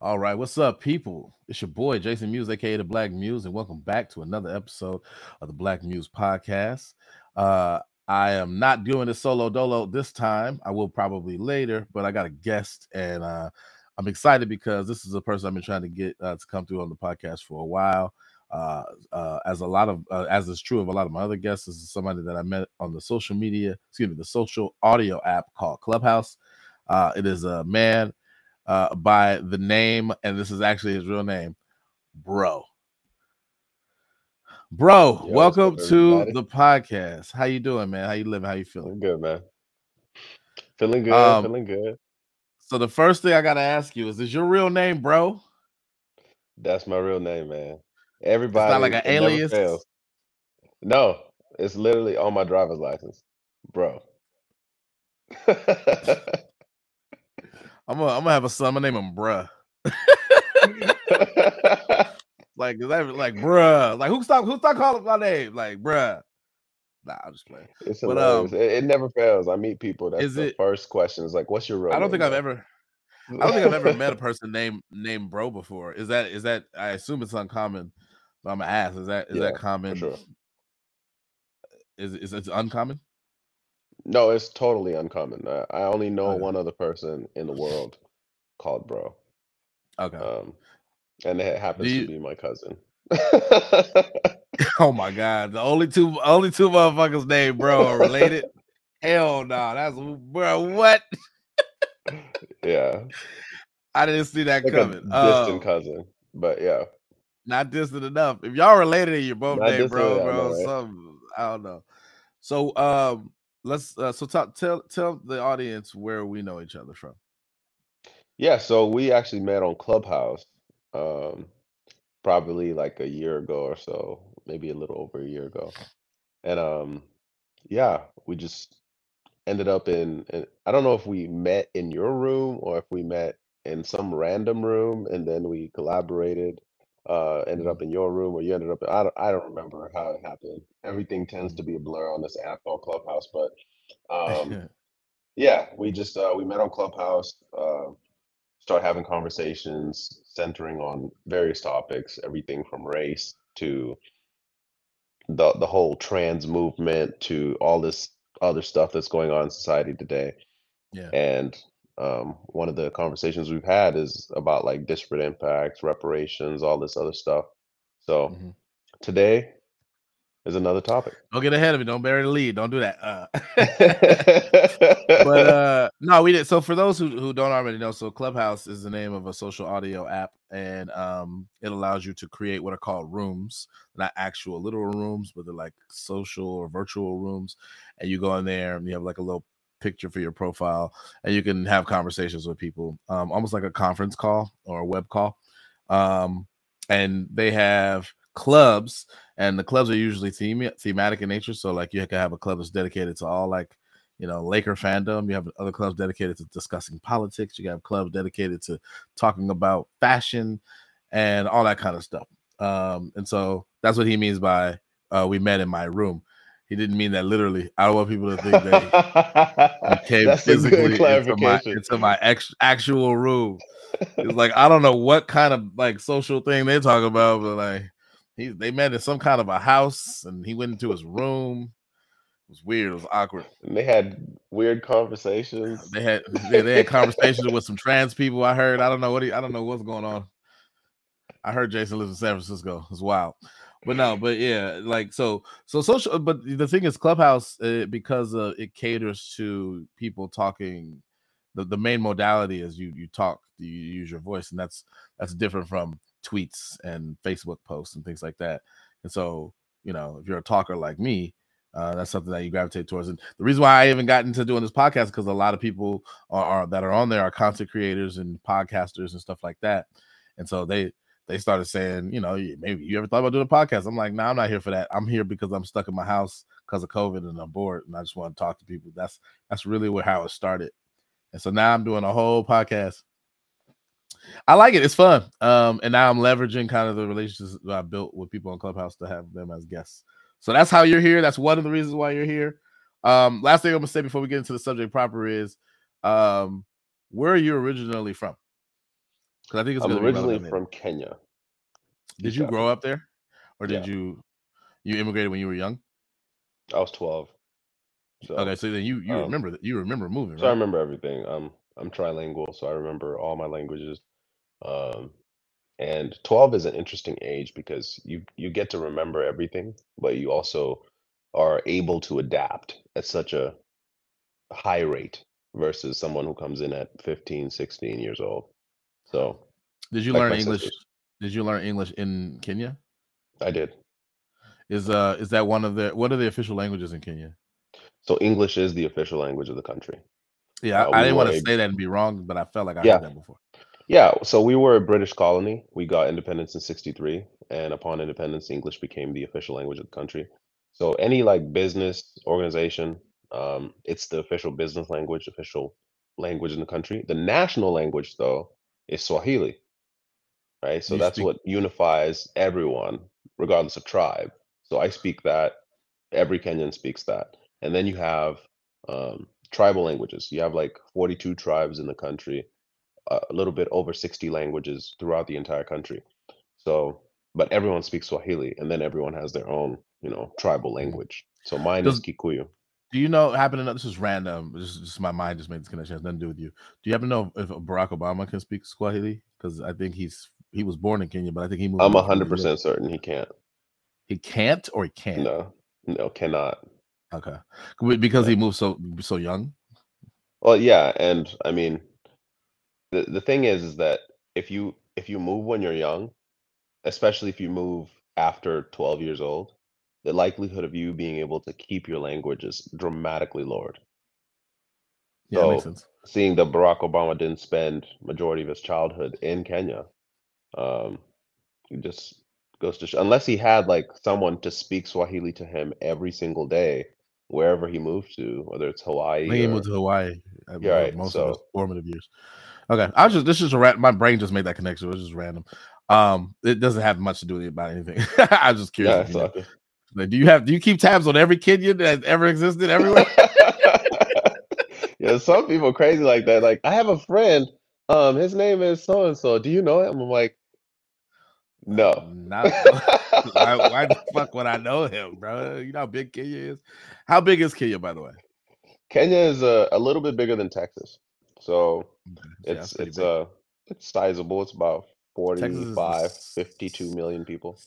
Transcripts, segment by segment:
All right, what's up, people? It's your boy Jason Muse, aka the Black Muse, and welcome back to another episode of the Black Muse Podcast. Uh, I am not doing a solo dolo this time. I will probably later, but I got a guest, and uh, I'm excited because this is a person I've been trying to get uh, to come through on the podcast for a while. Uh, uh, as a lot of uh, as is true of a lot of my other guests, this is somebody that I met on the social media, excuse me, the social audio app called Clubhouse. Uh, it is a man uh, by the name, and this is actually his real name, Bro. Bro, Yo, welcome up, to the podcast. How you doing, man? How you living? How you feeling? I'm good, man. Feeling good, Um, feeling good. So the first thing I gotta ask you is: Is your real name, Bro? That's my real name, man. It's Everybody, not like an alias. No, it's literally on my driver's license, bro. I'm gonna, I'm gonna have a son. I'm gonna name him Bruh. Like, is that like Bruh? Like, who stop? Who stop calling my name? Like, Bruh. Nah, I'm just playing. It's But hilarious. um, It, it never fails. I meet people. That's is the it? first question. Is like, "What's your real I don't name, think I've ever. I don't think I've ever met a person named named Bro before. Is that is that? I assume it's uncommon. But I'm gonna ask. Is that is Yeah, that common? sure. Is is it uncommon? No, it's totally uncommon. I, I only know Okay. one other person in the world called bro. Okay. Um, and it happens to be my cousin. Oh my God! The only two only two motherfuckers named Bro are related. Hell no, that's bro. What? Yeah, I didn't see that like coming. distant Um, cousin, but yeah, not distant enough. If y'all related you're both named. Bro, know, bro, right? some I don't know. So um, let's uh, so talk, tell tell the audience where we know each other from. Yeah, so we actually met on Clubhouse, um, probably like a year ago or so, maybe a little over a year ago. And um, yeah, we just ended up in, in I don't know if we met in your room or if we met in some random room and then we collaborated, uh, ended up in your room or you ended up I don't I don't remember how it happened. Everything tends to mhm. be a blur on this app called Clubhouse, but um, yeah, we just uh, we met on Clubhouse. Uh, start having conversations centering on various topics, everything from race to the the whole trans movement to all this other stuff that's going on in society today. yeah. And um, one of the conversations we've had is about like disparate impacts, reparations, all this other stuff. So hmm today is another topic. Don't get ahead of me. Don't bury the lead. Don't do that. Uh, but uh, no, we did. So for those who, who don't already know, so Clubhouse is the name of a social audio app, and um, it allows you to create what are called rooms, not actual literal rooms, but they're like social or virtual rooms. And you go in there and you have like a little picture for your profile, and you can have conversations with people, um, almost like a conference call or a web call. Um, and they have clubs and the clubs are usually theme- thematic in nature so like you can have a club that's dedicated to all like you know laker fandom you have other clubs dedicated to discussing politics you have clubs dedicated to talking about fashion and all that kind of stuff um and so that's what he means by uh we met in my room he didn't mean that literally i don't want people to think that he came physically into my into my ex- actual room it's like I don't know what kind of like social thing they talk about, but like he they met in some kind of a house and he went into his room. It was weird. It was awkward. And they had weird conversations. They had they, they had conversations with some trans people. I heard. I don't know what he, I don't know what's going on. I heard Jason lives in San Francisco. It's wild. But no, but yeah, like so, so social. But the thing is, Clubhouse uh, because uh, it caters to people talking. The, the main modality is you you talk, you use your voice, and that's that's different from tweets and Facebook posts and things like that. And so, you know, if you're a talker like me, uh, that's something that you gravitate towards. And the reason why I even got into doing this podcast because a lot of people are, are that are on there are content creators and podcasters and stuff like that. And so they they started saying, you know, maybe you ever thought about doing a podcast? I'm like, no, nah, I'm not here for that. I'm here because I'm stuck in my house because of COVID and I'm bored and I just want to talk to people. That's that's really where how it started. And so now I'm doing a whole podcast. I like it. It's fun. Um, and now I'm leveraging kind of the relationships that I built with people on Clubhouse to have them as guests. So that's how you're here. That's one of the reasons why you're here. Um, last thing I'm gonna say before we get into the subject proper is um, where are you originally from? Because I think it's I'm originally from Kenya. Did you grow up there, or did Yeah. you you immigrated when you were young? I was 12. So, Okay, so then you you um, remember that you remember moving, so I remember everything. Um, I'm trilingual, so I remember all my languages. Um, and 12 is an interesting age because you you get to remember everything, but you also are able to adapt at such a high rate versus someone who comes in at 15, 16 years old. So Did you like learn English? sisters. Did you learn English in Kenya? I did. Is uh is that one of the what are the official languages in Kenya? So English is the official language of the country. Yeah, Uh, I, I didn't want to a- say that and be wrong, but I felt like I Yeah. heard that before. Yeah, so we were a British colony. We got independence in 63, and upon independence, English became the official language of the country. So any like business organization, um, it's the official business language, official language in the country. The national language, though, is Swahili, right? So You that's speak- what unifies everyone, regardless of tribe. So I speak that. Every Kenyan speaks that. And then you have um, tribal languages. You have like 42 tribes in the country a little bit over 60 languages throughout the entire country. So, but everyone speaks Swahili, and then everyone has their own, you know, tribal language. So mine is Does- Kikuyu. Do you know happen to know this is random? This is just my mind just made this connection. It has nothing to do with you. Do you happen to know if Barack Obama can speak Swahili? Because I think he's he was born in Kenya, but I think he moved. I'm to 100% certain he can't. He can't or he can't. No, no, cannot. Okay, Be- because he moved so so young. Well, yeah, and I mean, the the thing is, is that if you if you move when you're young, especially if you move after 12 years old, the likelihood of you being able to keep your language is dramatically lowered. Yeah, that makes So- sense. seeing that Barack Obama didn't spend majority of his childhood in Kenya, um, it just goes to show, unless he had like someone to speak Swahili to him every single day, wherever he moved to, whether it's Hawaii think he moved to Hawaii. uh, Yeah, right, most of his formative years. Okay, I was just this is a ra- my brain just made that connection. It was just random. Um, it doesn't have much to do with it about anything. I was just curious. yeah, if you know. so- Like, do you have do you keep tabs on every Kenyan that ever existed everywhere? yeah, some people crazy like that. Like, I have a friend, um, his name is so and so. Do you know him? I'm like, no. Not why, why the fuck would I know him, bro? You know how big Kenya is. How big is Kenya, by the way? Kenya is a, a little bit bigger than Texas, so Yeah, it's it's big. uh it's sizable. It's about Texas is the 45, s- 52 million people.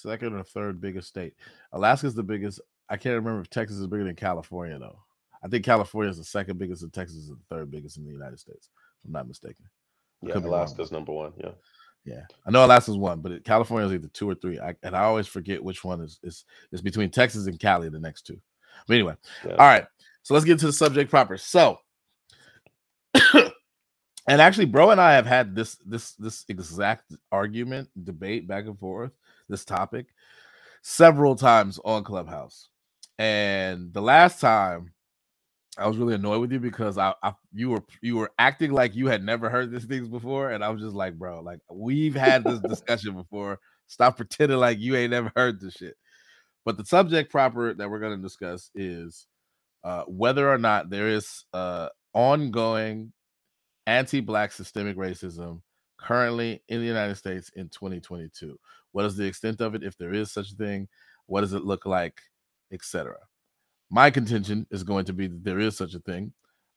Second or third biggest state. Alaska's the biggest. I can't remember if Texas is bigger than California though. I think California is the second biggest, and Texas is the third biggest in the United States. If I'm not mistaken. Yeah, Could Alaska's number one. Yeah. Yeah, I know Alaska's one, but California is either two or three. I, and I always forget which one is is is between Texas and Cali. The next two. But anyway, Yeah. all right. So let's get to the subject proper. So, and actually, bro and I have had this this this exact argument, debate back and forth, this topic several times on Clubhouse. And the last time I was really annoyed with you because I, I you were you were acting like you had never heard these things before, and I was just like, bro, like we've had this discussion before. Stop pretending like you ain't never heard this shit. But the subject proper that we're going to discuss is uh, whether or not there is uh, ongoing anti-black systemic racism currently in the United States in 2022. What is the extent of it, if there is such a thing? What does it look like, etc. My contention is going to be that there is such a thing,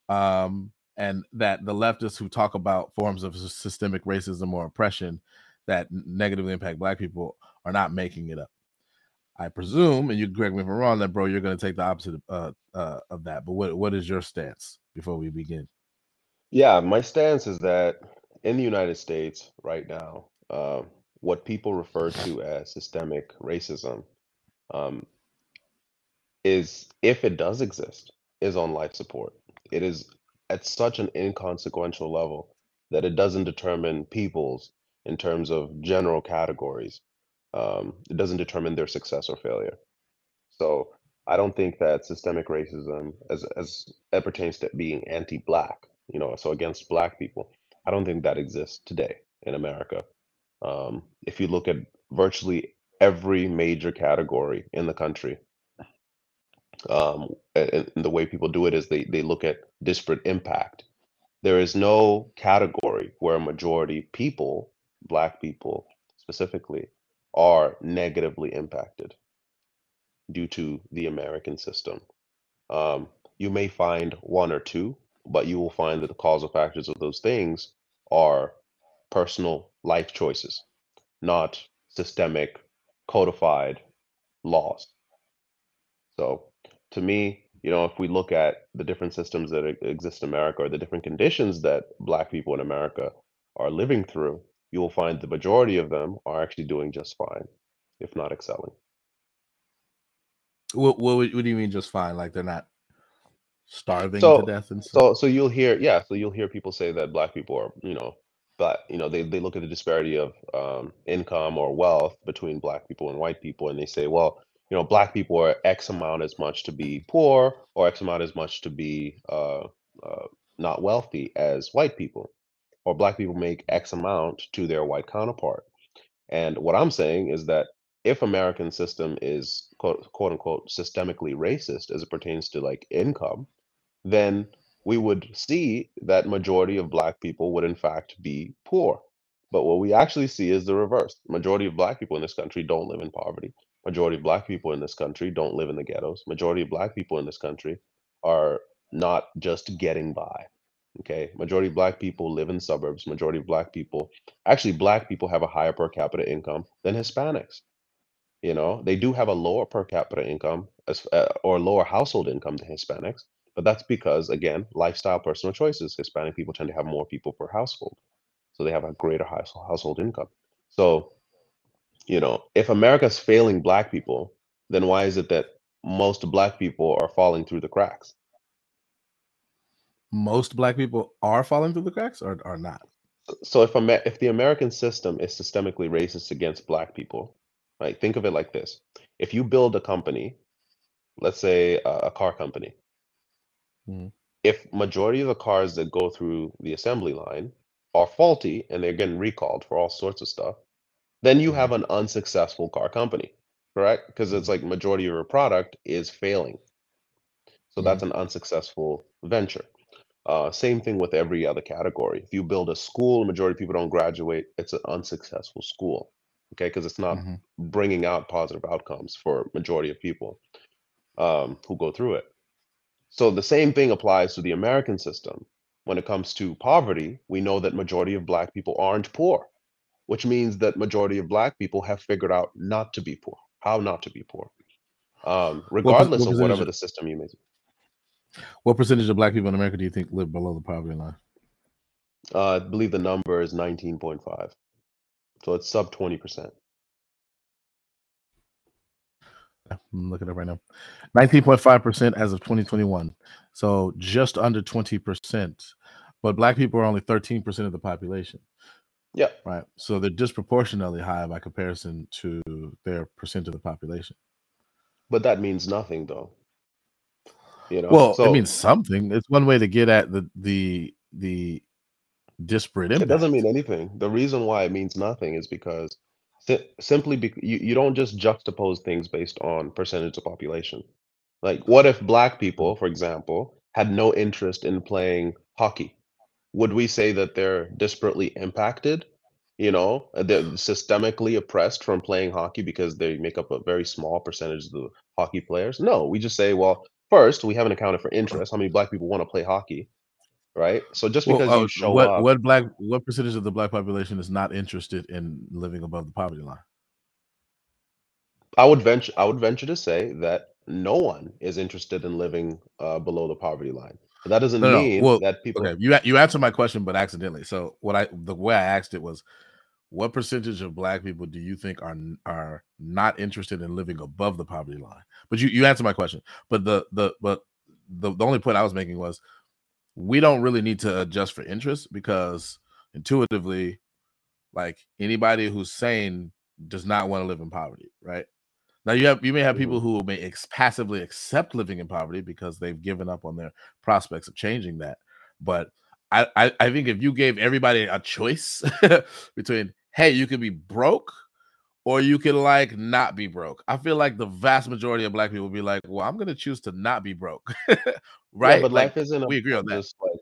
um, and that the leftists who talk about forms of systemic racism or oppression that negatively impact Black people are not making it up. I presume, and you correct me if I'm wrong, that bro, you're going to take the opposite of, uh, uh, of that. But what what is your stance before we begin? Yeah, my stance is that in the United States right now, uh, what people refer to as systemic racism um, is, if it does exist, is on life support. It is at such an inconsequential level that it doesn't determine people's in terms of general categories. Um, it doesn't determine their success or failure. So I don't think that systemic racism, as as it pertains to being anti-black, you know, so against black people, I don't think that exists today in America. Um, if you look at virtually every major category in the country, um, and, the way people do it is they they look at disparate impact. There is no category category where a majority people, black people specifically, are negatively impacted due to the American system. Um, you may find one or two, but you will find that the causal factors of those things are personal life choices, not systemic codified laws. So to me, you know, if we look at the different systems that exist in America or the different conditions that Black people in America are living through, you will find the majority of them are actually doing just fine, if not excelling. What what, what do you mean just fine? Like they're not starving so, to death and stuff? So so you'll hear yeah, so you'll hear people say that Black people are you know but you know they, they look at the disparity of um, income or wealth between black people and white people and they say well you know black people are x amount as much to be poor or x amount as much to be uh, uh, not wealthy as white people or black people make x amount to their white counterpart. And what i'm saying is that if american system is quote, quote unquote systemically racist as it pertains to like income then we would see that majority of black people would in fact be poor. But what we actually see is the reverse. Majority of black people in this country don't live in poverty. Majority of black people in this country don't live in the ghettos. Majority of black people in this country are not just getting by. Okay. Majority of black people live in suburbs. Majority of black people, actually, black people have a higher per capita income than Hispanics. You know, they do have a lower per capita income as, uh, or lower household income than Hispanics, but that's because, again, lifestyle, personal choices. Hispanic people tend to have more people per household, so they have a greater household income. So, you know, if America's failing Black people, then why is it that most Black people are falling through the cracks? Most Black people are falling through the cracks, or are not. So, if Amer- if the American system is systemically racist against Black people, right? Think of it like this: if you build a company, let's say a, a car company, Mhm. if majority of the cars that go through the assembly line are faulty and they're getting recalled for all sorts of stuff, then you have an unsuccessful car company, correct? Because it's like majority of your product is failing. So that's an unsuccessful venture. Uh, same thing with every other category. If you build a school, majority of people don't graduate, it's an unsuccessful school. Okay, because it's not Mhm. bringing out positive outcomes for majority of people um, who go through it. So the same thing applies to the American system. When it comes to poverty, we know that majority of black people aren't poor, which means that majority of black people have figured out not to be poor, how not to be poor, um, regardless what of whatever the system you may. What percentage of black people in America do you think live below the poverty line? Uh, I believe the number is 19.5, so it's sub 20 percent. I'm looking at it right now. 19.5% as of 2021. So just under 20%. But black people are only 13% of the population. Yeah. Right. So they're disproportionately high by comparison to their percent of the population. But that means nothing, though. You know. Well, so it means something. It's one way to get at the the the disparate impact. it doesn't mean anything. The reason why it means nothing is because si- simply bec you, you don't just juxtapose things based on percentage of population. Like, what if black people, for example, had no interest in playing hockey? Would we say that they're disparately impacted? You know, they're systemically oppressed from playing hockey because they make up a very small percentage of the hockey players? No, we just say, well, first, we haven't accounted for interest. How many black people want to play hockey? Right. So just Well, because uh, you show what up, what black what percentage of the black population is not interested in living above the poverty line? I would venture I would venture to say that no one is interested in living uh, below the poverty line. But that doesn't No, no, mean well, that people. Okay, you you answered my question, but accidentally. So what I the way I asked it was, what percentage of black people do you think are are not interested in living above the poverty line? But you you answered my question. But the the but the, the only point I was making was we don't really need to adjust for interest because intuitively, like anybody who's sane does not want to live in poverty, right? Now you have you may have people mm-hmm. who may ex- passively accept living in poverty because they've given up on their prospects of changing that. But I, I, I think if you gave everybody a choice between hey, you could be broke or you could like not be broke. I feel like the vast majority of black people would be like, well, I'm gonna choose to not be broke. right? Yeah, but Like, life isn't we agree on that. just like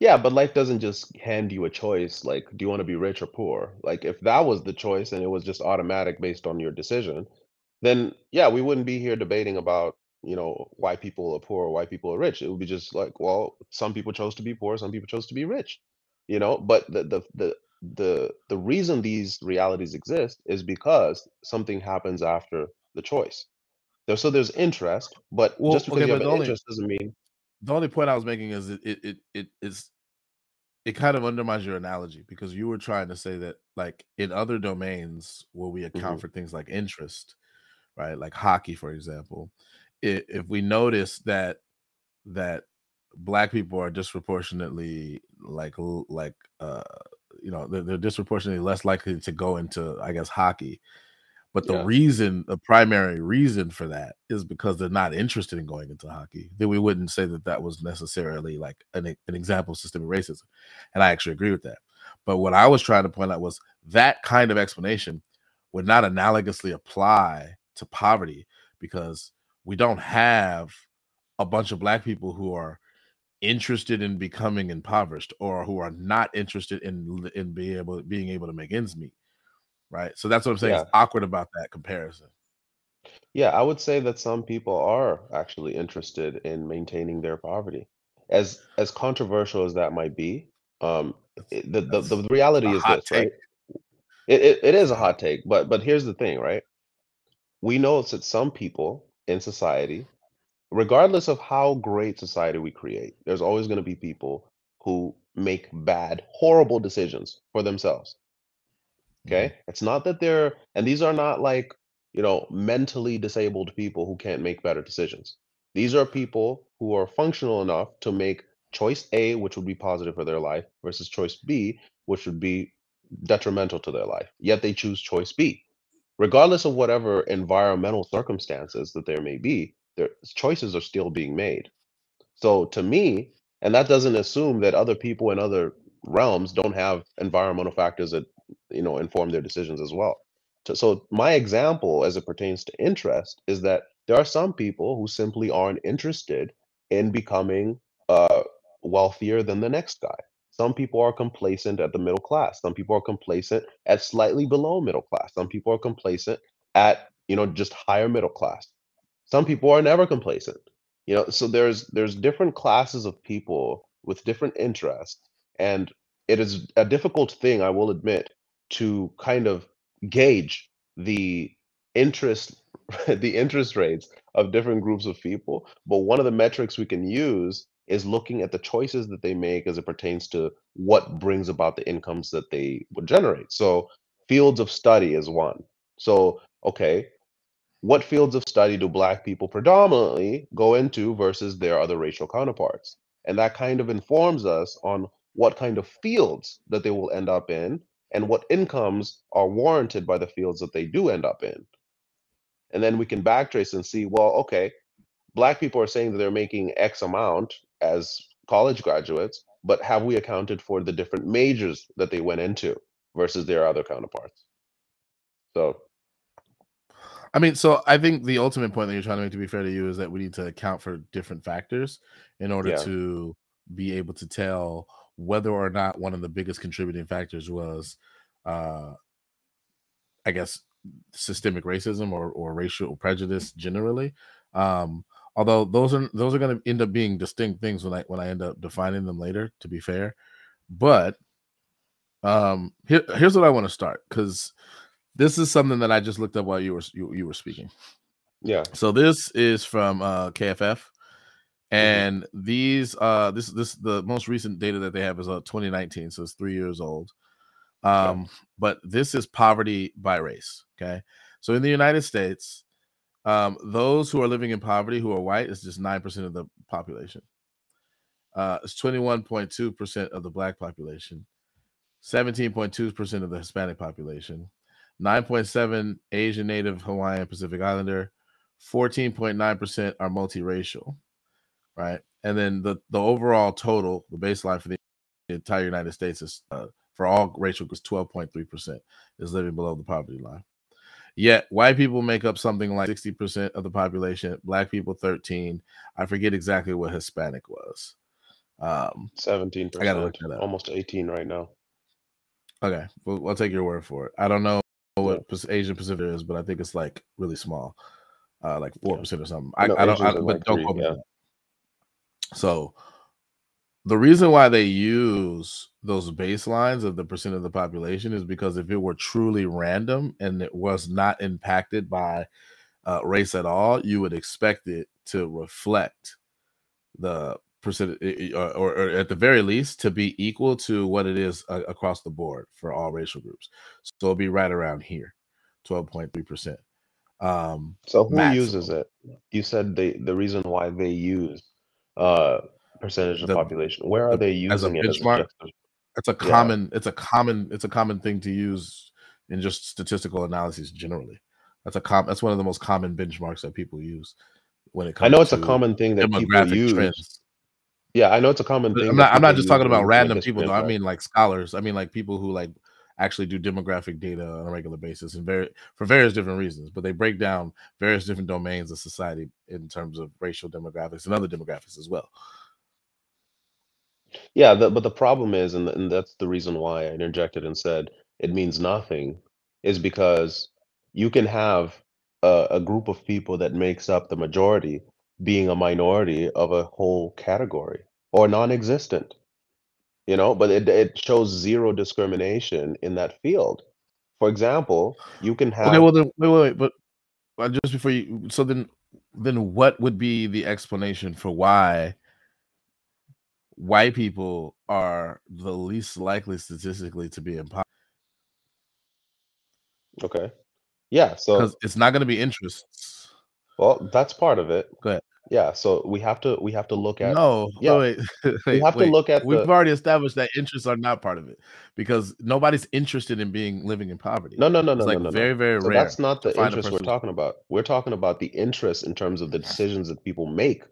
Yeah, but life doesn't just hand you a choice, like, do you wanna be rich or poor? Like, if that was the choice and it was just automatic based on your decision, then yeah, we wouldn't be here debating about, you know, why people are poor or why people are rich. It would be just like, well, some people chose to be poor, some people chose to be rich, you know? But the the the the the reason these realities exist is because something happens after the choice. There so there's interest, but Well, just because okay, you have an only interest doesn't mean the only point I was making is it it it, it is it kind of undermines your analogy because you were trying to say that like in other domains where we account Mhm. for things like interest, right? Like hockey, for example, i- if we notice that that black people are disproportionately like like uh you know they're, they're disproportionately less likely to go into I guess hockey but the Yeah. reason, the primary reason for that is because they're not interested in going into hockey. Then we wouldn't say that that was necessarily like an, an example of systemic racism. And I actually agree with that. But what I was trying to point out was that kind of explanation would not analogously apply to poverty because we don't have a bunch of black people who are interested in becoming impoverished or who are not interested in in being able being able to make ends meet right? So that's what I'm saying. Yeah. It's awkward about that comparison. Yeah, I would say that some people are actually interested in maintaining their poverty. As as controversial as that might be, um, the, the the reality is this, take. right? It, it it is a hot take, but but here's the thing, right? We know that some people in society, regardless of how great society we create, there's always going to be people who make bad, horrible decisions for themselves. Mhm. Okay. It's not that they're, and these are not like, you know, mentally disabled people who can't make better decisions. These are people who are functional enough to make choice A, which would be positive for their life, versus choice B, which would be detrimental to their life. Yet they choose choice B. Regardless of whatever environmental circumstances that there may be, their choices are still being made. So to me, and that doesn't assume that other people in other realms don't have environmental factors that you know inform their decisions as well. So, my example as it pertains to interest is that there are some people who simply aren't interested in becoming uh, wealthier than the next guy. Some people are complacent at the middle class. Some people are complacent at slightly below middle class. Some people are complacent at you know just higher middle class. Some people are never complacent. You know, so there's there's different classes of people with different interests, and it is a difficult thing, I will admit, to kind of gauge the interest the interest rates of different groups of people. But one of the metrics we can use is looking at the choices that they make as it pertains to what brings about the incomes that they would generate. So fields of study is one. So, okay, what fields of study do black people predominantly go into versus their other racial counterparts? And that kind of informs us on what kind of fields that they will end up in and what incomes are warranted by the fields that they do end up in. And then we can backtrace and see well okay black people are saying that they're making x amount as college graduates but have we accounted for the different majors that they went into versus their other counterparts? So I mean, so I think the ultimate point that you're trying to make, to be fair to you, is that we need to account for different factors in order yeah to be able to tell whether or not one of the biggest contributing factors was, uh, I guess, systemic racism or, or racial prejudice generally. Um, although those are those are going to end up being distinct things when I when I end up defining them later. To be fair, but um, here, here's what I want to start because this is something that I just looked up while you were you, you were speaking. yeah So this is from uh, KFF, hmm and these uh this this the most recent data that they have is uh 2019, so it's three years old. okay Um, but this is poverty by race. Okay, so in the United States, um, those who are living in poverty who are white is just nine percent of the population. Uh, it's twenty one point two percent of the black population, seventeen point two percent of the Hispanic population, nine point seven Asian, Native, Hawaiian, Pacific Islander, fourteen point nine percent are multiracial right? And then the the overall total, the baseline for the entire United States is uh, for all racial groups, twelve point three percent is living below the poverty line. Yet white people make up something like sixty percent of the population. Black people thirteen. I forget exactly what Hispanic was. Um, Seventeen I gotta look percent, that up. almost eighteen right now. Okay, well, I'll take your word for it. I don't know Asian Pacific is, but I think it's like really small, uh, like four percent or something. I, know I don't, I, but like don't three, yeah. So, the reason why they use those baselines of the percent of the population is because if it were truly random and it was not impacted by uh, race at all, you would expect it to reflect the percent, or, or, or at the very least, to be equal to what it is uh, across the board for all racial groups. So it'll be right around here, twelve point three percent. Um, So who maximum. uses it? You said they the reason why they use uh percentage of The- population. Where are the- they using it as a benchmark? It's a Yeah. common, it's a common, it's a common thing to use in just statistical analyses generally. That's a com. That's one of the most common benchmarks that people use when it comes. I know it's a common thing that people use. trends. Yeah, I know it's a common thing. I'm not. I'm not just talking about random people. Though. I mean like scholars. I mean like people who like actually do demographic data on a regular basis and very for various different reasons. But they break down various different domains of society in terms of racial demographics and other demographics as well. Yeah, the, but the problem is, and, and that's the reason why I interjected and said it means nothing, is because you can have a, a group of people that makes up the majority being a minority of a whole category or non-existent, you know, but it, it shows zero discrimination in that field. For example, you can have Okay. Well, then wait, wait, wait. But just before you, so then, then what would be the explanation for why? White people are the least likely statistically to be in poverty okay, yeah, so it's not going to be interests. well, that's part of it. Go ahead. Yeah, so we have to we have to look at No, yeah, wait, wait, we have to look at We've the already established that interests are not part of it because nobody's interested in being living in poverty. No, no, no, It's no, like no, no. very, very So rare that's not the interest we're talking about. We're talking about the interest in terms of the decisions that people make.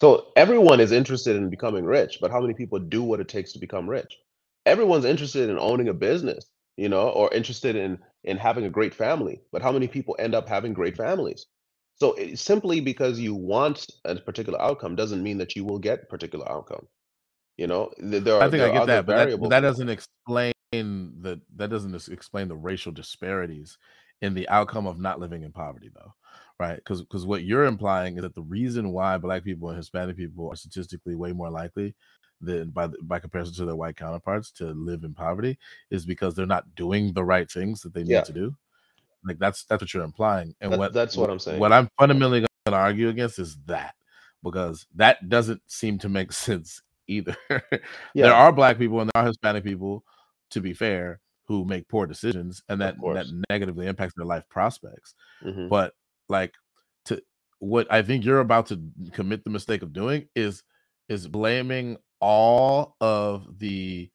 So everyone is interested in becoming rich, but how many people do what it takes to become rich? Everyone's interested in owning a business, you know, or interested in in having a great family, but how many people end up having great families? So it, simply because you want a particular outcome doesn't mean that you will get particular outcome. You know, Th- there I think I get that, but that, that doesn't explain the that doesn't explain the racial disparities in the outcome of not living in poverty, though, right? Because because what you're implying is that the reason why Black people and Hispanic people are statistically way more likely than by by comparison to their white counterparts to live in poverty is because they're not doing the right things that they need Yeah, to do. Like that's that's what you're implying, and that, what that's what I'm saying. what I'm fundamentally going to argue against is that because that doesn't seem to make sense either. there are black people and there are Hispanic people, to be fair, who make poor decisions and that that negatively impacts their life prospects. hmm But like to what I think you're about to commit the mistake of doing is is blaming all of the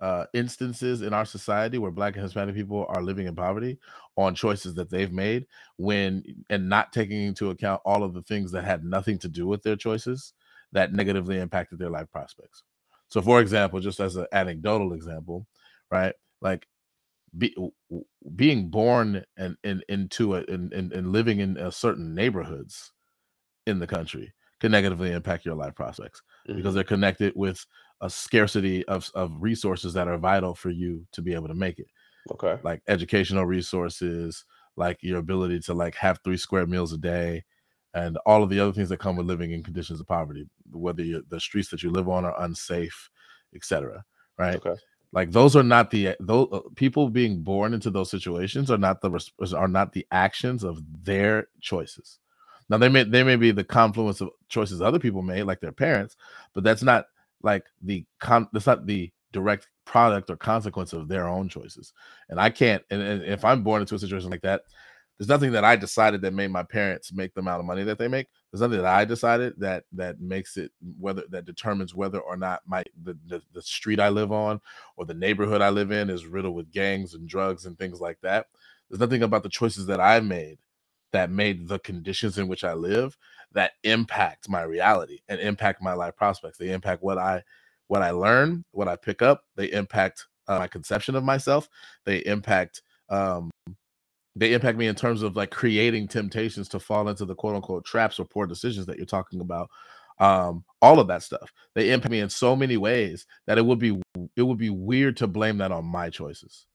uh, instances in our society where black and hispanic people are living in poverty on choices that they've made when and not taking into account all of the things that had nothing to do with their choices that negatively impacted their life prospects. So for example just as an anecdotal example right like be, being born and, and into it and, and, and living in uh, certain neighborhoods in the country can negatively impact your life prospects because hmm they're connected with a scarcity of, of resources that are vital for you to be able to make it Okay. like educational resources like your ability to like have three square meals a day and all of the other things that come with living in conditions of poverty whether the streets that you live on are unsafe etc right Okay. like those are not the those uh, people being born into those situations are not the res- are not the actions of their choices now they may they may be the confluence of choices other people made like their parents but that's not like the con that's not the direct product or consequence of their own choices. And i can't and, and if i'm born into a situation like that there's nothing that i decided that made my parents make the amount of money that they make. There's nothing that i decided that that makes it whether that determines whether or not my the, the, the street i live on or the neighborhood i live in is riddled with gangs and drugs and things like that. There's nothing about the choices that i made that made the conditions in which i live that impact my reality and impact my life prospects they impact what i what i learn what i pick up they impact uh, my conception of myself they impact um they impact me in terms of like creating temptations to fall into the quote unquote traps or poor decisions that you're talking about um, all of that stuff. They impact me in so many ways that it would be it would be weird to blame that on my choices.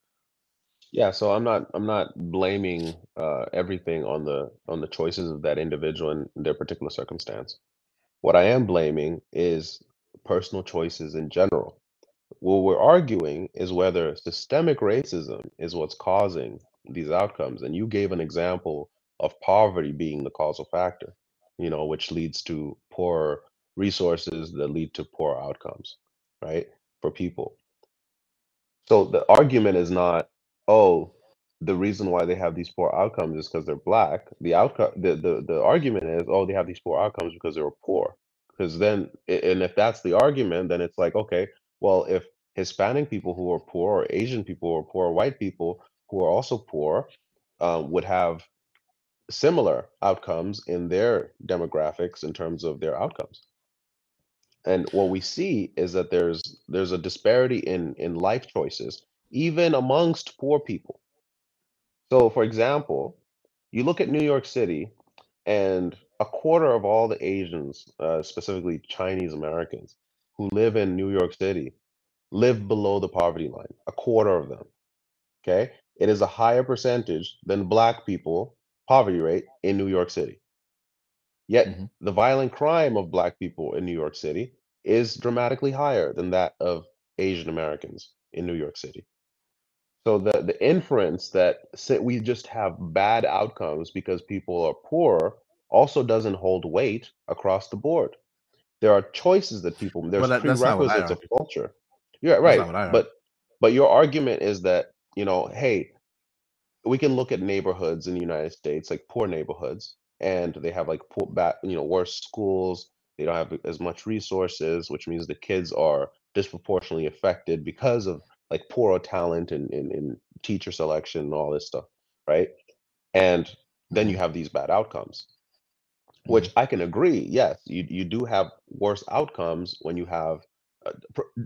Yeah, so I'm not I'm not blaming uh, everything on the on the choices of that individual in their particular circumstance. What I am blaming is personal choices in general. What we're arguing is whether systemic racism is what's causing these outcomes. And you gave an example of poverty being the causal factor, you know, which leads to poor resources that lead to poor outcomes, right? For people. So the argument is not, oh, the reason why they have these poor outcomes is because they're black. The outcome, the, the the argument is, oh, they have these poor outcomes because they were poor. Because then, and if that's the argument, then it's like, okay, well, if Hispanic people who are poor, or Asian people who are poor, or white people who are also poor, um, would have similar outcomes in their demographics in terms of their outcomes. And what we see is that there's there's a disparity in in life choices, even amongst poor people. So, for example, you look at New York City, and a quarter of all the Asians, uh, specifically Chinese Americans, who live in New York City, live below the poverty line. A quarter of them. Okay, it is a higher percentage than Black people poverty rate in New York City. Yet Mhm. the violent crime of Black people in New York City is dramatically higher than that of Asian Americans in New York City. So the the inference that say we just have bad outcomes because people are poor also doesn't hold weight across the board. There are choices that people Well, there's that, what I prerequisites of culture. Yeah, right. not what I argue. But but your argument is that, you know, hey, we can look at neighborhoods in the United States, like poor neighborhoods, and they have like poor back, you know, worse schools. They don't have as much resources, which means the kids are disproportionately affected because of like poor talent and, and, and teacher selection and all this stuff, right? And then you Mhm. have these bad outcomes, which I can agree. Yes, you you do have worse outcomes when you have uh,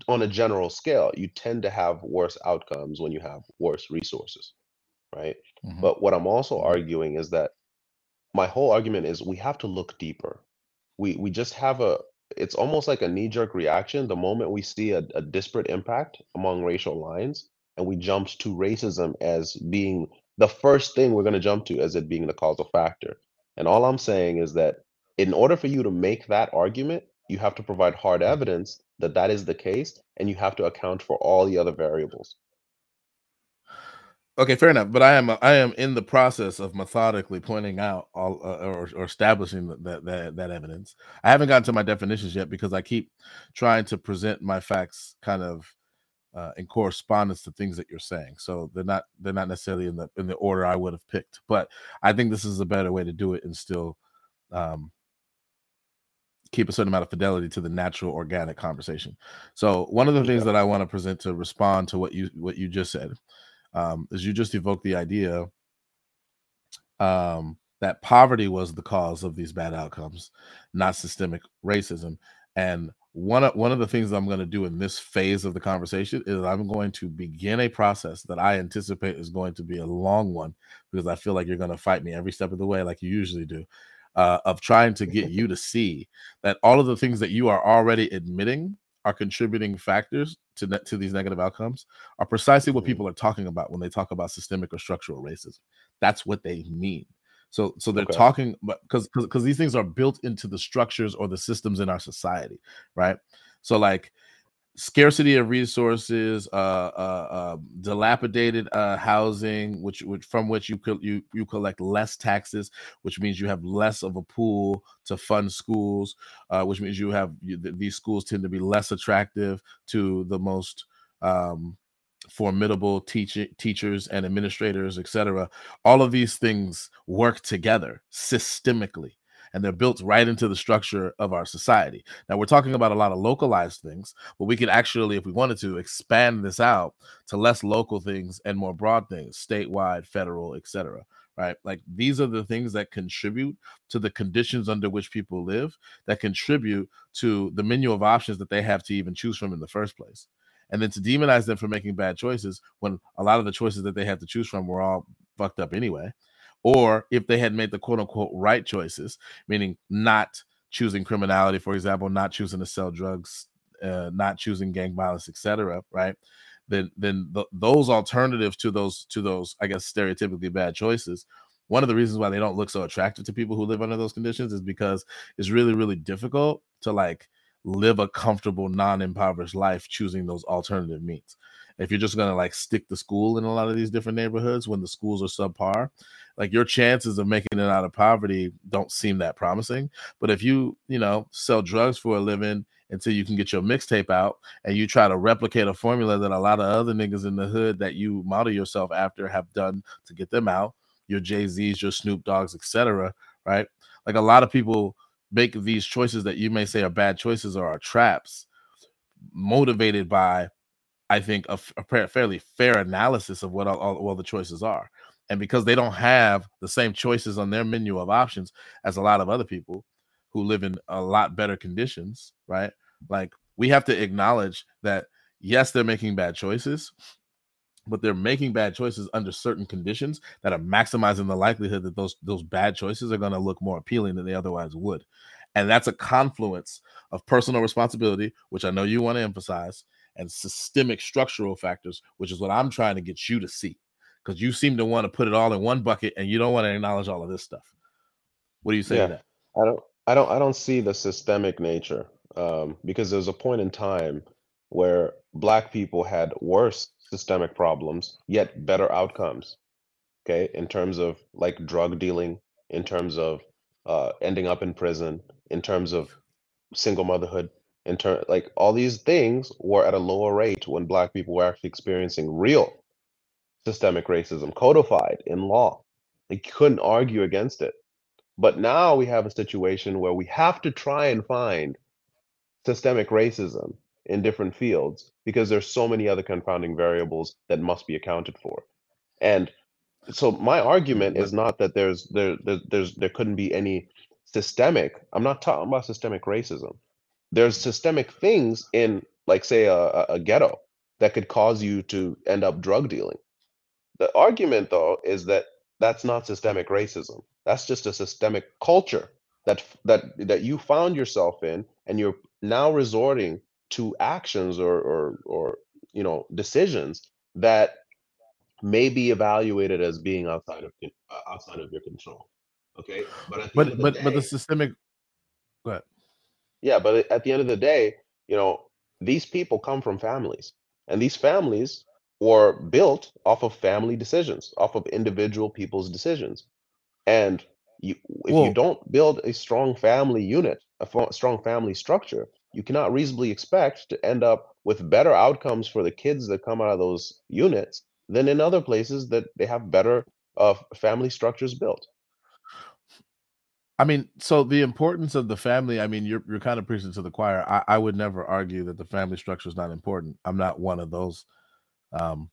on a general scale. You tend to have worse outcomes when you have worse resources, right? Mhm. But what I'm also Mhm. arguing is that my whole argument is we have to look deeper. We we just have a it's almost like a knee-jerk reaction the moment we see a, a disparate impact among racial lines, and we jump to racism as being the first thing we're going to jump to as it being the causal factor. And all I'm saying is that in order for you to make that argument, you have to provide hard evidence that that is the case, and you have to account for all the other variables. Okay, fair enough. But I am I am in the process of methodically pointing out all uh, or, or establishing that, that that evidence. I haven't gotten to my definitions yet because I keep trying to present my facts kind of uh, in correspondence to things that you're saying. So they're not they're not necessarily in the in the order I would have picked. But I think this is a better way to do it and still um, keep a certain amount of fidelity to the natural organic conversation. So one of the things that I want to present to respond to what you what you just said um, is you just evoked the idea um, that poverty was the cause of these bad outcomes, not systemic racism. And one of one of the things I'm going to do in this phase of the conversation is I'm going to begin a process that I anticipate is going to be a long one because I feel like you're going to fight me every step of the way, like you usually do, uh, of trying to get you to see that all of the things that you are already admitting are contributing factors to ne- to these negative outcomes are precisely what Mhm. people are talking about when they talk about systemic or structural racism. That's what they mean. So so they're Okay. talking but because because these things are built into the structures or the systems in our society, right? So like scarcity of resources, uh, uh, uh, dilapidated housing, which, which from which you could you you collect less taxes, which means you have less of a pool to fund schools, uh, which means you have you, th- these schools tend to be less attractive to the most um, formidable teaching teachers and administrators, etc. All of these things work together systemically. And they're built right into the structure of our society. Now, we're talking about a lot of localized things, but we could actually, if we wanted to, expand this out to less local things and more broad things, statewide, federal, etc. Right? Like these are the things that contribute to the conditions under which people live, that contribute to the menu of options that they have to even choose from in the first place. And then to demonize them for making bad choices when a lot of the choices that they have to choose from were all fucked up anyway. Or if they had made the quote unquote right choices, meaning not choosing criminality, for example, not choosing to sell drugs, uh, not choosing gang violence, etc., right? Then then the, those alternatives to those to those, I guess, stereotypically bad choices. One of the reasons why they don't look so attractive to people who live under those conditions is because it's really, really difficult to like live a comfortable, non-impoverished life choosing those alternative means. If you're just gonna like stick to school in a lot of these different neighborhoods when the schools are subpar, like your chances of making it out of poverty don't seem that promising. But if you, you know, sell drugs for a living until you can get your mixtape out and you try to replicate a formula that a lot of other niggas in the hood that you model yourself after have done to get them out, your Jay-Z's, your Snoop Doggs, etc., right? Like a lot of people make these choices that you may say are bad choices or are traps motivated by I think a, fairly fair analysis of what all, all, all the choices are. And because they don't have the same choices on their menu of options as a lot of other people who live in a lot better conditions, right? Like we have to acknowledge that yes, they're making bad choices, but they're making bad choices under certain conditions that are maximizing the likelihood that those those bad choices are going to look more appealing than they otherwise would. And that's a confluence of personal responsibility, which I know you want to emphasize, and systemic structural factors, which is what I'm trying to get you to see. Because you seem to want to put it all in one bucket and you don't want to acknowledge all of this stuff. What do you say yeah, to that? I don't I don't I don't see the systemic nature. Um, because there's a point in time where black people had worse systemic problems, yet better outcomes. Okay, in terms of like drug dealing, in terms of uh, ending up in prison, in terms of single motherhood, in turn like all these things were at a lower rate when black people were actually experiencing real systemic racism codified in law. They couldn't argue against it. But now we have a situation where we have to try and find systemic racism in different fields because there's so many other confounding variables that must be accounted for. And so my argument is not that there's there, there there's there couldn't be any systemic i'm not talking about systemic racism there's systemic things in like say a, a ghetto that could cause you to end up drug dealing. The argument though is that that's not systemic racism. That's just a systemic culture that that that you found yourself in and you're now resorting to actions or or or you know decisions that may be evaluated as being outside of uh, outside of your control. Okay? But but but, day, but the systemic go ahead yeah, but at the end of the day, you know, these people come from families, and these families were built off of family decisions, off of individual people's decisions. And you, if you don't build a strong family unit, a strong family structure, you cannot reasonably expect to end up with better outcomes for the kids that come out of those units than in other places that they have better uh, family structures built. I mean, so the importance of the family, I mean, you're you're kind of preaching to the choir. I, I would never argue that the family structure is not important. I'm not one of those. Um,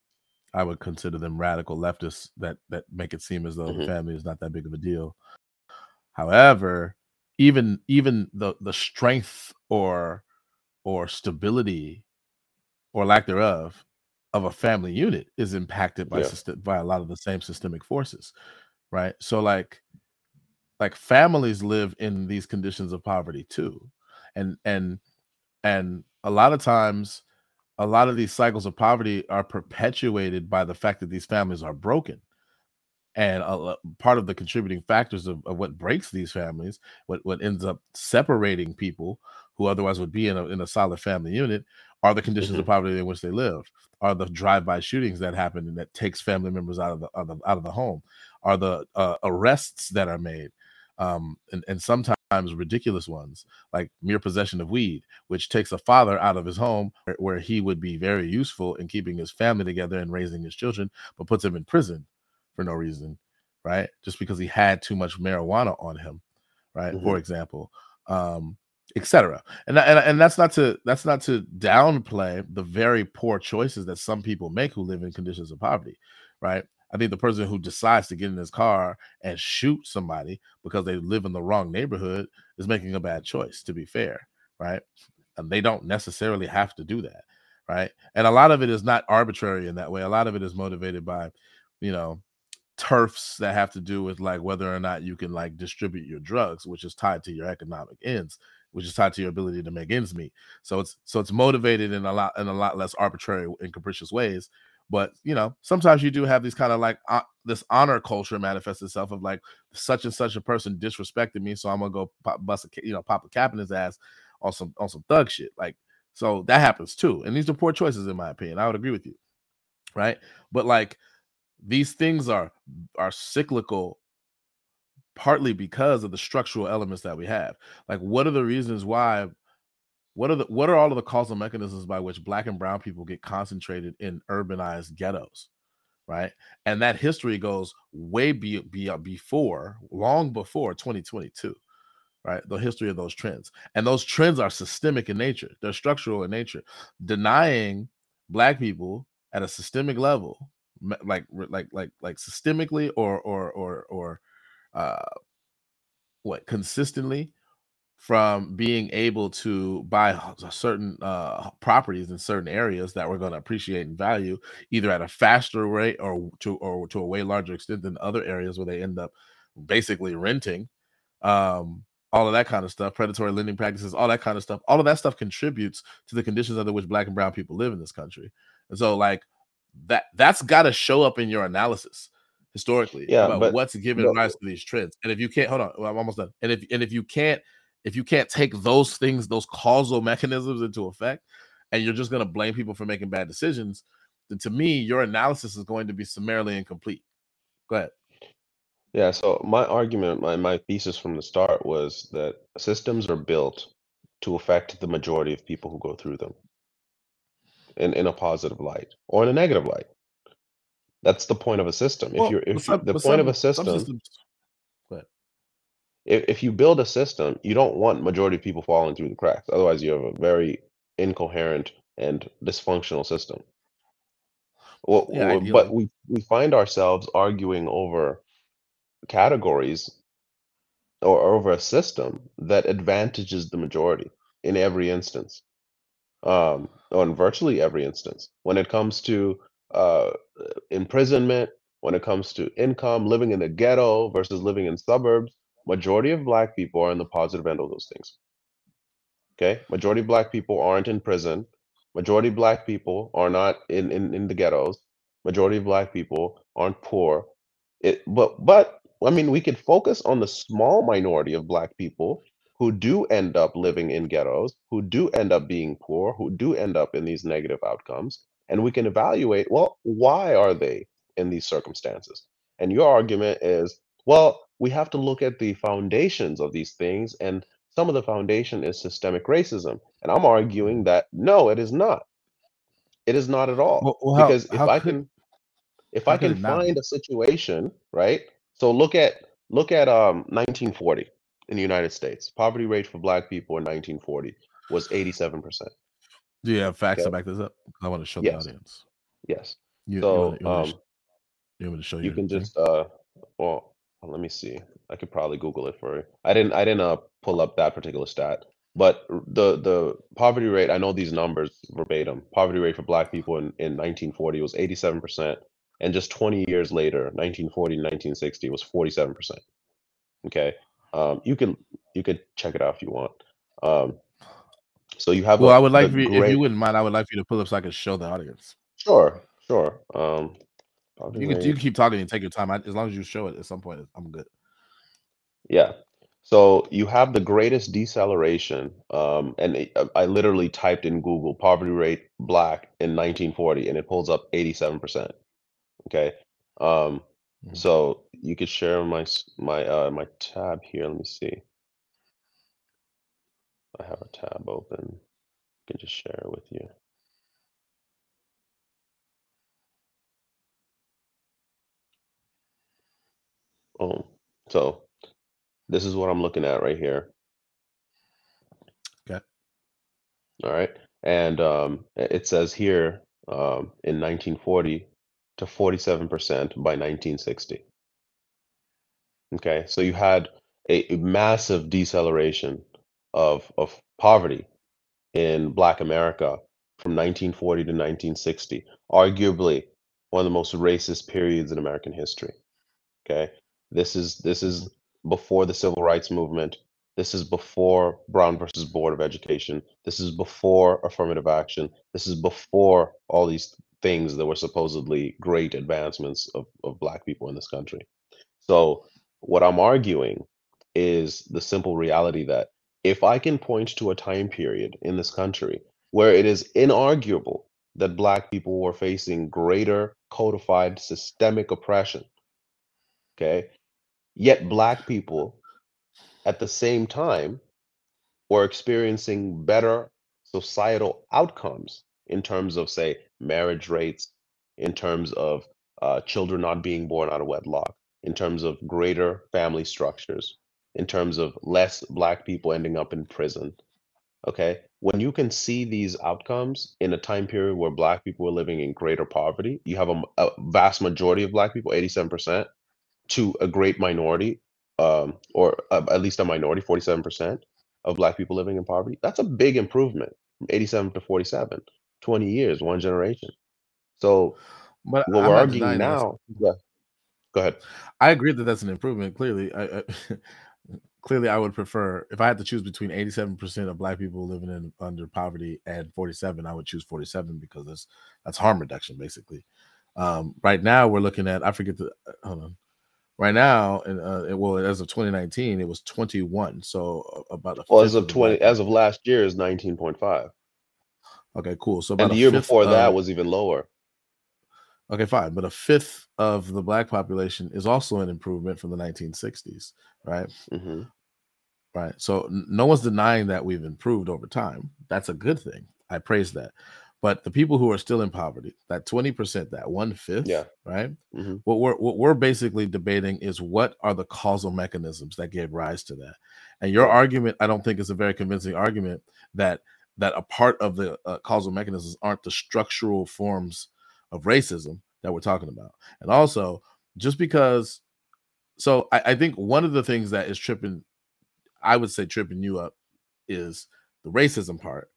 I would consider them radical leftists that that make it seem as though mm-hmm. the family is not that big of a deal. However, even even the the strength or or stability or lack thereof of a family unit is impacted by yeah. by a lot of the same systemic forces, right? So like like families live in these conditions of poverty too and and and a lot of times a lot of these cycles of poverty are perpetuated by the fact that these families are broken and a, part of the contributing factors of, of what breaks these families what what ends up separating people who otherwise would be in a, in a solid family unit are the conditions mm-hmm. of poverty in which they live are the drive-by shootings that happen and that takes family members out of the, out of the, out of the home are the uh, arrests that are made um, and, and sometimes ridiculous ones, like mere possession of weed, which takes a father out of his home where, where he would be very useful in keeping his family together and raising his children, but puts him in prison for no reason, right? Just because he had too much marijuana on him, right? Mm-hmm. For example, um, etc. And, and and that's not to that's not to downplay the very poor choices that some people make who live in conditions of poverty, right? I think the person who decides to get in his car and shoot somebody because they live in the wrong neighborhood is making a bad choice, to be fair, right? And they don't necessarily have to do that, right? And a lot of it is not arbitrary in that way. A lot of it is motivated by, you know, turfs that have to do with like whether or not you can like distribute your drugs, which is tied to your economic ends, which is tied to your ability to make ends meet. So it's so it's motivated in a lot in a lot less arbitrary and capricious ways. But you know, sometimes you do have these kind of like uh, this honor culture manifests itself of like such and such a person disrespected me, so I'm gonna go pop, bust a you know pop a cap in his ass on some on some thug shit. Like so that happens too, and these are poor choices in my opinion. I would agree with you, right? But like these things are are cyclical partly because of the structural elements that we have like what are the reasons why what are the what are all of the causal mechanisms by which black and brown people get concentrated in urbanized ghettos right? And that history goes way be, be, before long before 2022 right? The history of those trends. And those trends are systemic in nature. They're structural in nature. Denying black people at a systemic level like like like like systemically or or or or uh what consistently from being able to buy certain uh, properties in certain areas that we're going to appreciate and value either at a faster rate or to or to a way larger extent than other areas where they end up basically renting um, all of that kind of stuff predatory lending practices all that kind of stuff all of that stuff contributes to the conditions under which black and brown people live in this country and so like that that's got to show up in your analysis historically Yeah, about but what's giving the rise to these trends. And if you can't hold on, I'm almost done. And if and if you can't if you can't take those things, those causal mechanisms into effect, and you're just going to blame people for making bad decisions, then to me, your analysis is going to be summarily incomplete. Go ahead. yeah, so my argument, my my thesis from the start was that systems are built to affect the majority of people who go through them in in a positive light or in a negative light. That's the point of a system. If you're if some the point of a some some system, systems. Go ahead. If, if you build a system, you don't want majority of people falling through the cracks. Otherwise, you have a very incoherent and dysfunctional system. Well, Yeah, but we we find ourselves arguing over categories or over a system that advantages the majority in every instance, um, or in virtually every instance. When it comes to uh, imprisonment, when it comes to income, living in the ghetto versus living in suburbs, majority of black people are in the positive end of those things. Okay, majority black people aren't in prison. Majority black people are not in in, in the ghettos. Majority of black people aren't poor. It, but but I mean, we could focus on the small minority of black people who do end up living in ghettos, who do end up being poor, who do end up in these negative outcomes, and we can evaluate, well, why are they in these circumstances? And your argument is, well, we have to look at the foundations of these things, and some of the foundation is systemic racism. And I'm arguing that no, it is not. It is not at all. Well, well how Because if how I could can if I can find a situation, right? So look at look at um 1940 in the United States. Poverty rate for black people in 1940 was 87%. Do you have facts to back this up I want to show the audience. Yes. You you want So to you want to um you want to show you you can thing? just uh well let me see. I could probably Google it for you. I didn't I didn't uh pull up that particular stat. But the the poverty rate, I know these numbers verbatim. Poverty rate for black people in, in 1940 was 87%. And just 20 years later, 1940 to 1960 was 47%. Okay. Um you can you could check it out if you want. Um so you have Well, a I would like you, if you wouldn't mind, I would like for you to pull up so I can show the audience. sure, sure. Um You can you can keep talking and take your time. I, as long as you show it at some point, I'm good. Yeah. So you have the greatest deceleration, um, and it, uh, I literally typed in Google poverty rate black in 1940, and it pulls up 87%. Okay. Um, Mhm. so you could share my my uh my tab here. Let me see. I have a tab open. I can just share it with you. Oh, so this is what I'm looking at right here. Okay. All right. And um, it says here um, in 1940 to 47% by 1960. Okay. So you had a, a massive deceleration of, of poverty in Black America from 1940 to 1960, arguably one of the most racist periods in American history. Okay, this is this is before the civil rights movement. This is before Brown versus Board of Education. This is before affirmative action. This is before all these things that were supposedly great advancements of, of Black people in this country. So, what I'm arguing is the simple reality that if I can point to a time period in this country where it is inarguable that Black people were facing greater codified systemic oppression, okay, yet Black people at the same time were experiencing better societal outcomes in terms of, say, marriage rates, in terms of uh, children not being born out of wedlock, in terms of greater family structures, in terms of less Black people ending up in prison. Okay. When you can see these outcomes in a time period where Black people were living in greater poverty, you have a, a vast majority of Black people, 87%, to a great minority um, or uh, at least a minority, 47% of Black people living in poverty. That's a big improvement from 87 to 47, 20 years, one generation. So, But what I'm we're arguing now, yeah, go ahead. I agree that that's an improvement. Clearly, I, I clearly I would prefer if I had to choose between 87% of black people living in under poverty and 47, I would choose 47 because that's that's harm reduction basically. Um, right now we're looking at I forget the uh, hold on. Right now, and uh, it- well, as of 2019, it was 21. So uh, about a Well, as of of 20, black as of last year is 19.5. Okay, cool. So And about the year before that was even lower. okay, fine, but a fifth of the black population is also an improvement from the 1960s, right? hmm Right. So no one's denying that we've improved over time. That's a good thing. I praise that. But the people who are still in poverty, that 20%, that one fifth, Yeah. right? hmm What we're what we're basically debating is what are the causal mechanisms that gave rise to that. And your argument, I don't think is a very convincing argument that that a part of the uh, causal mechanisms aren't the structural forms of racism that we're talking about. And also, just because so I, I think one of the things that is tripping I would say tripping you up is the racism part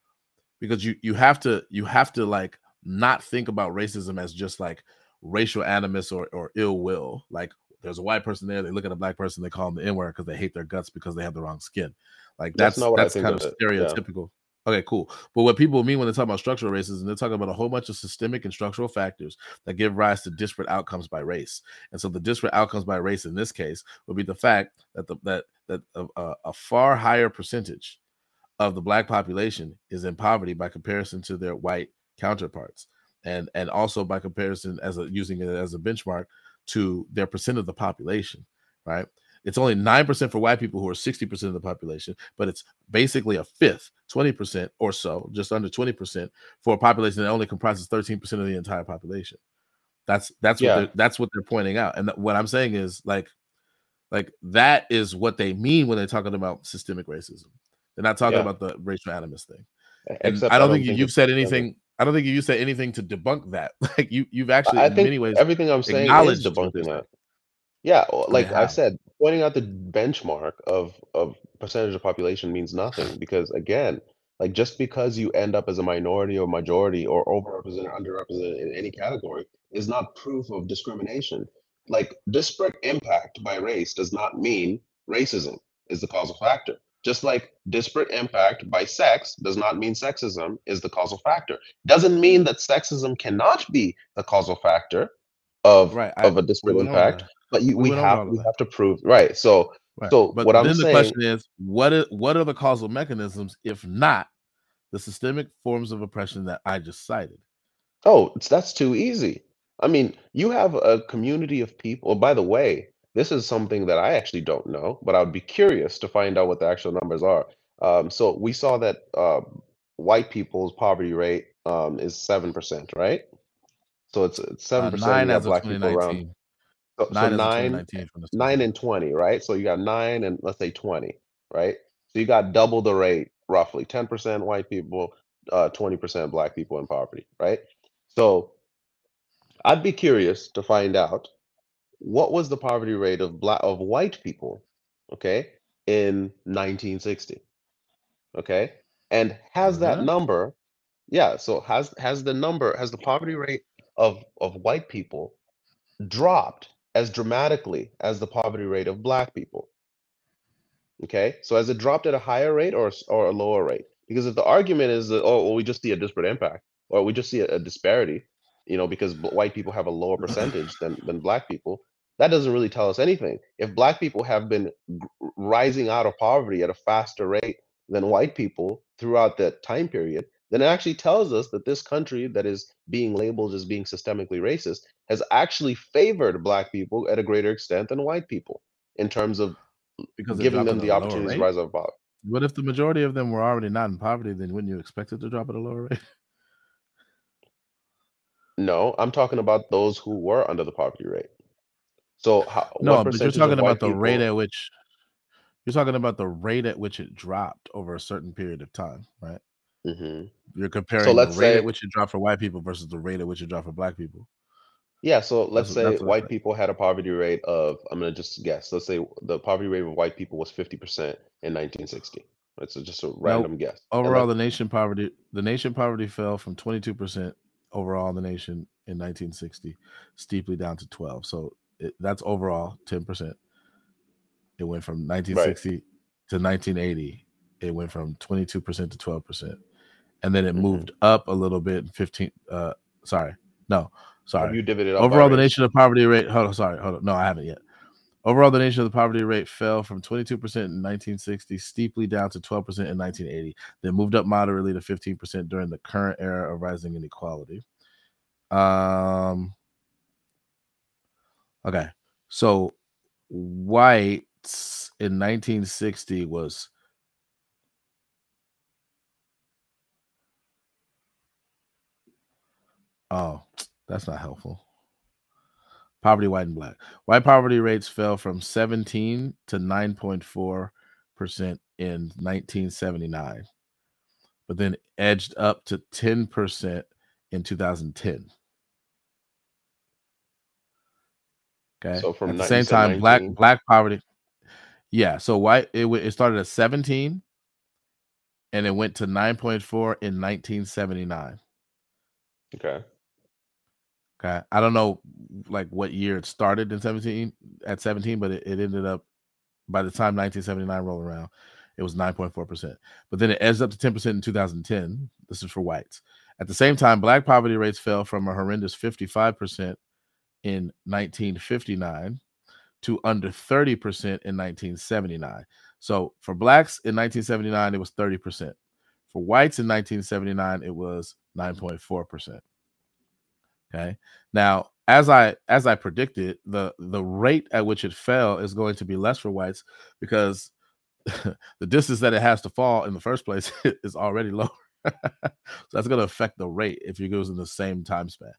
because you you have to you have to like not think about racism as just like racial animus or or ill will. Like there's a white person there, they look at a black person, they call them the N word because they hate their guts because they have the wrong skin. Like That's that's not what I that's think kind of of it. Yeah. stereotypical. Okay, cool. But what people mean when they talk about structural racism, they're talking about a whole bunch of systemic and structural factors that give rise to disparate outcomes by race. And so the disparate outcomes by race in this case would be the fact that the that that a, a far higher percentage of the black population is in poverty by comparison to their white counterparts. And and also by comparison as a using it as a benchmark to their percent of the population right? It's only 9% for white people who are 60% of the population but it's basically a fifth 20% or so just under 20% for a population that only comprises 13% of the entire population. That's that's what Yeah. they're that's what they're pointing out. And th- what i'm saying is like like that is what they mean when they're talking about systemic racism they're not talking Yeah. about the racial animus thing and Except I don't think, think you've said anything. I don't think you said anything to debunk that. Like you, you've actually, I in many ways, everything I'm saying is acknowledged what they're debunking that. Yeah, I like I said, pointing out the benchmark of of percentage of population means nothing because again, like just because you end up as a minority or majority or overrepresented, underrepresented in any category is not proof of discrimination. Like disparate impact by race does not mean racism is the causal factor. Just like disparate impact by sex does not mean sexism is the causal factor. Doesn't mean that sexism cannot be the causal factor of Right. Of a disparate impact, but you, We we have we have to prove right. So Right. so but what I'm then the saying, question is, what are, what are the causal mechanisms if not the systemic forms of oppression that I just cited? oh, it's, that's too easy. I mean, you have a community of people. Oh, by the way, this is something that I actually don't know, but I would be curious to find out what the actual numbers are. Um, so we saw that um, white people's poverty rate um, is seven percent, right? So it's Uh, seven percent. nine as of black people around. 2019. So, so Nine as of nine 2019 from the nine and 20, right? So you got nine and let's say 20, right? So you got double the rate, roughly 10% white people, uh, 20% black people in poverty, right? So I'd be curious to find out what was the poverty rate of black of white people, okay, in 1960, okay? And has that Uh-huh. number, yeah, so has has the number, has the poverty rate of of white people dropped as dramatically as the poverty rate of black people. Okay, so has it dropped at a higher rate or or a lower rate? Because if the argument is that oh well, we just see a disparate impact or we just see a, a disparity, you know, because white people have a lower percentage than than black people, that doesn't really tell us anything. If black people have been rising out of poverty at a faster rate than white people throughout that time period, then it actually tells us that this country that is being labeled as being systemically racist has actually favored black people at a greater extent than white people in terms of because giving them the opportunity to rise above. What if the majority of them were already not in poverty? Then wouldn't you expect it to drop at a lower rate? No, I'm talking about those who were under the poverty rate. So, how, no, but you're talking about the people... rate at which you're talking about the rate at which it dropped over a certain period of time, right? Mm-hmm. You're comparing so the rate say, at which it dropped for white people versus the rate at which it dropped for black people. Yeah, so let's that's, say white people had a poverty rate of I'm gonna just guess. Let's say the poverty rate of white people was 50% in 1960. It's just a random nope. guess. Overall, the nation poverty the nation poverty fell from 22% overall in the nation in 1960, steeply down to 12. So it, that's overall 10%. It went from 1960 right. to 1980. It went from 22% to 12% and then it mm-hmm. moved up a little bit. Fifteen. Uh, sorry, no, sorry. Have you divided overall the nation of poverty rate. Hold on, sorry, hold on. No, I haven't yet. Overall, the nation of the poverty rate fell from 22% in 1960, steeply down to 12% in 1980, then moved up moderately to 15% during the current era of rising inequality. Um, okay, so whites in 1960 was Oh, that's not helpful. Poverty, white and black. White poverty rates fell from 17 to 9.4 percent in 1979, but then edged up to 10 percent in 2010. Okay. So from at the same time, black black poverty. Yeah. So white it it started at 17, and it went to 9.4 in 1979. Okay. Okay. I don't know like what year it started in 17 at 17, but it, it ended up by the time 1979 rolled around, it was 9.4%. But then it edged up to 10% in 2010. This is for whites. At the same time, black poverty rates fell from a horrendous 55% in 1959 to under 30% in 1979. So for blacks in 1979, it was 30%. For whites in 1979, it was 9.4%. Okay. Now, as I as I predicted, the the rate at which it fell is going to be less for whites because the distance that it has to fall in the first place is already lower. so that's going to affect the rate if it goes in the same time span.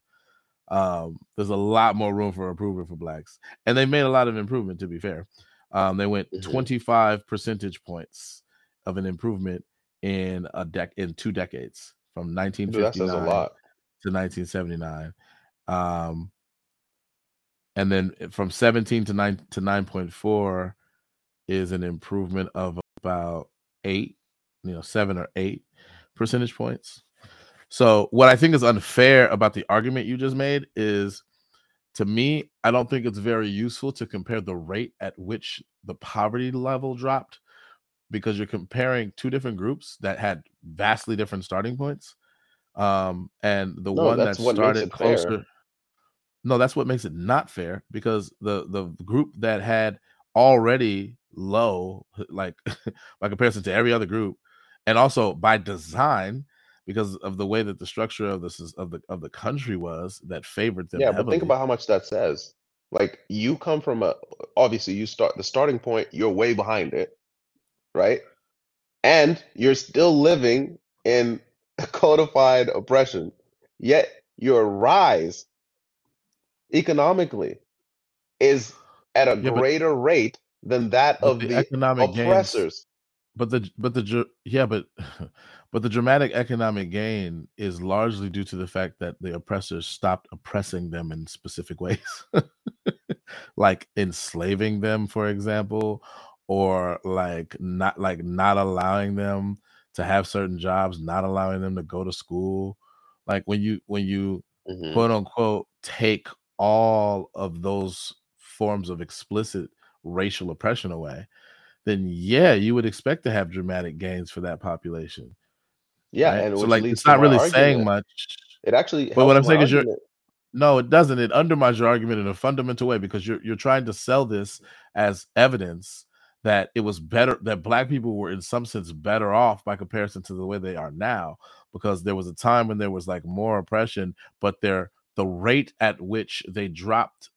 Um, there's a lot more room for improvement for blacks, and they made a lot of improvement. To be fair, um, they went mm-hmm. 25 percentage points of an improvement in a deck in two decades from 1959 to 1979. Um, and then from 17 to 9 to 9.4 is an improvement of about eight, you know, seven or eight percentage points. So what I think is unfair about the argument you just made is to me, I don't think it's very useful to compare the rate at which the poverty level dropped because you're comparing two different groups that had vastly different starting points. Um, and the no, one that started closer. Fair. No, that's what makes it not fair because the the group that had already low, like by comparison to every other group, and also by design, because of the way that the structure of this is, of the of the country was that favored them. Yeah, heavily. but think about how much that says. Like you come from a obviously you start the starting point, you're way behind it, right? And you're still living in codified oppression. Yet your rise economically is at a yeah, greater but, rate than that of the, the economic oppressors. Gains, but the but the yeah, but but the dramatic economic gain is largely due to the fact that the oppressors stopped oppressing them in specific ways. like enslaving them, for example, or like not like not allowing them to have certain jobs, not allowing them to go to school. Like when you when you mm-hmm. quote unquote take all of those forms of explicit racial oppression away, then yeah, you would expect to have dramatic gains for that population. Yeah, right? and so like it's not really saying much. It actually But what I'm saying is you're no, it doesn't. It undermines your argument in a fundamental way because you're you're trying to sell this as evidence that it was better that black people were in some sense better off by comparison to the way they are now because there was a time when there was like more oppression, but their the rate at which they dropped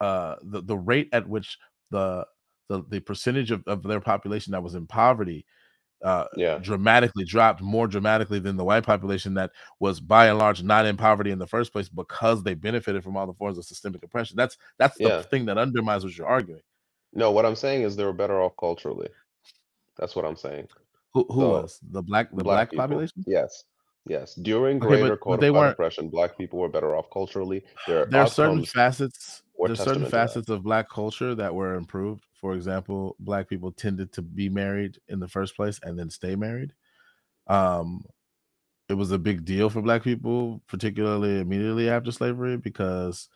uh the, the rate at which the the, the percentage of, of their population that was in poverty uh Yeah. dramatically dropped more dramatically than the white population that was by and large not in poverty in the first place because they benefited from all the forms of systemic oppression. That's that's the Yeah. thing that undermines what you're arguing. No, what I'm saying is they were better off culturally. That's what I'm saying. Who who So, was the black the Black black, population? Yes. Yes. During Okay, greater but, but they codified weren't. oppression, black people were better off culturally. Their There are certain facets. There's certain testament to that. facets of black culture that were improved. For example, black people tended to be married in the first place and then stay married. Um, it was a big deal for black people, particularly immediately after slavery, because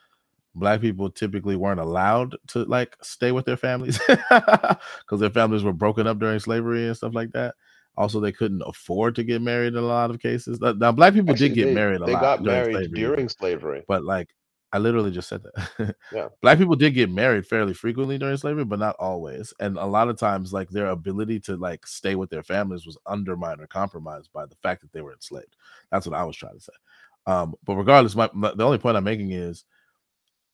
black people typically weren't allowed to like stay with their families because their families were broken up during slavery and stuff like that. Also, they couldn't afford to get married in a lot of cases. Now, black people Actually, did get they, married a they lot got during married slavery, during slavery. but like I literally just said that. Yeah. Black people did get married fairly frequently during slavery, but not always. And a lot of times, like their ability to like stay with their families was undermined or compromised by the fact that they were enslaved. That's what I was trying to say. Um, but regardless, my, my the only point I'm making is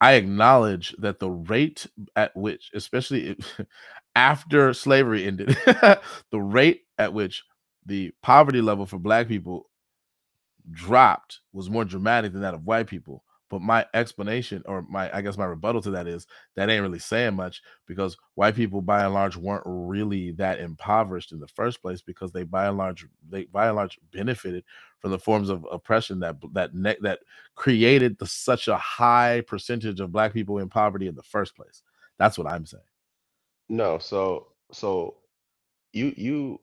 I acknowledge that the rate at which, especially if- after slavery ended, the rate at which the poverty level for black people dropped was more dramatic than that of white people. But my explanation, or my, I guess my rebuttal to that is that ain't really saying much because white people, by and large, weren't really that impoverished in the first place because they, by and large, they by and large benefited from the forms of oppression that that ne- that created the, such a high percentage of black people in poverty in the first place. That's what I'm saying. No, so so you you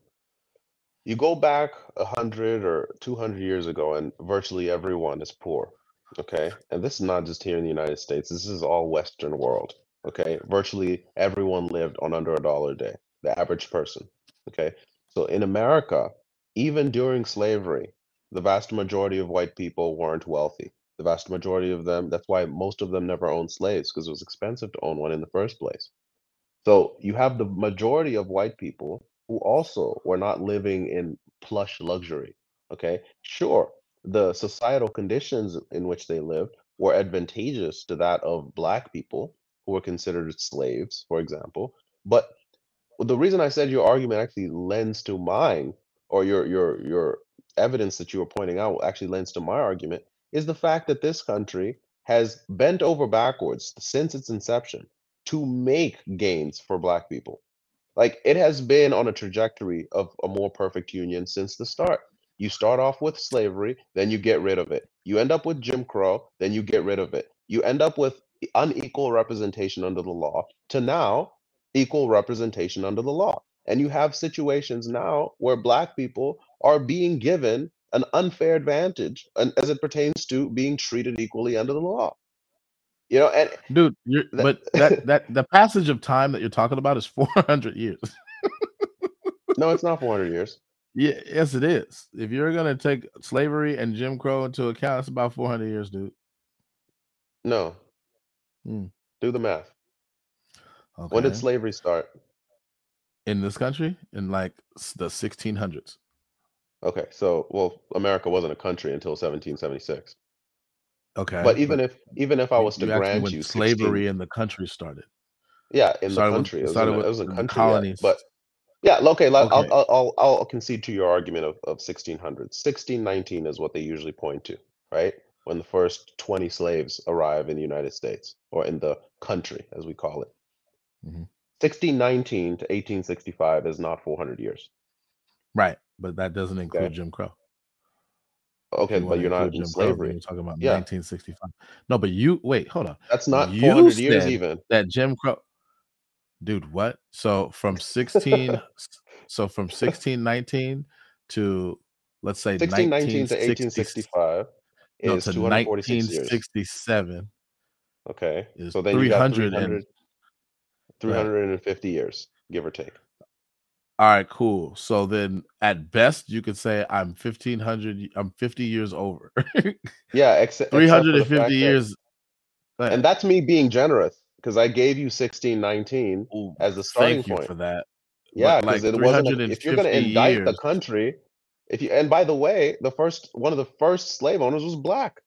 you go back a hundred or two hundred years ago, and virtually everyone is poor. Okay, and this is not just here in the United States. This is all Western world. Okay, virtually everyone lived on under a dollar a day. The average person. Okay, so in America, even during slavery, the vast majority of white people weren't wealthy. The vast majority of them. That's why most of them never owned slaves because it was expensive to own one in the first place. So you have the majority of white people who also were not living in plush luxury. Okay, sure, the societal conditions in which they lived were advantageous to that of black people who were considered slaves, for example. But the reason I said your argument actually lends to mine, or your your your evidence that you were pointing out actually lends to my argument, is the fact that this country has bent over backwards since its inception to make gains for black people. Like it has been on a trajectory of a more perfect union since the start. You start off with slavery, then you get rid of it. You end up with Jim Crow, then you get rid of it. You end up with unequal representation under the law to now equal representation under the law. And you have situations now where black people are being given an unfair advantage and as it pertains to being treated equally under the law. You know, and Dude, you're, That- but that that the passage of time that you're talking about is 400 years. no, it's not 400 years. Yeah, yes, it is. If you're gonna take slavery and Jim Crow into account, it's about 400 years, dude. No. Hmm. Do the math. Okay. When did slavery start? in this country in like the 1600s? Okay, so well, America wasn't a country until 1776. Okay, But even if even if I was to you asked me grant when you slavery 16, in the country started. yeah, in the started with- country, it was, started in, a- with it was a country, colonies. yeah, but yeah, okay, Okay. I'll, I'll I'll I'll concede to your argument of, of 1600s. 1619 is what they usually point to, right? When the first 20 slaves arrive in the United States or in the country, as we call it. Mhm. 1619 to 1865 is not 400 years. Right, but that doesn't include Okay. Jim Crow. Okay, You but you're not in Jim Crow. You're talking about Yeah. 1965. No, but you wait, hold on. That's not You 400 years even. That Jim Crow, dude. What? So from 16, so from 1619 to let's say 1619 to 1865 no, is to 246 years. 1967 Okay. So then you got 300 300. and 350 years, give or take. All right, cool. So then at best you could say I'm 1500 I'm 50 years over. yeah, except 350 years and that's me being generous because I gave you 1619 Ooh, as the starting thank you point for that. Yeah, because like it wasn't. A, if you're going to indict years. the country, if you and by the way, the first one of the first slave owners was black.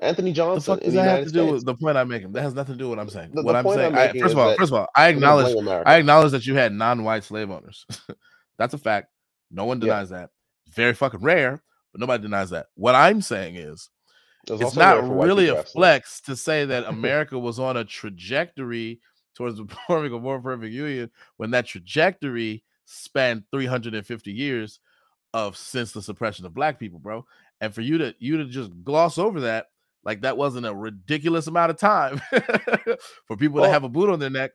Anthony Johnson. The fuck does that have to do with the point I'm making? That has nothing to do with what I'm saying. The, what the I'm saying, I'm I, first of all, first of all, I acknowledge, I acknowledge that you had non-white slave owners. That's a fact. No one denies yeah. that. Very fucking rare, but nobody denies that. What I'm saying is, it's not really a flex to say that America was on a trajectory towards forming a more perfect union when that trajectory spanned 350 years of senseless suppression of black people, bro. And for you to you to just gloss over that like that wasn't a ridiculous amount of time for people to have a boot on their neck,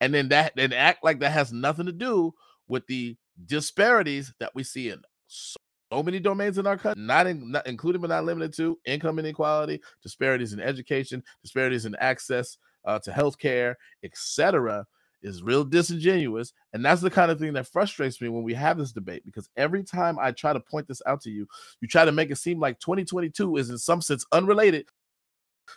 and then that then act like that has nothing to do with the disparities that we see in so, so many domains in our country, not, in, not including but not limited to income inequality, disparities in education, disparities in access uh, to healthcare, etc is real disingenuous. And that's the kind of thing that frustrates me when we have this debate because every time I try to point this out to you, you try to make it seem like 2022 is in some sense unrelated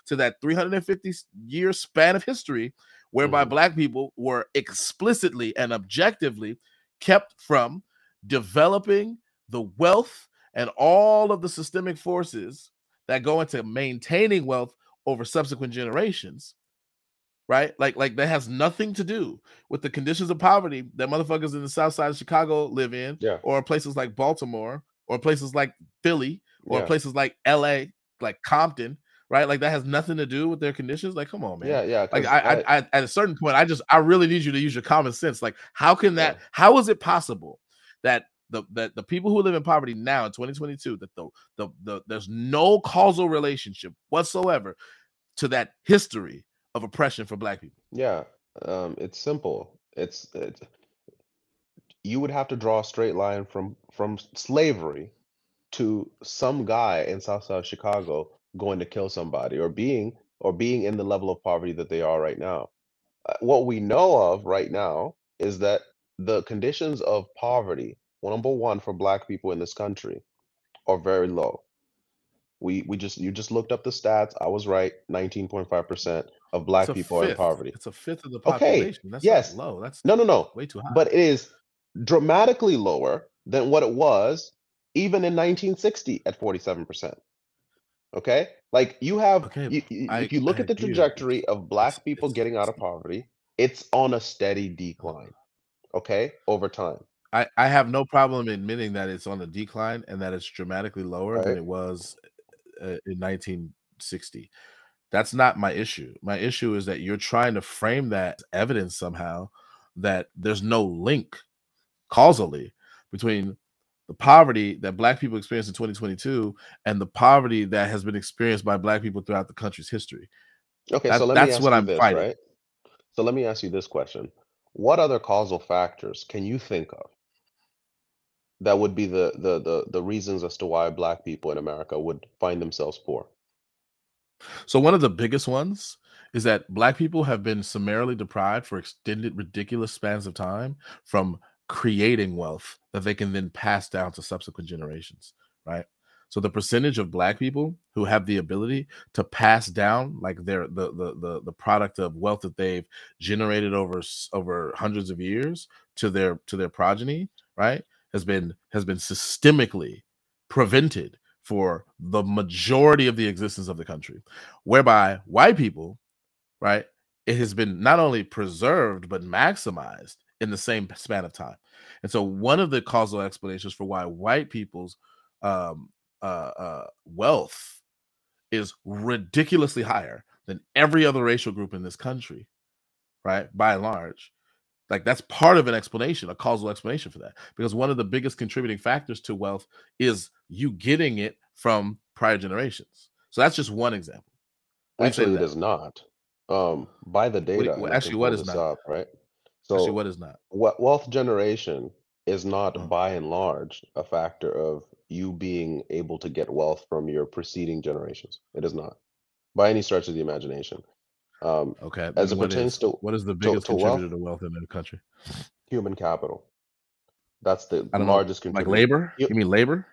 to that 350 year span of history whereby mm-hmm. black people were explicitly and objectively kept from developing the wealth and all of the systemic forces that go into maintaining wealth over subsequent generations right? Like, like that has nothing to do with the conditions of poverty that motherfuckers in the South Side of Chicago live in, yeah. or places like Baltimore, or places like Philly, or yeah. places like L.A., like Compton, right? Like that has nothing to do with their conditions. Like, come on, man. Yeah, yeah. Like, I, I, I, at a certain point, I just, I really need you to use your common sense. Like, how can that? Yeah. How is it possible that the that the people who live in poverty now in 2022 that the, the the there's no causal relationship whatsoever to that history of oppression for black people? Yeah, um, it's simple. It's, it's you would have to draw a straight line from from slavery to some guy in South Side Chicago going to kill somebody or being or being in the level of poverty that they are right now. Uh, what we know of right now is that the conditions of poverty, well, number one, for black people in this country, are very low. We we just you just looked up the stats. I was right. Nineteen point five percent of black people are in poverty. It's a fifth of the population. Okay. That's yes. low. That's no, no, no. Way too high. But it is dramatically lower than what it was even in 1960 at 47 percent. Okay, like you have. Okay, you, I, if you look I at the trajectory of black people it's, getting out of poverty, it's on a steady decline. Okay, over time. I, I have no problem admitting that it's on a decline and that it's dramatically lower right. than it was uh, in 1960. That's not my issue. My issue is that you're trying to frame that evidence somehow that there's no link causally between the poverty that black people experienced in 2022 and the poverty that has been experienced by black people throughout the country's history. Okay, that, so that's what I'm this, fighting. Right? So let me ask you this question. What other causal factors can you think of that would be the the the, the reasons as to why black people in America would find themselves poor? So one of the biggest ones is that black people have been summarily deprived for extended ridiculous spans of time from creating wealth that they can then pass down to subsequent generations, right? So the percentage of black people who have the ability to pass down like their the the the, the product of wealth that they've generated over over hundreds of years to their to their progeny, right? Has been has been systemically prevented for the majority of the existence of the country whereby white people right it has been not only preserved but maximized in the same span of time. And so one of the causal explanations for why white people's um, uh, uh, wealth is ridiculously higher than every other racial group in this country right by and large like that's part of an explanation, a causal explanation for that. Because one of the biggest contributing factors to wealth is you getting it from prior generations. So that's just one example. Actually, it is not. Um, by the data, what, actually, what is not? Up, right? So, actually, what is not? What wealth generation is not, uh-huh. by and large, a factor of you being able to get wealth from your preceding generations. It is not, by any stretch of the imagination. Um, Okay. as it what pertains is to what is the biggest to wealth, contributor to wealth in the country? human capital. That's the don't know. largest Like contributor. labor? You, You mean labor?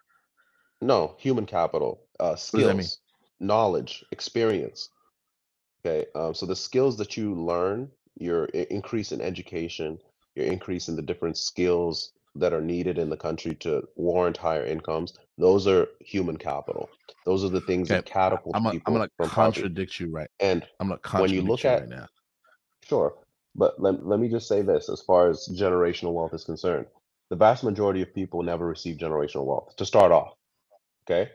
no, human capital, uh, What does that mean? skills, knowledge, experience. Okay, um, so the skills that you learn, your increase in education, your increase in the different skills that are needed in the country to warrant higher incomes, those are human capital. Those are the things Okay. that catapult I'm gonna I'm gonna from poverty. contradict you right. And I'm gonna when you look you at, right now. sure, but let, let me just say this as far as generational wealth is concerned, the vast majority of people never receive generational wealth to start off, okay?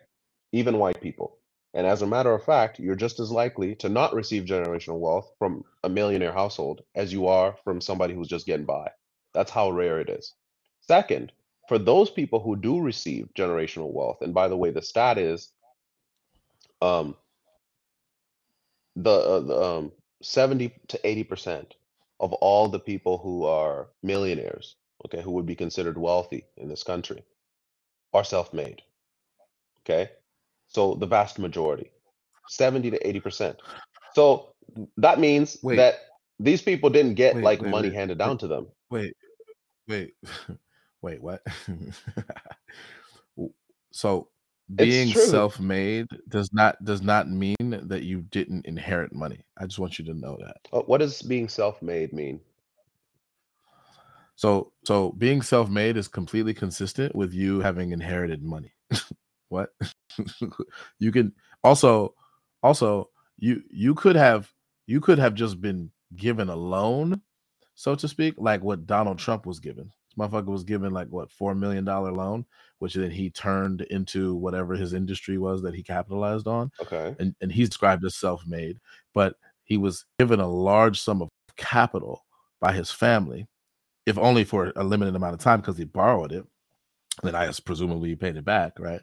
Even white people. And as a matter of fact, you're just as likely to not receive generational wealth from a millionaire household as you are from somebody who's just getting by. That's how rare it is. Second, for those people who do receive generational wealth, and by the way, the stat is um, the, uh, the um, 70 to 80 percent of all the people who are millionaires, okay, who would be considered wealthy in this country, are self-made. Okay, so the vast majority, 70 to 80 percent. So that means Wait, that these people didn't get wait, like wait, money handed down to them. wait, wait, wait, what? So being self-made does not does not mean that you didn't inherit money. I just want you to know that. What does being self-made mean? So so being self-made is completely consistent with you having inherited money. what? you can also also you you could have you could have just been given a loan, so to speak, like what Donald Trump was given. This motherfucker was given like what four million dollar loan, which then he turned into whatever his industry was that he capitalized on, Okay. and and he's described as self-made, but he was given a large sum of capital by his family if only for a limited amount of time because he borrowed it then i presumably he paid it back right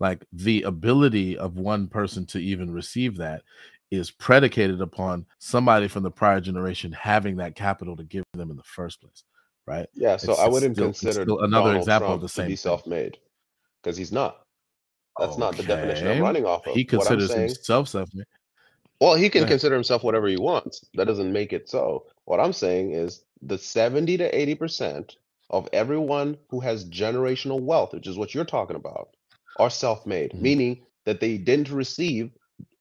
like the ability of one person to even receive that is predicated upon somebody from the prior generation having that capital to give them in the first place right Yeah, so it's, I wouldn't still consider another Donald example of Trump the to same be self-made because he's not. That's not the definition I'm running off of. he considers saying, himself self-made well, he can consider himself whatever he wants. That doesn't make it so. What I'm saying is the 70 to 80% of everyone who has generational wealth, which is what you're talking about, are self-made, Mhm. meaning that they didn't receive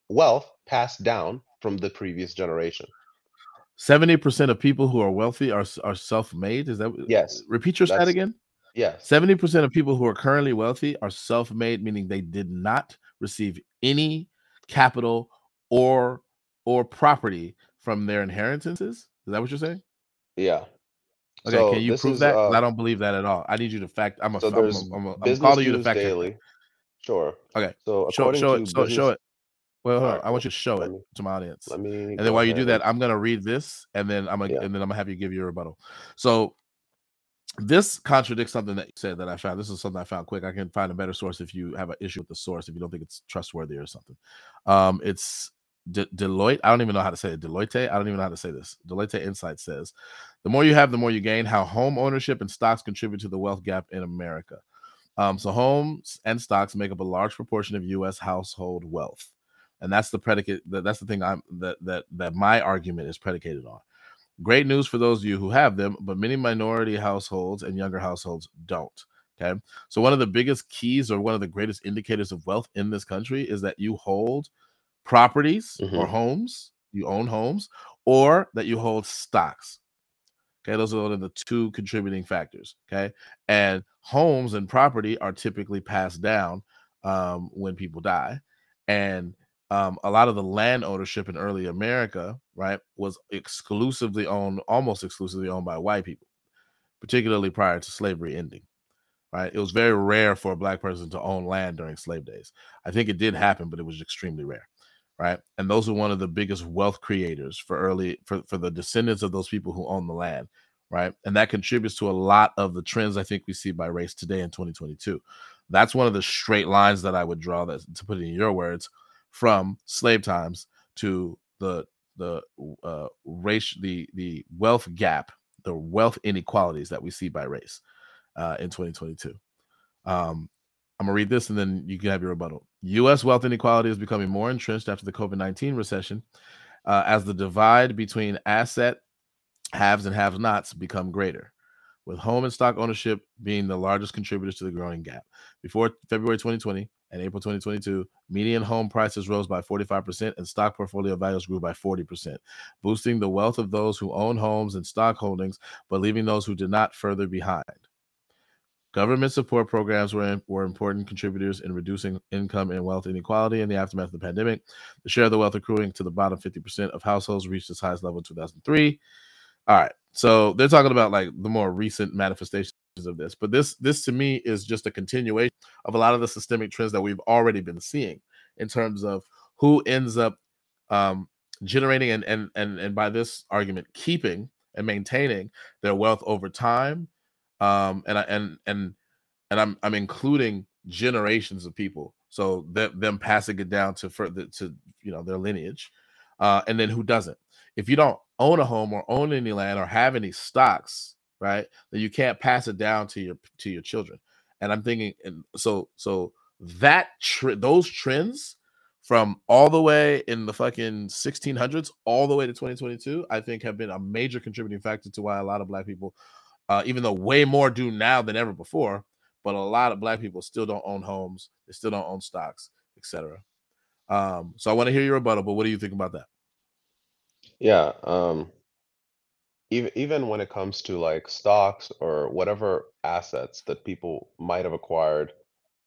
wealth passed down from the previous generation. 70% of people who are wealthy are are self-made? Is that Yes, repeat your stat again. Yes. 70% of people who are currently wealthy are self-made meaning they did not receive any capital or or property from their inheritances? Is that what you're saying? Yeah. okay So can you prove is that? Uh i don't believe that at all. I need you to fact i'm a so i'm a, I'm, a, I'm calling you to fact Daily. Sure. okay. So show show to it so show it well hold on. right, i want you to show it me to my audience let me and then while you do that i'm going to read this and then i'm gonna yeah. and then i'm gonna have you give your rebuttal so this contradicts something that you said that I found. This is something I found quick. I can find a better source if you have an issue with the source, if you don't think it's trustworthy or something. Um, it's De- Deloitte. I don't even know how to say it. Deloitte. I don't even know how to say this. Deloitte Insight says, the more you have, the more you gain. How home ownership and stocks contribute to the wealth gap in America. Um, so homes and stocks make up a large proportion of U.S. household wealth, and that's the predicate. That's the thing I'm that that that my argument is predicated on. Great news for those of you who have them, but many minority households and younger households don't. Okay. So, one of the biggest keys or one of the greatest indicators of wealth in this country is that you hold properties or hmm homes, you own homes, or that you hold stocks. Okay. Those are the two contributing factors. Okay. And homes and property are typically passed down um, when people die. And um, a lot of the land ownership in early America, right, was exclusively owned, almost exclusively owned by white people, particularly prior to slavery ending. Right, it was very rare for a black person to own land during slave days. I think it did happen, but it was extremely rare. Right, and those were one of the biggest wealth creators for early for for the descendants of those people who own the land. Right, and that contributes to a lot of the trends I think we see by race today in 2022. That's one of the straight lines that I would draw. That to put it in your words, from slave times to the the uh, race the the wealth gap, the wealth inequalities that we see by race uh, in 2022. Um, I'm gonna read this and then you can have your rebuttal. U.S. wealth inequality is becoming more entrenched after the COVID 19 recession uh, as the divide between asset haves and have nots become greater, with home and stock ownership being the largest contributors to the growing gap. Before February 2020 and April 2022, median home prices rose by 45% and stock portfolio values grew by 40%, boosting the wealth of those who own homes and stock holdings, but leaving those who did not further behind. Government support programs were, were important contributors in reducing income and wealth inequality in the aftermath of the pandemic. The share of the wealth accruing to the bottom 50% of households reached its highest level in 2003. All right. So they're talking about like the more recent manifestations of this, but this this to me is just a continuation of a lot of the systemic trends that we've already been seeing in terms of who ends up um, generating and and and and by this argument keeping and maintaining their wealth over time um, and and and and I'm I'm including generations of people, so that them passing it down to further to you know their lineage, uh, and then who doesn't. If you don't own a home or own any land or have any stocks, right, That you can't pass it down to your to your children. And I'm thinking, and so so that tr- those trends from all the way in the fucking 1600s all the way to 2022 i think have been a major contributing factor to why a lot of black people uh, even though way more do now than ever before. But a lot of black people still don't own homes, they still don't own stocks, etc. Um, so I want to hear your rebuttal. But what do you think about that? Yeah, um, even even when it comes to like stocks or whatever assets that people might have acquired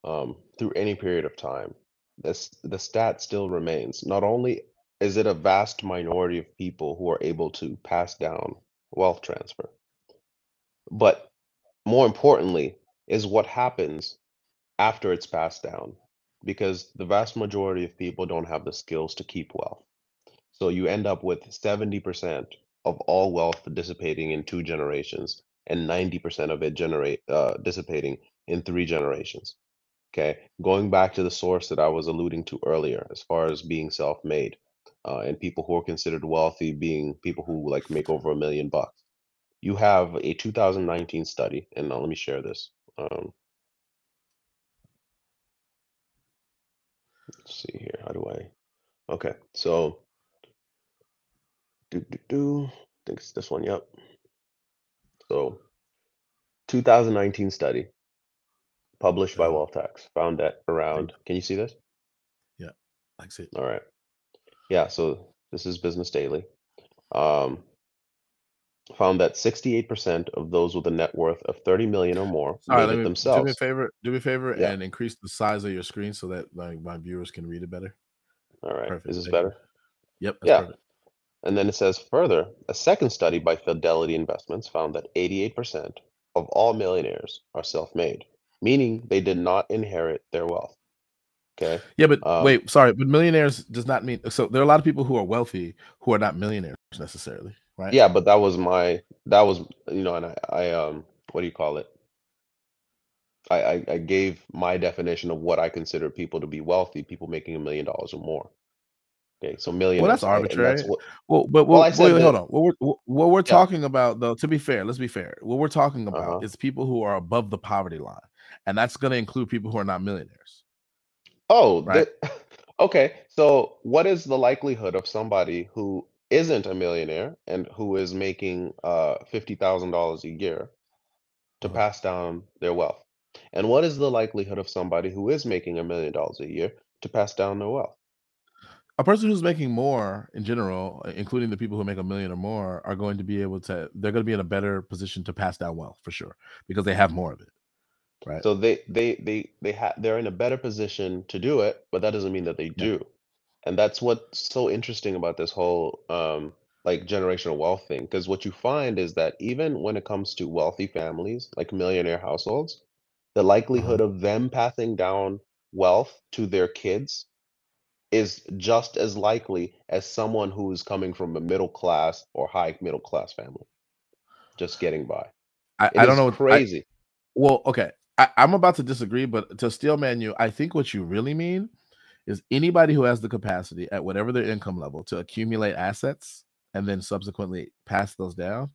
um, through any period of time, this the stat still remains. Not only is it a vast minority of people who are able to pass down wealth transfer, but more importantly is what happens after it's passed down, because the vast majority of people don't have the skills to keep wealth. So you end up with 70% of all wealth dissipating in two generations and 90% of it generate uh, dissipating in three generations. Okay, going back to the source that I was alluding to earlier, as far as being self-made, uh, and people who are considered wealthy being people who like make over a million bucks you have a 2019 study, and now let me share this. Um, let's see here. How do I? Okay, so do do do. I think it's this one. Yep. So, 2019 study published by Uh, Wealth-X found that around. Can you see this? yeah, I see. All right. Yeah. So this is Business Daily. Um, found that 68% of those with a net worth of 30 million or more All right, made me do me a favor. Do me a favor Yeah. and increase the size of your screen so that like my viewers can read it better. All right. Perfect. Is this better? Yep, that's Yeah. perfect. And then it says further, a second study by Fidelity Investments found that 88% of all millionaires are self-made, meaning they did not inherit their wealth. Okay. Yeah, but Um, wait, sorry, but millionaires does not mean so there are a lot of people who are wealthy who are not millionaires necessarily, right? yeah, but that was my that was you know, and I, I um what do you call it? I, I I gave my definition of what I consider people to be wealthy, people making a million dollars or more. Okay, so million. Well, that's and that's arbitrary. what. Well, but Well, well, I said wait, hold on. What we're what we're Yeah. talking about, though, to be fair, let's be fair. What we're talking about Uh-huh. is people who are above the poverty line, and that's going to include people who are not millionaires, Oh, right? the, okay. So, what is the likelihood of somebody who isn't a millionaire and who is making uh $50,000 a year to Uh-huh. pass down their wealth? And what is the likelihood of somebody who is making a million dollars a year to pass down their wealth? A person who's making more in general, uh, including the people who make a million or more, are going to be able to. They're going to be in a better position to pass down wealth for sure because they have more of it, right? So they they they they have they're in a better position to do it, but that doesn't mean that they Yeah. do. And that's what's so interesting about this whole um like generational wealth thing, because what you find is that even when it comes to wealthy families, like millionaire households, the likelihood of them passing down wealth to their kids is just as likely as someone who is coming from a middle class or high middle class family, just getting by. I, I don't know. what- I, crazy. well, okay. I, I'm about to disagree, but to steel man you, I think what you really mean is anybody who has the capacity at whatever their income level to accumulate assets and then subsequently pass those down,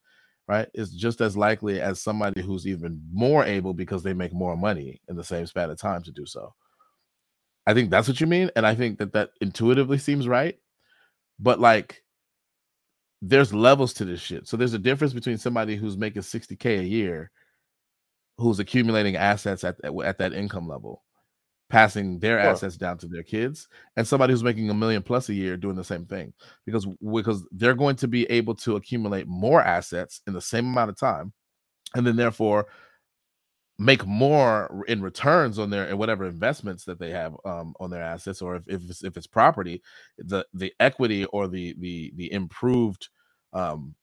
right, is just as likely as somebody who's even more able because they make more money in the same span of time to do so. I think that's what you mean, and I think that that intuitively seems right. But like, there's levels to this shit. So there's a difference between somebody who's making 60k a year, who's accumulating assets at at that income level, passing their sure. assets down to their kids, and somebody who's making a million plus a year doing the same thing because because they're going to be able to accumulate more assets in the same amount of time, and then therefore make more in returns on their and whatever investments that they have um, on their assets or if, if it's, if it's property the the equity or the the the improved um,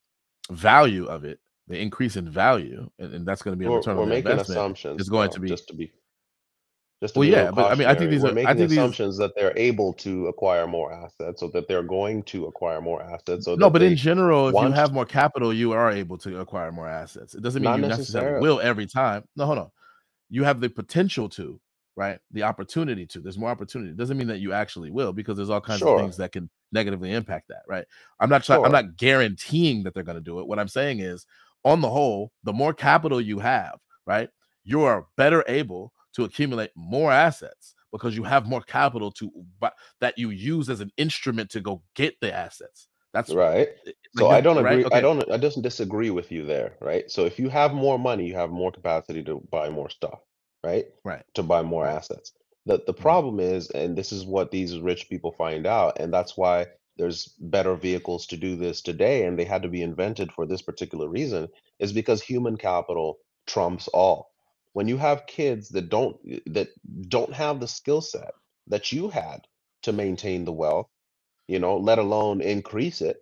value of it the increase in value and, and that's going to be a return we're, on we're making investment assumptions is going to be just to be just well yeah but i mean i think these we're are making i think assumptions these that they're able to acquire more assets or that they're going to acquire more assets so no but in general if you want have more capital you are able to acquire more assets it doesn't mean not you necessarily necessarily will every time no hold on you have the potential to, right? The opportunity to. There's more opportunity. It doesn't mean that you actually will, because there's all kinds of things that can negatively impact that, right? I'm not trying. I'm not guaranteeing that they're going to do it. What I'm saying is, on the whole, the more capital you have, right, you are better able to accumulate more assets because you have more capital to but that you use as an instrument to go get the assets. That's Right. like So I don't right. agree. I don't. I doesn't disagree with you there. Right. So if you have more money, you have more capacity to buy more stuff. Right. Right. To buy more Right. assets. The the Mhm. problem is, and this is what these rich people find out, and that's why there's better vehicles to do this today, and they had to be invented for this particular reason, is because human capital trumps all. When you have kids that don't that don't have the skill set that you had to maintain the wealth you know, let alone increase it.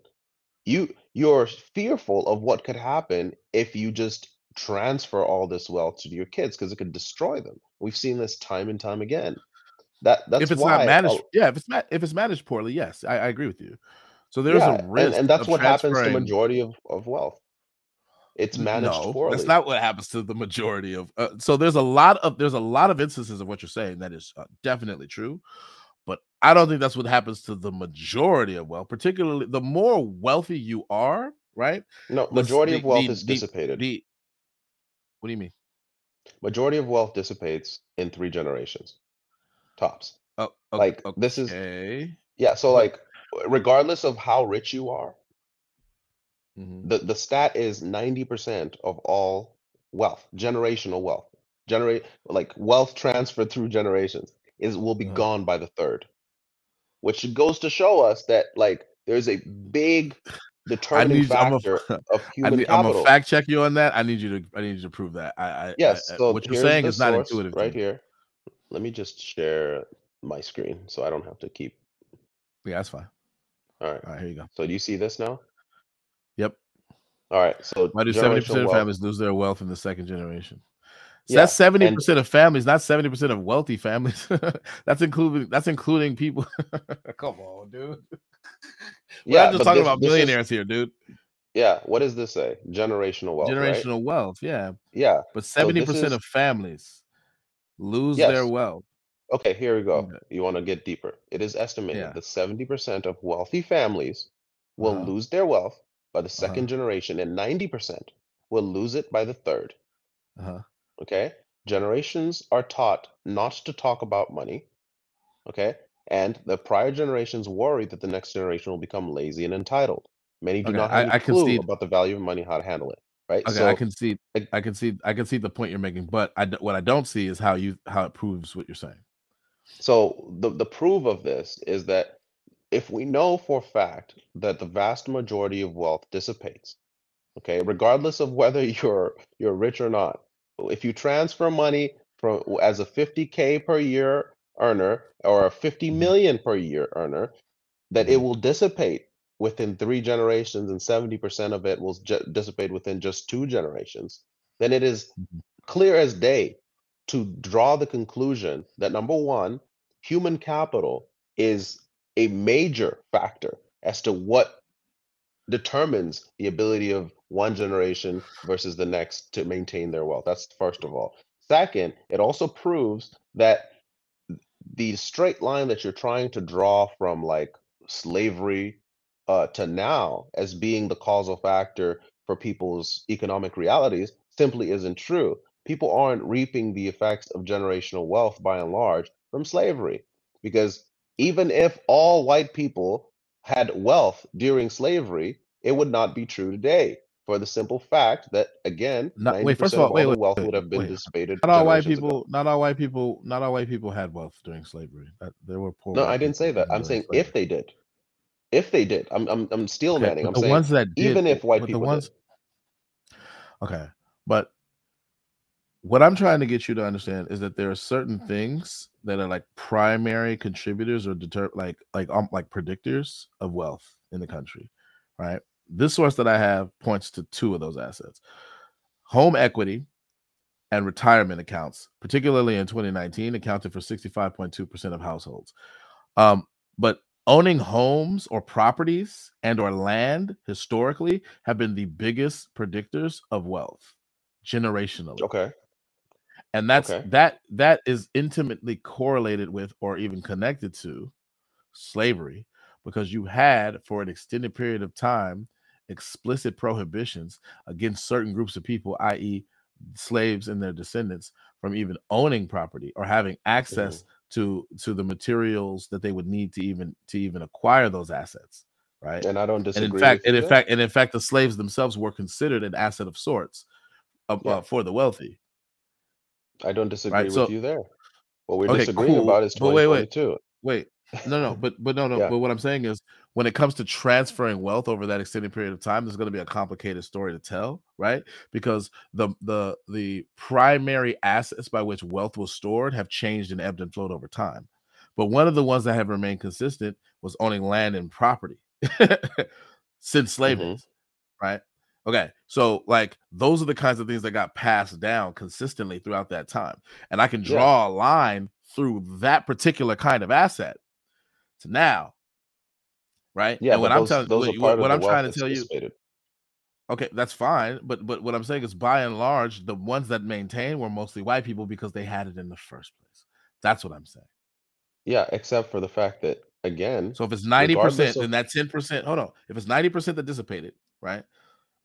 You you're fearful of what could happen if you just transfer all this wealth to your kids because it could destroy them. We've seen this time and time again. That that's If that's it's not why managed, oh, yeah. If it's ma- if it's managed poorly, yes, I, I agree with you. So there's a yeah, and risk and that's of what happens to majority of of wealth. It's managed No, that's not what happens to the majority of. Uh, so there's a lot of there's a lot of instances of what you're saying that is uh, definitely true, but I don't think that's what happens to the majority of wealth. Particularly, the more wealthy you are, right? No, majority the of wealth the is the dissipated. the. What do you mean? Majority of wealth dissipates in three generations, tops. Oh, o- Like this is okay, yeah, so like regardless of how rich you are, mhm, the the stat is 90% of all wealth, generational wealth, generate like wealth transferred through generations is will be gone by the third, which goes to show us that like there's a big I determining need. I'm a. factor of I human need. I'm a capital. fact check you on that. I need you to. I need you to prove that. I. I. I Yes, I- so what you're saying is not intuitive right here. Let me just share my screen so I don't have to keep. Yeah, that's fine. All right. All right, here you go. So do you see this now? All right. So Why do seventy percent of families lose their wealth in the second generation? So Yeah. that's seventy percent of families, not seventy percent of wealthy families. that's including that's including people. Come on, dude. We're yeah, not just talking this about is here, dude. yeah, what does this say? Generational wealth, right? Generational wealth, yeah. Yeah. But seventy this percent is of families lose their wealth. Okay, here we go. Okay. You want to get deeper. It is estimated Yeah. that 70% of wealthy families will Uh-huh. lose their wealth by the Uh-huh. second generation and 90% will lose it by the third. Uh-huh. Okay? Generations are taught not to talk about money. Okay? And the prior generations worry that the next generation will become lazy and entitled. Many do Okay. not have I, any I clue concede. about the value of money, how to handle it. Right? Okay, I can see I can see I can see the point you're making, but I what I don't see is how you how it proves what you're saying. So the the proof of this is that if we know for a fact that the vast majority of wealth dissipates, okay, regardless of whether you're you're rich or not, if you transfer money from as a 50k per year earner or a 50 Mhm. per year earner, that it Mhm. will dissipate within three generations and 70% of it will ju- dissipate within just two generations, then it is Mhm. clear as day to draw the conclusion that number one, human capital is a major factor as to what determines the ability of one generation versus the next to maintain their wealth. That's first of all. Second, it also proves that the straight line that you're trying to draw from like slavery uh, to now as being the causal factor for people's economic realities simply isn't true. People aren't reaping the effects of generational wealth by and large from slavery because even if all white people had wealth during slavery, it would not be true today for the simple fact that again, Not, wait, first of all, of all wait, wait, wealth wait, would have been wait. dissipated Not all white generations ago. people, not all white people, not all white people had wealth during slavery. That there were poor No, I didn't say that. I'm saying slavery. if they did, if they did, I'm I'm I'm steel Okay, manning. I'm the saying ones that did, even if white people ones, did. okay, but what I'm trying to get you to understand is that there are certain things that are like primary contributors or deter like like um like predictors of wealth in the country, right? This source that I have points to two of those assets: home equity and retirement accounts, particularly in 2019, accounted for 65.2% of households. Um, but owning homes or properties and or land historically have been the biggest predictors of wealth generationally Okay. And that's Okay. that that is intimately correlated with or even connected to slavery because you had for an extended period of time explicit prohibitions against certain groups of people i.e slaves and their descendants from even owning property or having access to to the materials that they would need to even to even acquire those assets right? And I don't disagree and in fact and in fact and in fact the slaves themselves were considered an asset of sorts uh, Yeah. uh, for the wealthy I don't disagree right with you there. What we're okay disagreeing cool. about is but wait wait. wait. No no but but no no Yeah. but what i'm saying is when it comes to transferring wealth over that extended period of time there's going to be a complicated story to tell right? Because the the the primary assets by which wealth was stored have changed and ebbed and flowed over time. But one of the ones that have remained consistent was owning land and property since slave Mhm. right okay so like those are the kinds of things that got passed down consistently throughout that time and i can Yeah. draw a line through that particular kind of asset. To now right Yeah, and what but i'm telling those what, what part of what the i'm trying to tell you okay that's fine but but what i'm saying is by and large the ones that maintain were mostly white people because they had it in the first place. That's what i'm saying. Yeah, except for the fact that again, so if it's 90% then that 10% hold on if it's 90% that dissipated right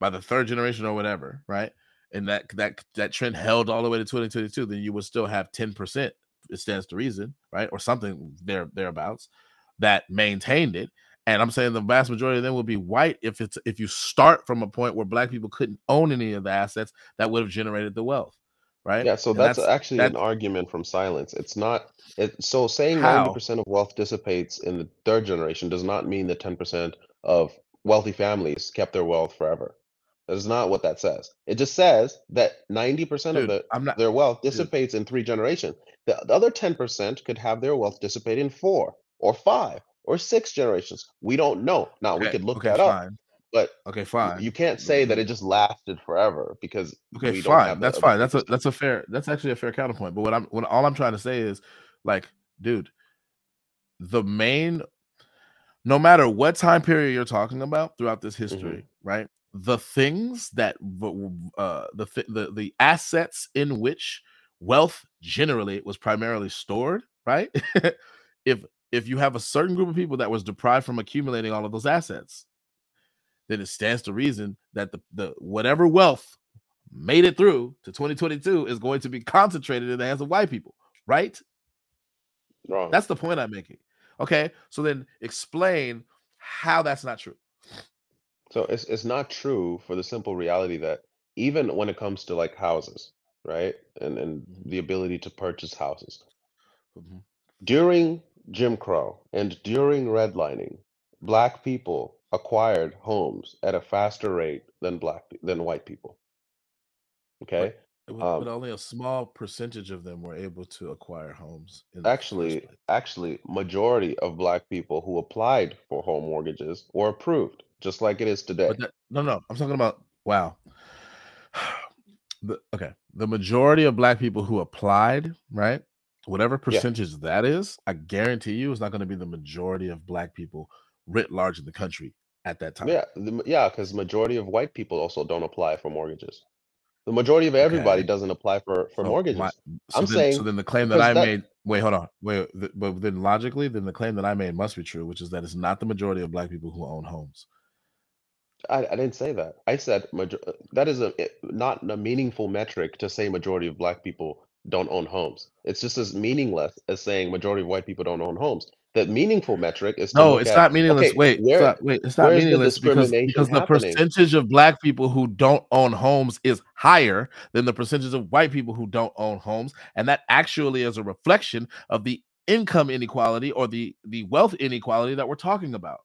by the third generation or whatever, right? And that that that trend held all the way to 2022, then you would still have 10%. It stands to reason, right? Or something there thereabouts that maintained it. And I'm saying the vast majority of them will be white if it's if you start from a point where black people couldn't own any of the assets that would have generated the wealth, right? yeah, so that's that's actually that an argument from silence. It's not it so saying 90% of wealth dissipates in the third generation does not mean that 10% of wealthy families kept their wealth forever. That is not what that says. It just says that 90% of dude, the I'm not their wealth dude. dissipates in three generations. The, the other 10% could have their wealth dissipate in four or five or six generations. We don't know. Now we Okay, could look okay, that up, fine. but Okay, y- fine. you can't say that it just lasted forever because Okay, we don't have fine. the That's other fine. That's a 10%. that's a fair that's actually a fair counterpoint. But what I'm what all I'm trying to say is like, dude, the main no matter what time period you're talking about throughout this hmm history, right? The things that uh the the the assets in which wealth generally was primarily stored, right? if if you have a certain group of people that was deprived from accumulating all of those assets, then it stands to reason that the, the whatever wealth made it through to 2022 is going to be concentrated in the hands of white people, right? Wrong. That's the point I'm making. Okay, so then explain how that's not true. So it's it's not true for the simple reality that even when it comes to like houses, right? And and Mhm, the ability to purchase houses. mhm. During Jim Crow and during redlining, black people acquired homes at a faster rate than black than white people. Okay? it but Um only a small percentage of them were able to acquire homes actually actually majority of black people who applied for home mortgages were approved, just like it is today. But that no no, I'm talking about wow. The, okay, the majority of black people who applied, right? Whatever Yeah. percentage that is, I guarantee you, it's not going to be the majority of black people writ large in the country at that time. Yeah, the, yeah, because majority of white people also don't apply for mortgages. The majority of everybody Okay, doesn't apply for for so my mortgages. so I'm then so saying then the claim that I that made. Wait, hold on. Wait, but then logically, then the claim that I made must be true, which is that it's not the majority of black people who own homes. I, I didn't say that. I said major, that is a it- not a meaningful metric to say majority of black people don't own homes. It's just as meaningless as saying majority of white people don't own homes the meaningful metric is to No, look it's at not meaningless. okay, Wait, it's where not, wait, it's not the meaningless because discrimination because the happening? percentage of black people who don't own homes is higher than the percentage of white people who don't own homes, and that actually is a reflection of the income inequality or the the wealth inequality that we're talking about.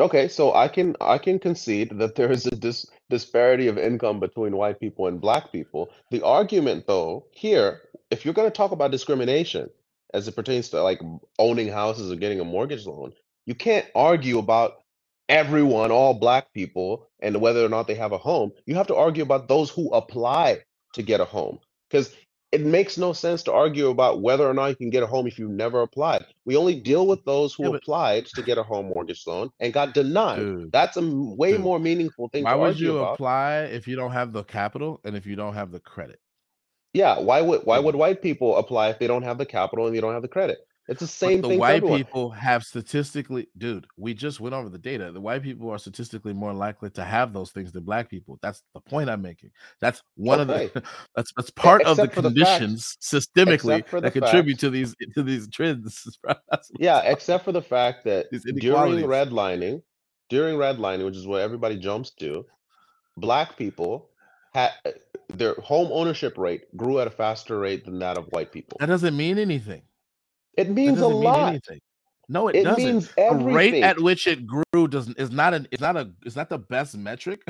Okay, so I can I can concede that there is a dis disparity of income between white people and black people. The argument, though, here, if you're going to talk about discrimination as it pertains to like owning houses or getting a mortgage loan, you can't argue about everyone, all black people, and whether or not they have a home. You have to argue about those who apply to get a home. Because it makes no sense to argue about whether or not you can get a home if you've never applied. We only deal with those Yeah, who but applied to get a home mortgage loan and got denied. dude, That's a m- way dude, more meaningful thing why to would argue you about. apply if you don't have the capital and if you don't have the credit? Yeah, why would why would white people apply if they don't have the capital and they don't have the credit? It's the same the thing for white people have statistically, dude, we just went over the data. The white people are statistically more likely to have those things than black people. That's the point I'm making. That's one of the that's that's part of the Except for the conditions systemically the that contribute fact, to these to these trends. bro. That's what I'm yeah, except for the fact that during redlining, during redlining, which is what everybody jumps to, black people had eh, their home ownership rate grew at a faster rate than that of white people. That doesn't mean anything. It means a mean lot. No, it It doesn't. means The rate at which it grew doesn't is not an it's not a it's not the best metric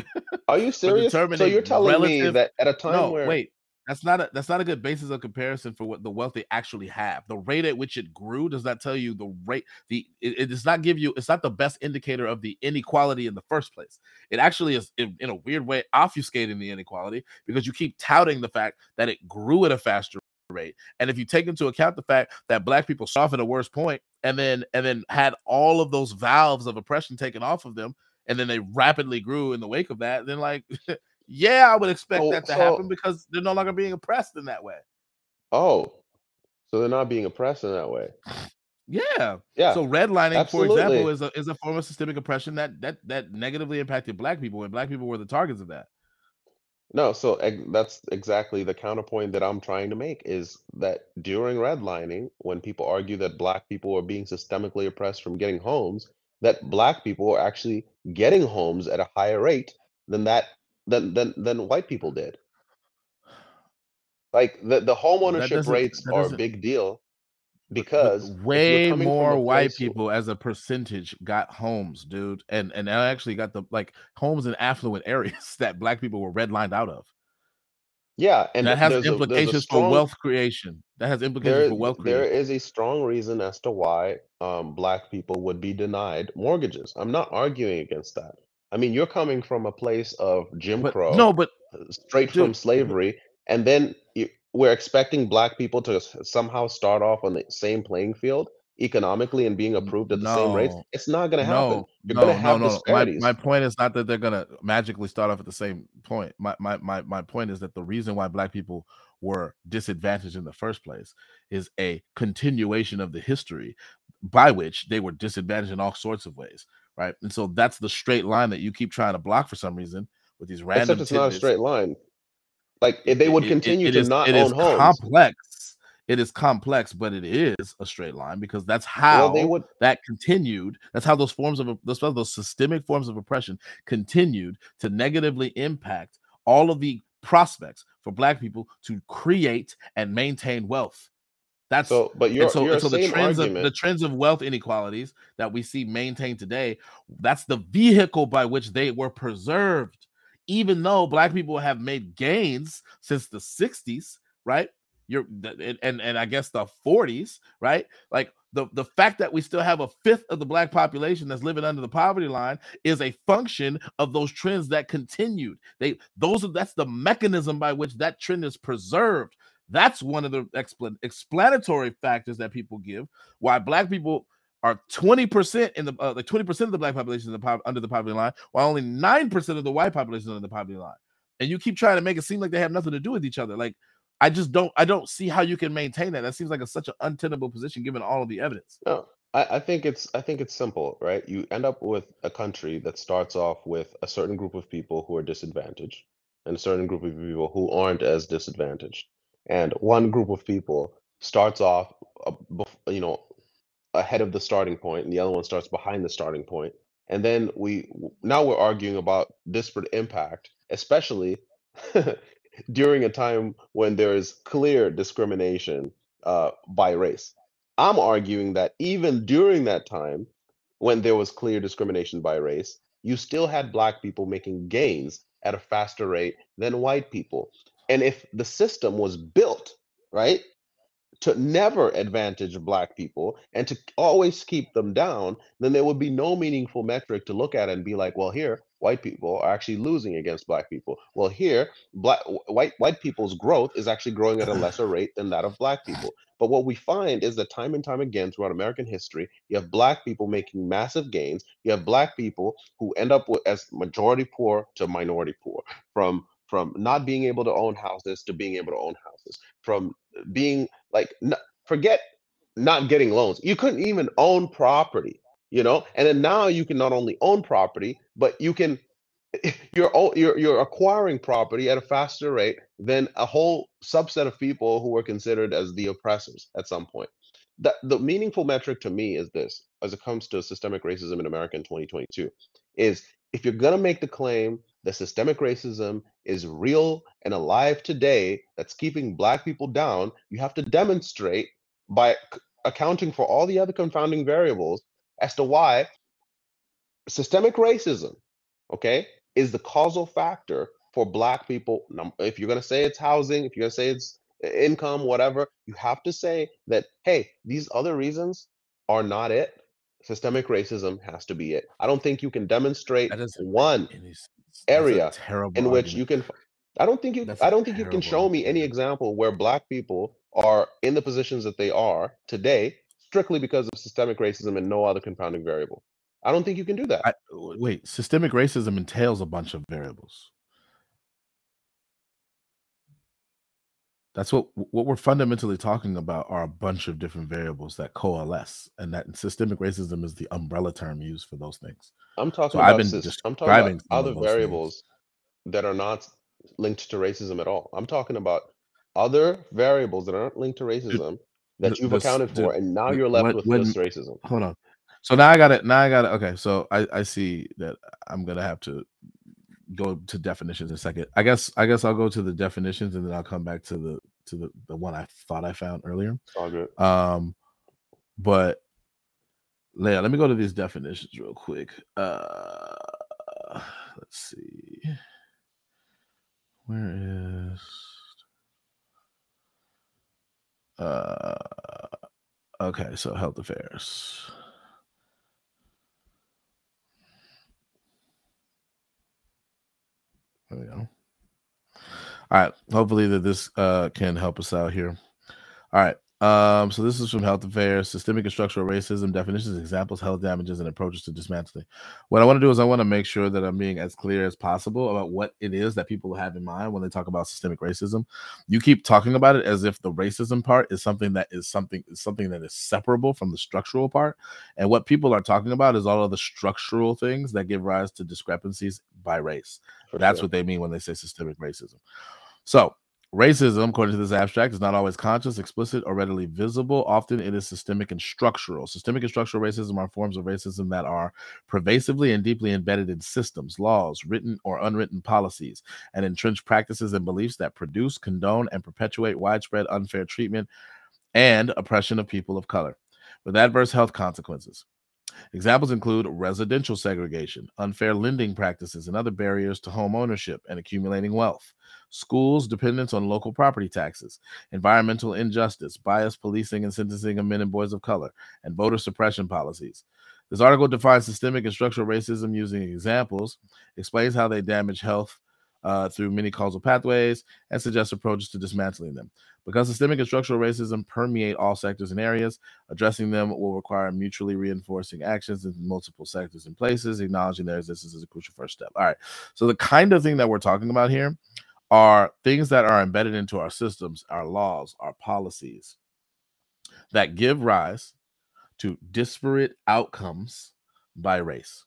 Are you serious? So you're telling me that at a time No, where wait. That's not a that's not a good basis of comparison for what the wealth they actually have. The rate at which it grew does not tell you the rate. The it, it does not give you. It's not the best indicator of the inequality in the first place. It actually is in, in a weird way obfuscating the inequality because you keep touting the fact that it grew at a faster rate. And if you take into account the fact that black people at a worse point and then and then had all of those valves of oppression taken off of them, and then they rapidly grew in the wake of that, then like yeah, I would expect so that to happen because they're no longer being oppressed in that way. oh, so they're not being oppressed in that way. Yeah. Yeah, So redlining, for example, is a is a form of systemic oppression that that that negatively impacted black people, and black people were the targets of that. No, so ex- that's exactly the counterpoint that I'm trying to make is that during redlining, when people argue that black people are being systemically oppressed from getting homes, that black people are actually getting homes at a higher rate than that than than than white people did. Like the the home That ownership doesn't rates that are a doesn't big deal because way more white people as a percentage got homes, dude. And and I actually got the like homes in affluent areas that black people were redlined out of. yeah, and That has there's a implications for wealth creation. That has implications there for wealth there creation. is a strong reason as to why um black people would be denied mortgages. I'm not arguing against that. I mean, you're coming from a place of Jim But Crow, no, but uh, straight from dude, but slavery, and then you, we're expecting black people to s- somehow start off on the same playing field economically and being approved at the same rates. It's not going to happen. no, You're going to no, no, have no. no. My my point is not that they're gonna magically start off at the same point. My my my my point is that the reason why black people were disadvantaged in the first place is a continuation of the history by which they were disadvantaged in all sorts of ways, right? And so that's the straight line that you keep trying to block for some reason with these Except random it's not a straight line. Like if they would it, it, continue it to is not it is own homes, complex it is complex but it is a straight line because that's well, they how would. that continued that's how those forms of those, those systemic forms of oppression continued to negatively impact all of the prospects for black people to create and maintain wealth that's So, but and your so your and so the trends of the trends of wealth inequalities that we see maintained today that's the vehicle by which they were preserved even though black people have made gains since the 60s right? You're and and, and i guess the 40s right? Like the, the fact that we still have a fifth of the black population that's living under the poverty line is a function of those trends that continued. They those are that's the mechanism by which that trend is preserved. That's one of the explan- explanatory factors that people give why black people are 20% in the uh, like 20% of the black population the under the poverty line, while only 9% of the white population is under the poverty line. And you keep trying to make it seem like they have nothing to do with each other. Like I just don't I don't see how you can maintain that. That seems like a, such an untenable position given all of the evidence. No, I, I think it's I think it's simple, right? You end up with a country that starts off with a certain group of people who are disadvantaged and a certain group of people who aren't as disadvantaged. And one group of people starts off, uh, you know, ahead of the starting point and the other one starts behind the starting point. And then we now we're arguing about disparate impact especially during a time when there is clear discrimination uh, by race. I'm arguing that even during that time when there was clear discrimination by race you still had black people making gains at a faster rate than white people. And if the system was built right to never advantage black people and to always keep them down, then there would be no meaningful metric to look at and be like, well, here white people are actually losing against black people. Well, here black white white people's growth is actually growing at a lesser rate than that of black people. But what we find is that time and time again throughout American history, you have black people making massive gains. You have black people who end up with, as majority poor to minority poor, from from not being able to own houses to being able to own houses, from being like n- forget not getting loans. You couldn't even own property, you know. And then now you can not only own property, but you can you're you're you're acquiring property at a faster rate than a whole subset of people who were considered as the oppressors at some point. The the meaningful metric to me is this, as it comes to systemic racism in America in 2022, is if you're gonna make the claim that systemic racism is real and alive today that's keeping black people down, you have to demonstrate by c- accounting for all the other confounding variables as to why systemic racism, okay, is the causal factor for black people. Num- If you're going to say it's housing, if you're going to say it's income, whatever, you have to say that, hey, these other reasons are not it. Systemic racism has to be it. I don't think you can demonstrate That doesn't make one any sense. Area terrible in which argument. you can I don't think you That's i don't think you can show me any example where black people are in the positions that they are today strictly because of systemic racism and no other confounding variable i don't think you can do that I, wait, systemic racism entails a bunch of variables. That's what what we're fundamentally talking about are a bunch of different variables that coalesce, and that systemic racism is the umbrella term used for those things. i'm So talking I've about been sys- i'm talking about other those things. variables that are not linked to racism at all i'm talking about other variables that aren't linked to racism the, that you've the, s- accounted dude, for and now you're left what with when just racism hold on. So now I got it. Now I got it. Okay, so I I see that I'm gonna have to go to definitions in a second. I guess I guess I'll go to the definitions and then I'll come back to the to the the one I thought I found earlier. all good Um, but Leia, let me go to these definitions real quick. Uh, let's see. Where is uh okay, so health affairs. There we go. All right. Hopefully that this uh can help us out here. All right. Um, so this is from Health Affairs, systemic and structural racism, definitions, examples, health damages, and approaches to dismantling. What I want to do is I want to make sure that I'm being as clear as possible about what it is that people have in mind when they talk about systemic racism. You keep talking about it as if the racism part is something that is something is something that is separable from the structural part. And what people are talking about is all of the structural things that give rise to discrepancies by race. for That's sure what they mean when they say systemic racism. So, racism, according to this abstract, is not always conscious, explicit, or readily visible. Often it is systemic and structural. Systemic and structural racism are forms of racism that are pervasively and deeply embedded in systems, laws, written or unwritten policies, and entrenched practices and beliefs that produce, condone, and perpetuate widespread unfair treatment and oppression of people of color with adverse health consequences. Examples include residential segregation, unfair lending practices, and other barriers to home ownership and accumulating wealth, schools' dependence on local property taxes, environmental injustice, biased policing and sentencing of men and boys of color, and voter suppression policies. This article defines systemic and structural racism using examples, explains how they damage health uh, through many causal pathways, and suggests approaches to dismantling them. Because systemic and structural racism permeate all sectors and areas, addressing them will require mutually reinforcing actions in multiple sectors and places. Acknowledging their existence is a crucial first step. All right. So, the kind of thing that we're talking about here are things that are embedded into our systems, our laws, our policies that give rise to disparate outcomes by race.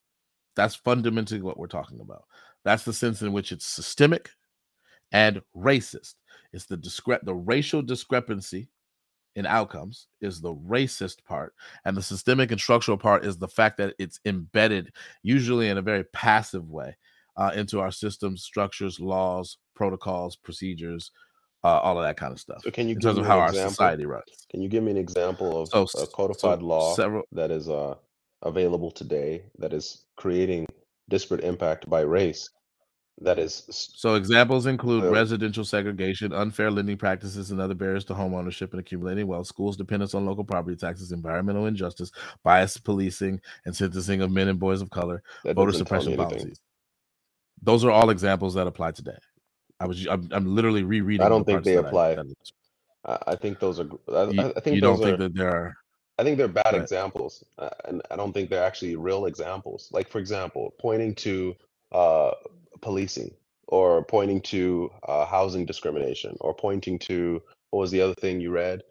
That's fundamentally what we're talking about. That's the sense in which it's systemic and racist. It's the discre- the racial discrepancy in outcomes is the racist part, and the systemic and structural part is the fact that it's embedded, usually in a very passive way, uh, into our systems, structures, laws, protocols, procedures, uh, all of that kind of stuff. So can you in give terms me of how our example? society runs? Can you give me an example of So, a codified so law several. that is uh, available today that is creating disparate impact by race that is So examples include uh, residential segregation, unfair lending practices, and other barriers to home ownership and accumulating wealth, schools' dependence on local property taxes, environmental injustice, biased policing, and sentencing of men and boys of color, voter doesn't tell me suppression policies. Those are all examples that apply today. I was I'm, I'm literally rereading. I don't the think they apply. I, I think those are. I, you, I- think you those don't think are. that there are I think they're bad Right. examples, uh, and I don't think they're actually real examples. Like, for example, pointing to uh, policing, or pointing to uh, housing discrimination, or pointing to what was the other thing you read?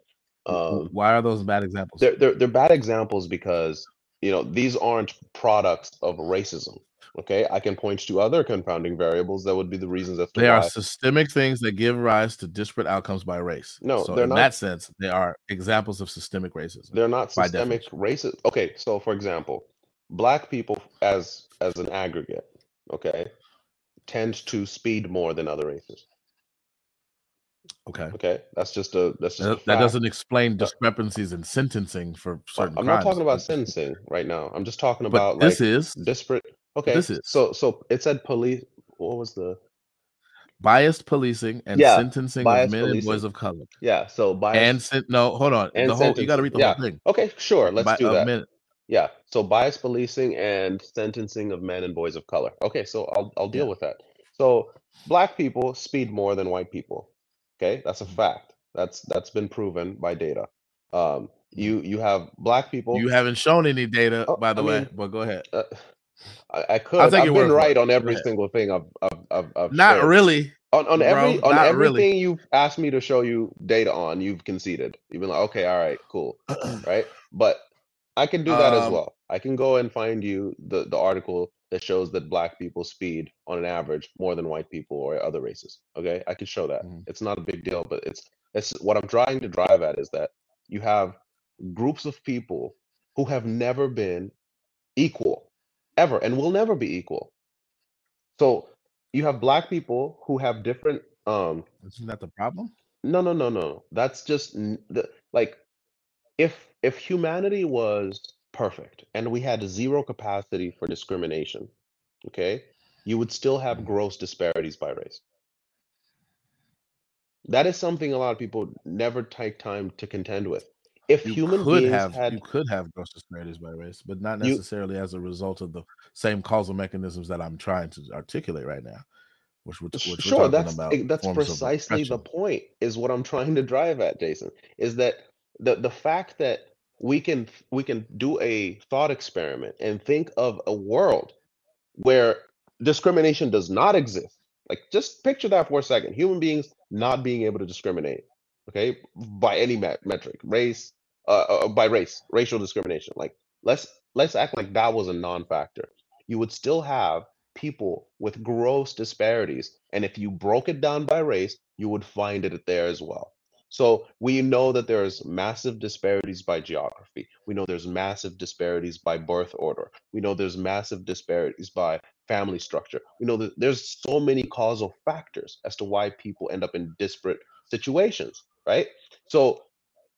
Um, why are those bad examples? they're, they're they're bad examples because you know these aren't products of racism. Okay, I can point to other confounding variables that would be the reasons as to They why. are systemic things that give rise to disparate outcomes by race. No, so they're in not. that sense, they are examples of systemic racism. They're not systemic racist. Okay, so for example, black people as as an aggregate, okay, tend to speed more than other races. Okay. Okay, that's just a that's just That, that doesn't explain discrepancies in sentencing for certain I'm crimes. not talking about sentencing right now. I'm just talking But about this like is disparate. Okay, this is. so so it said police. What was the? biased policing and Yeah, sentencing of men and boys of color. Yeah, so bias And sen- no, hold on. and the whole you got to read the Yeah. whole thing. Okay, sure. Let's Bi- do that. men- Yeah. So bias policing and sentencing of men and boys of color. Okay, so I'll I'll deal Yeah. with that. So black people speed more than white people. Okay, that's a fact. That's that's been proven by data. Um, you you have black people. You haven't shown any data, Oh, by the I way, mean, but go ahead. uh, I, I could. I'll take I've your been word for right it. on Go every ahead. single thing I've I've I've, I've Not shared. really. On on bro, every on not everything really. you've asked me to show you data on, you've conceded. You've been like, okay, all right, cool, right? But I can do that as Um, well. I can go and find you the the article that shows that black people speed on an average more than white people or other races. Okay, I can show that. Mhm. It's not a big deal, but it's it's what I'm trying to drive at is that you have groups of people who have never been equal ever and will never be equal. So you have black people who have different um Isn't that the problem? no no no no that's just n- the, like if if humanity was perfect and we had zero capacity for discrimination okay you would still have Mhm. gross disparities by race that is something a lot of people never take time to contend with if You human could beings have had you could have gross disparities by race, but not You- necessarily as a result of the same causal mechanisms that I'm trying to articulate right now. Which, which, Sh- which we're Sure, that's that's precisely the point. Is what I'm trying to drive at, Jason. Is that the the fact that we can we can do a thought experiment and think of a world where discrimination does not exist. Like just picture that for a second. Human beings not being able to discriminate, okay, by any met- metric, race, uh, uh, by race, racial discrimination. Like let's let's act like that was a non-factor. You would still have people with gross disparities, and if you broke it down by race, you would find it there as well. So we know that there's massive disparities by geography. We know there's massive disparities by birth order. We know there's massive disparities by family structure. We know that there's so many causal factors as to why people end up in disparate situations, right? So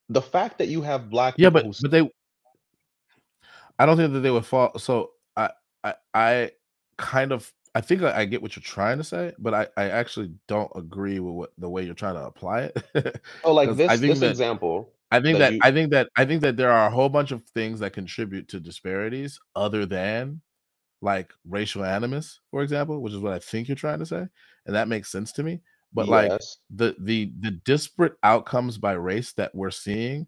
the fact that you have black Yeah, people but but they I don't think that they would fall. So I I I kind of I think I, I get what you're trying to say, but I I actually don't agree with what the way you're trying to apply it. oh like this this that example I think that that you- I think that I think that there are a whole bunch of things that contribute to disparities other than like racial animus, for example, which is what I think you're trying to say, and that makes sense to me. But like the the the disparate outcomes by race that we're seeing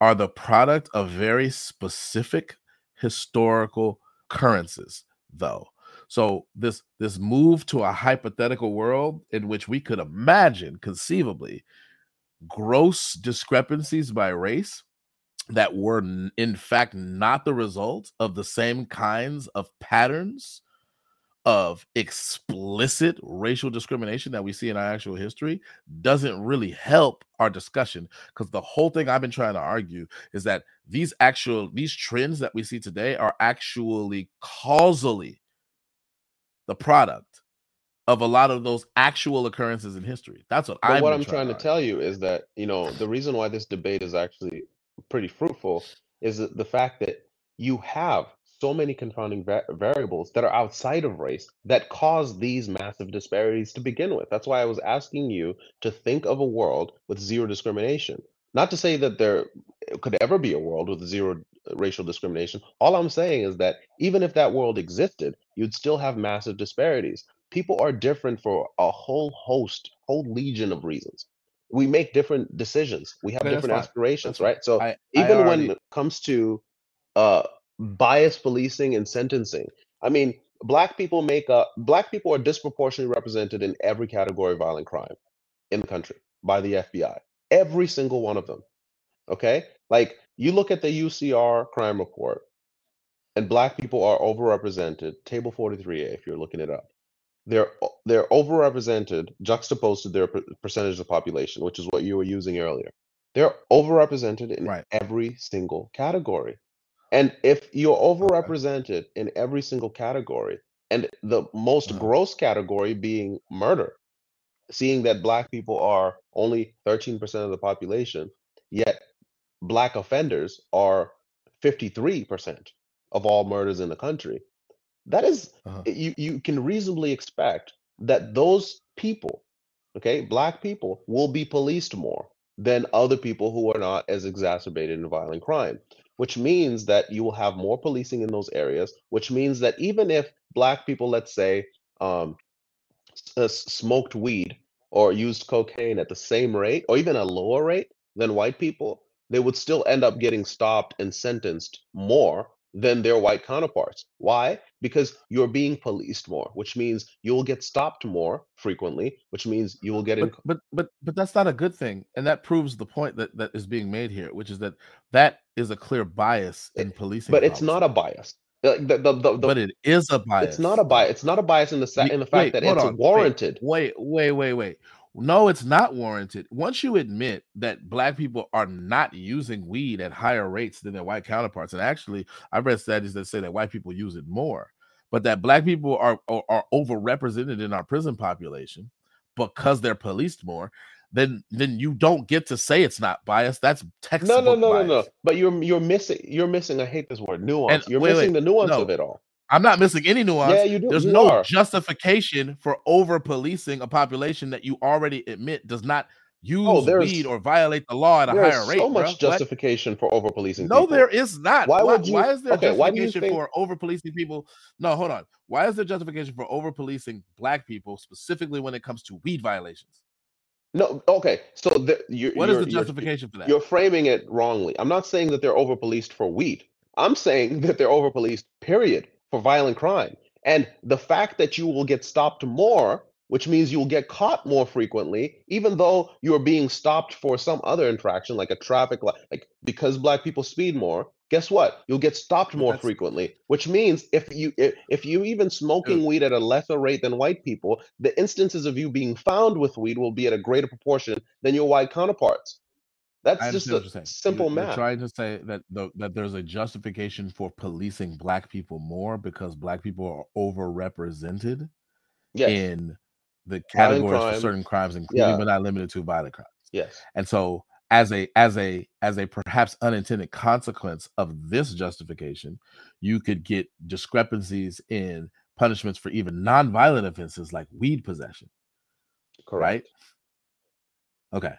are the product of very specific historical occurrences though so this this move to a hypothetical world in which we could imagine conceivably gross discrepancies by race that were in fact not the result of the same kinds of patterns of explicit racial discrimination that we see in our actual history doesn't really help our discussion. Because the whole thing I've been trying to argue is that these actual these trends that we see today are actually causally the product of a lot of those actual occurrences in history. That's what I'm what I'm trying trying to tell you is that, you know, the reason why this debate is actually pretty fruitful is the fact that you have so many confounding va- variables that are outside of race that cause these massive disparities to begin with. That's why I was asking you to think of a world with zero discrimination. Not to say that there could ever be a world with zero racial discrimination. All I'm saying is that even if that world existed, you'd still have massive disparities. People are different for a whole host, whole legion of reasons. We make different decisions. We have different fine. That's aspirations, fine. right? So I I even when already it comes to uh, bias policing and sentencing. I mean, black people make up black people are disproportionately represented in every category of violent crime in the country by the FBI. Every single one of them. Okay? Like you look at the UCR crime report and black people are overrepresented, table 43A if you're looking it up. They're they're overrepresented juxtaposed to their percentage of population, which is what you were using earlier. They're overrepresented in right. every single category. And if you're Okay. overrepresented in every single category, and the most Uh-huh. gross category being murder, seeing that black people are only 13% of the population, yet black offenders are 53% of all murders in the country, that is, Uh-huh. you, you can reasonably expect that those people, okay, black people, will be policed more than other people who are not as exacerbated in violent crime, which means that you will have more policing in those areas, which means that even if black people, let's say, um, uh, smoked weed or used cocaine at the same rate or even a lower rate than white people, they would still end up getting stopped and sentenced more than their white counterparts. Why? Because you're being policed more, which means you'll get stopped more frequently, which means you will get in. But but but but that's not a good thing, and that proves the point that that is being made here, which is that that is a clear bias in policing But it's not a bias. Like the, the, the, the, But it is a bias. it's not a bias. It's not a bias in the sa- in the fact wait, that it's on. Warranted. wait, wait, wait, wait, wait. No, it's not warranted. Once you admit that black people are not using weed at higher rates than their white counterparts, and actually, I've read studies that say that white people use it more, but that black people are are, are overrepresented in our prison population because they're policed more, then then you don't get to say it's not biased. That's text. No, no, textbook no, no, no. But you're you're missing you're missing. I hate this word, And nuance. You're wait, missing wait, the nuance no, of it all. I'm not missing any nuance. Yeah, you do. There's You no are. justification for over policing a population that you already admit does not Oh, use there's weed or violate the law at a higher rate. so much. What? justification for over policing No, there people. is not. Why Why would you? why is there Okay, justification think? for over policing people? No, hold on. Why is there justification for over policing black people specifically when it comes to weed violations? No, okay. So the, you're What is you're the you're justification for that? you're framing it wrongly. I'm not saying that they're over policed for weed. I'm saying that they're over policed, period, for violent crime. And the fact that you will get stopped more, which means you'll get caught more frequently, even though you're being stopped for some other infraction, like a traffic light, like because black people speed more. Guess what? You'll get stopped more that's frequently, which means if you if, if you even smoking weed at a lesser rate than white people, the instances of you being found with weed will be at a greater proportion than your white counterparts. That's just a you're simple You're, you're math. trying to say that the, that there's a justification for policing black people more because black people are overrepresented Yes. in the categories for certain crimes, including Yeah. but not limited to violent crimes. Yes. And so as a as a as a perhaps unintended consequence of this justification, you could get discrepancies in punishments for even nonviolent offenses like weed possession, right? Correct. Okay.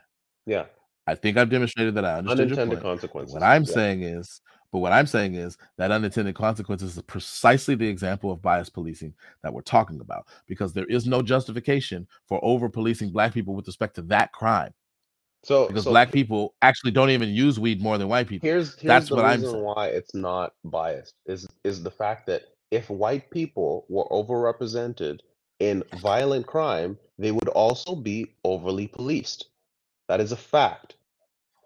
Yeah. I think I've demonstrated that I understood your Unintended point. Consequences. what I'm Yeah. saying is, but what I'm saying is that unintended consequences is precisely the example of bias policing that we're talking about because there is no justification for over policing black people with respect to that crime So because so black people actually don't even use weed more than white people. here's here's That's the what I'm saying. why it's not biased is is the fact that if white people were overrepresented in violent crime, they would also be overly policed. That is a fact.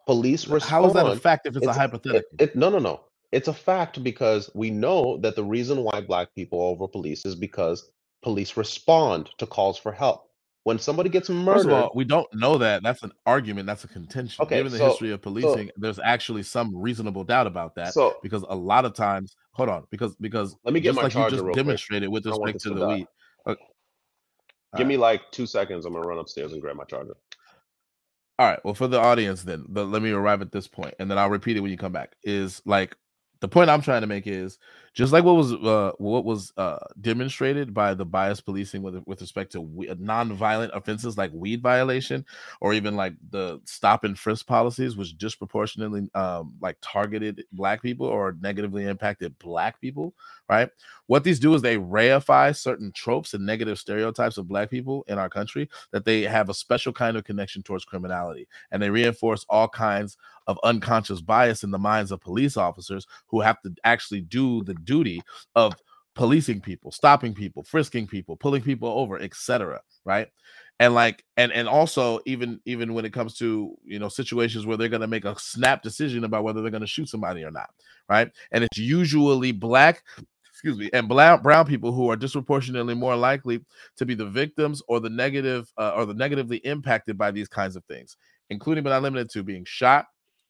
Police respond. How is that a fact if it's, a It's it, hypothetical? it no no no. It's a fact because we know that the reason why black people are over police is because police respond to calls for help. When somebody gets First of murdered, all, we don't know that. That's an argument. That's a contention. okay, Given the so history of so policing, there's actually some reasonable doubt about that so because a lot of times, hold on, because because let me get just my like you just real quick. demonstrated with I don't want respect to to the weed. uh, All Give right. me like two seconds. I'm gonna run upstairs and grab my charger. All right. Well, for the audience, then, but let me arrive at this point, and then I'll repeat it when you come back. Is like the point I'm trying to make is just like what was uh, what was uh, demonstrated by the bias policing with with respect to we- non-violent offenses like weed violation, or even like the stop and frisk policies, which disproportionately um, like targeted black people or negatively impacted black people. Right. What these do is they reify certain tropes and negative stereotypes of black people in our country that they have a special kind of connection towards criminality, and they reinforce all kinds of unconscious bias in the minds of police officers who have to actually do the duty of policing people, stopping people, frisking people, pulling people over, etc. Right? And like, and and also even even when it comes to you know situations where they're going to make a snap decision about whether they're going to shoot somebody or not, right? And it's usually black, excuse me, and black, brown people who are disproportionately more likely to be the victims or the negative uh, or the negatively impacted by these kinds of things, including but not limited to being shot,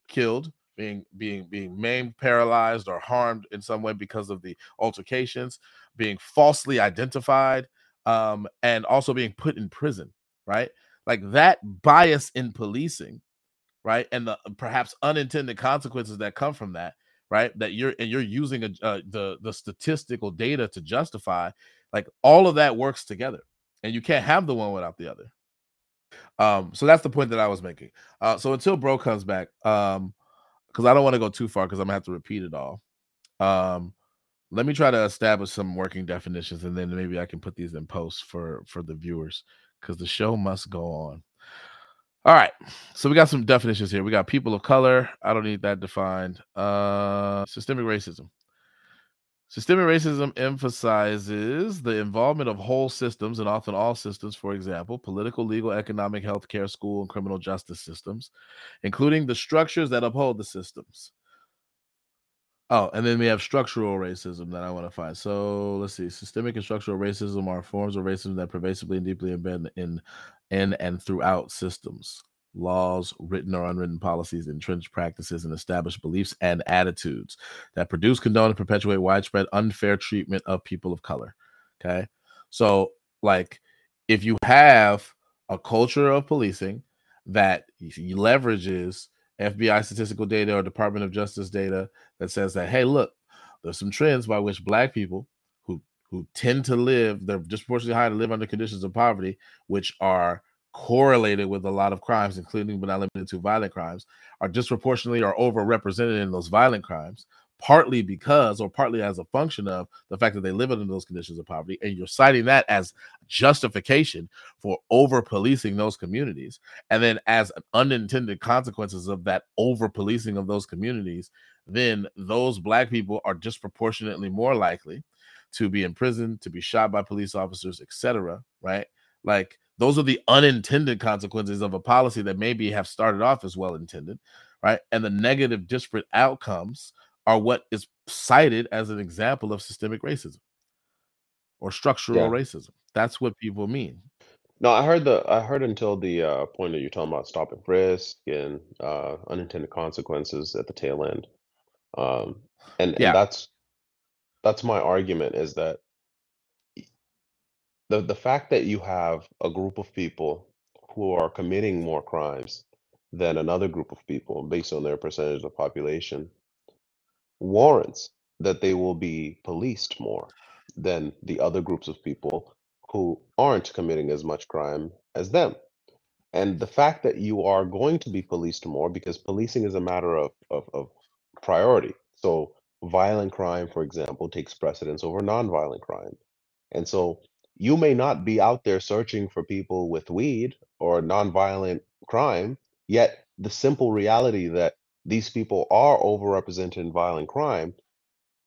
killed, being being being maimed, paralyzed, or harmed in some way because of the altercations, being falsely identified, um, and also being put in prison, right? Like that bias in policing, right, and the perhaps unintended consequences that come from that, right? That you're and you're using a, uh, the the statistical data to justify, like all of that works together, and you can't have the one without the other. Um, so that's the point that I was making. Uh, so until bro comes back, um, because I don't want to go too far because I'm gonna have to repeat it all. Um, let me try to establish some working definitions, and then maybe I can put these in post for for the viewers because the show must go on. All right, so we got some definitions here. We got people of color. I don't need that defined. Uh, systemic racism. Systemic racism emphasizes the involvement of whole systems and often all systems, for example, political, legal, economic, healthcare, school, and criminal justice systems, including the structures that uphold the systems. Oh, and then we have structural racism that I want to find. So let's see. Systemic and structural racism are forms of racism that pervasively and deeply embed in in and throughout systems, laws, written or unwritten policies, entrenched practices, and established beliefs and attitudes that produce, condone, and perpetuate widespread unfair treatment of people of color. Okay. So, like, if you have a culture of policing that leverages FBI statistical data or Department of Justice data that says that, hey, look, there's some trends by which black people who who tend to live, they're disproportionately high to live under conditions of poverty, which are correlated with a lot of crimes, including but not limited to violent crimes, are disproportionately or overrepresented in those violent crimes, partly because or partly as a function of the fact that they live under those conditions of poverty. And you're citing that as justification for over policing those communities. And then as unintended consequences of that over policing of those communities, then those black people are disproportionately more likely to be in prison, to be shot by police officers, etc. Right? Like those are the unintended consequences of a policy that maybe have started off as well intended, right? And the negative disparate outcomes are what is cited as an example of systemic racism or structural Yeah. racism. That's what people mean. No, I heard the I heard until the uh, point that you're talking about stop and frisk and uh, unintended consequences at the tail end. Um, and and Yeah. that's that's my argument is that the the fact that you have a group of people who are committing more crimes than another group of people based on their percentage of population warrants that they will be policed more than the other groups of people who aren't committing as much crime as them. And the fact that you are going to be policed more because policing is a matter of, of, of priority. So violent crime, for example, takes precedence over nonviolent crime. And so you may not be out there searching for people with weed or nonviolent crime, yet the simple reality that these people are overrepresented in violent crime,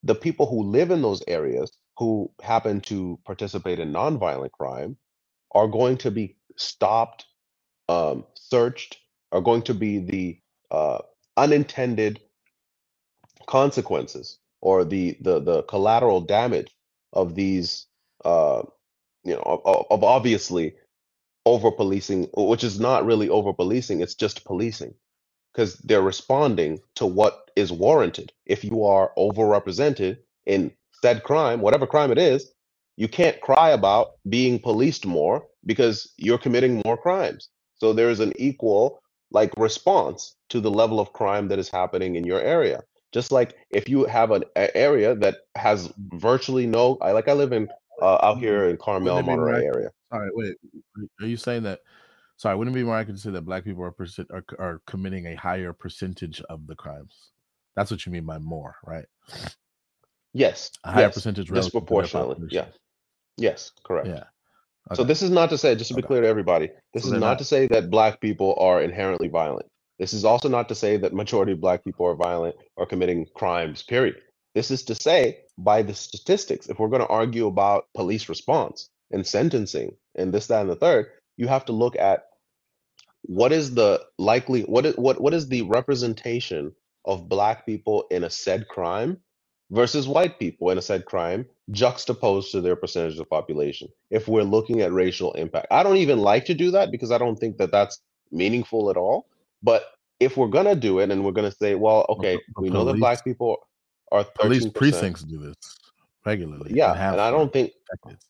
the people who live in those areas who happen to participate in nonviolent crime are going to be stopped, um, searched, are going to be the uh, unintended consequences or the the the collateral damage of these uh, you know, of, of obviously over policing, which is not really over policing, it's just policing because they're responding to what is warranted. If you are overrepresented in said crime, whatever crime it is, you can't cry about being policed more because you're committing more crimes. So there's an equal like response to the level of crime that is happening in your area. Just like if you have an area that has virtually no, I like I live in uh, out here in Carmel, Wouldn't it be more Monterey area. All right, wait. Are you saying that? Sorry, wouldn't it be more accurate to say that black people are percent are, are committing a higher percentage of the crimes? That's what you mean by more, right? Yes, A higher yes, percentage relative to their disproportionately. Yeah, yes, correct. Yeah. So this is not to say, just to be Okay. clear to everybody, this So is not not. to say that black people are inherently violent. This is also not to say that majority of black people are violent or committing crimes, period. This is to say, by the statistics, if we're going to argue about police response and sentencing and this, that, and the third, you have to look at what is the likely what is what what is the representation of black people in a said crime versus white people in a said crime juxtaposed to their percentage of population if we're looking at racial impact. I don't even like to do that because i don't think that that's meaningful at all but if we're going to do it and we're going to say well But, okay we know that police black people are police 13% precincts do this regularly yeah have and i don't think.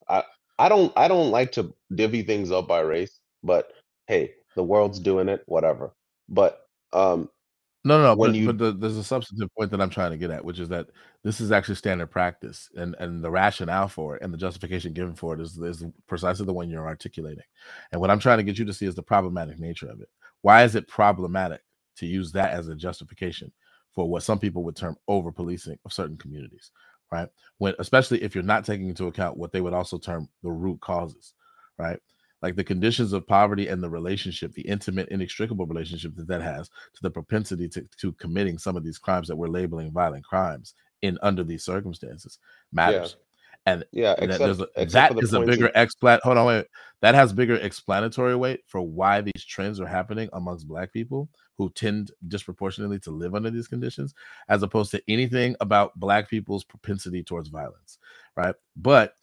I I don't I don't like to divvy things up by race, but hey, the world's doing it, whatever. But um No, no, no, when but you but the, there's a substantive point that I'm trying to get at, which is that this is actually standard practice, and and the rationale for it and the justification given for it is is precisely the one you're articulating. And what I'm trying to get you to see is the problematic nature of it. Why is it problematic to use that as a justification for what some people would term over policing of certain communities, right? When especially if you're not taking into account what they would also term the root causes, right? Like the conditions of poverty and the relationship, the intimate, inextricable relationship that that has to the propensity to, to committing some of these crimes that we're labeling violent crimes in under these circumstances yeah, matters. And yeah, that except a, that is a bigger explat. Hold on, wait. That has bigger explanatory weight for why these trends are happening amongst Black people who tend disproportionately to live under these conditions, as opposed to anything about Black people's propensity towards violence, right? But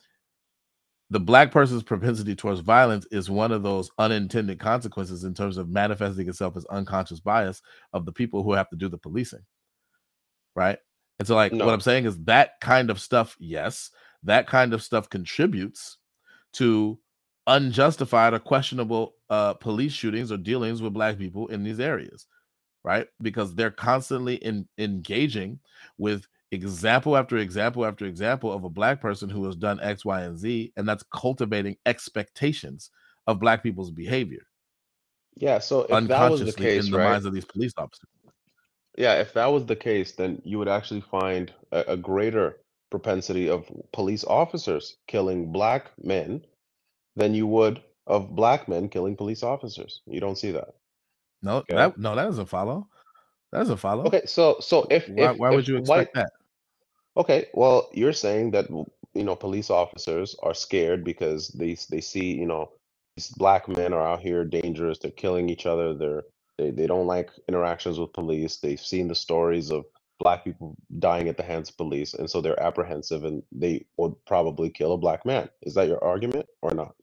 the black person's propensity towards violence is one of those unintended consequences in terms of manifesting itself as unconscious bias of the people who have to do the policing right and so like what i'm saying is that kind of stuff yes that kind of stuff contributes to unjustified or questionable uh police shootings or dealings with black people in these areas right because they're constantly in engaging with example after example after example of a black person who has done X, Y, and Z, and that's cultivating expectations of black people's behavior Yeah, so if that was the case, in the right? minds of these police officers. Yeah, if that was the case, then you would actually find a, a greater propensity of police officers killing black men than you would of black men killing police officers. You don't see that. No, Okay. that no, that doesn't follow. That doesn't follow. Okay, so so if Why if why would if you white expect that? Okay, well, you're saying that you know police officers are scared because they they see you know these black men are out here dangerous. They're killing each other. They're they they don't like interactions with police. They've seen the stories of black people dying at the hands of police, and so they're apprehensive and they would probably kill a black man. Is that your argument or not?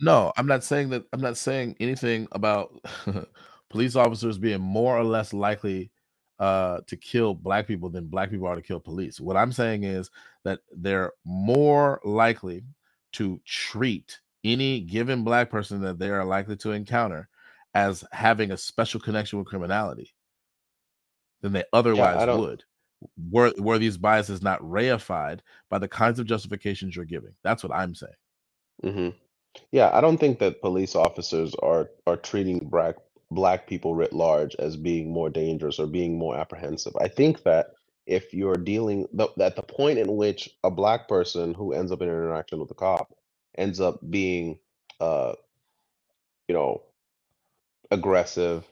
No, I'm not saying that I'm not saying anything about police officers being more or less likely uh to kill black people than black people are to kill police. What I'm saying is that they're more likely to treat any given black person that they are likely to encounter as having a special connection with criminality than they otherwise don't. would. Were were these biases not reified by the kinds of justifications you're giving? That's what I'm saying. hmm Yeah, I don't think that police officers are are treating black black people writ large as being more dangerous or being more apprehensive. I think that if you're dealing the, at the point in which a black person who ends up in an interaction with a cop ends up being, uh, you know, aggressive,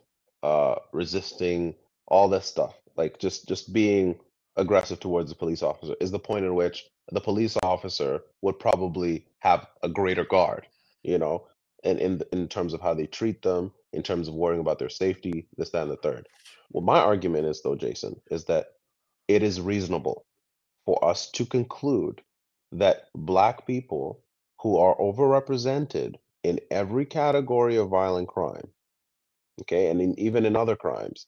uh, resisting, all this stuff, like just just being aggressive towards the police officer, is the point in which the police officer would probably have a greater guard, you know, and in in terms of how they treat them, in terms of worrying about their safety, this, that, and the third. Well, my argument is though, Jason, is that it is reasonable for us to conclude that black people who are overrepresented in every category of violent crime, okay, and in, even in other crimes,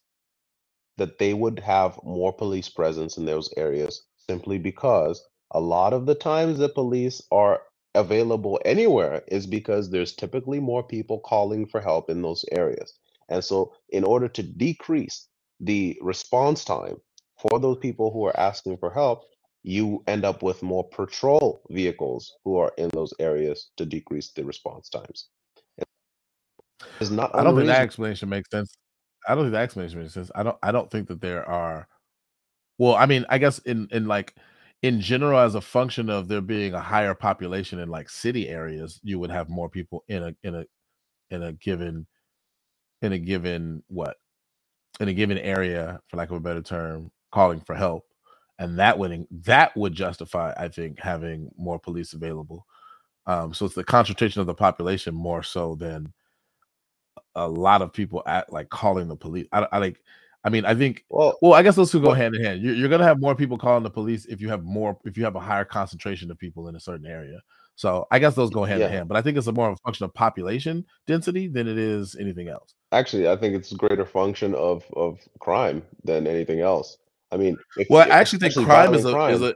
that they would have more police presence in those areas simply because a lot of the times the police are available anywhere is because there's typically more people calling for help in those areas. And so, in order to decrease the response time for those people who are asking for help, you end up with more patrol vehicles who are in those areas to decrease the response times. It's not I don't think that explanation makes sense. I don't think that explanation makes sense. I don't I don't think that there are well, I mean, I guess in in like in general as a function of there being a higher population in like city areas, you would have more people in a in a in a given in a given what in a given area for lack of a better term calling for help and that would that would justify i think having more police available um, so it's the concentration of the population more so than a lot of people at like calling the police i, I like i mean i think well well i guess those two go well, hand in hand you're, you're gonna have more people calling the police if you have more if you have a higher concentration of people in a certain area so I guess those go hand yeah. in hand, but I think it's a more of a function of population density than it is anything else. Actually, I think it's a greater function of of crime than anything else. I mean, if, well, I actually think crime is a, crime, is a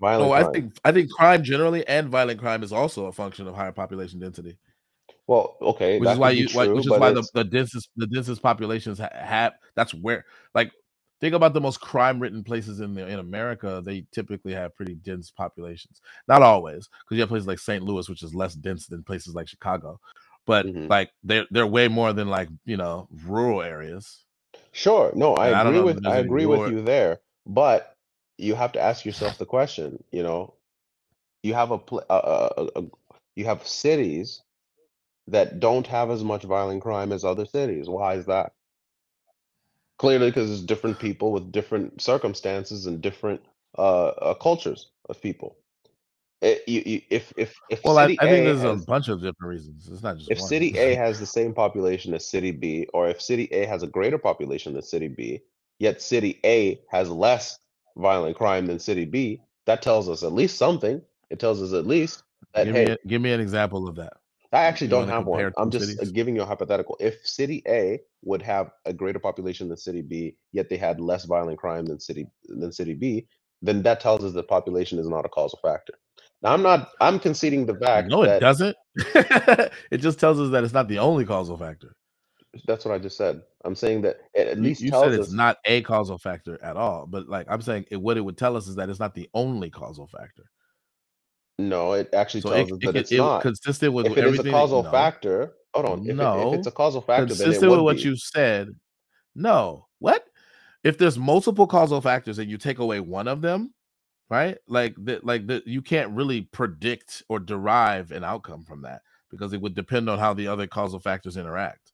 violent. Oh, crime. I think I think crime generally and violent crime is also a function of higher population density. Well, okay, which is why you, true, which is why the, the densest the densest populations have. That's where, like, think about the most crime written places in the in America. They typically have pretty dense populations. Not always, because you have places like St. Louis, which is less dense than places like Chicago. But mm-hmm. like they're they're way more than like you know rural areas. Sure. No, I agree with I agree with you there, but you have to ask yourself the question, you know, you have a, pl- a, a, a you have cities that don't have as much violent crime as other cities. Why is that? Clearly, because it's different people with different circumstances and different uh, uh, cultures of people. It, eh, you, you, if if if well, I, I, think there's has, a bunch of different reasons. It's not just if one. city A has the same population as city B, or if city A has a greater population than city B, yet city A has less violent crime than city B, that tells us at least something. It tells us at least that give hey, me a, give me an example of that. I actually don't have one. I'm just uh, cities? giving you a hypothetical. If city A would have a greater population than city B, yet they had less violent crime than city than city B, then that tells us the population is not a causal factor. Now, I'm not. I'm conceding the fact. No, it doesn't. it just tells us that it's not the only causal factor. That's what I just said. I'm saying that it at least you, you said it's us, not a causal factor at all. But like I'm saying, it, what it would tell us is that it's not the only causal factor. No, it actually so tells it, us that it, it's not consistent with. If it is a causal no. factor, hold on. If, no, if it's a causal factor, consistent with what be. you said. No, what? If there's multiple causal factors and you take away one of them, right? Like that, like that, you can't really predict or derive an outcome from that because it would depend on how the other causal factors interact.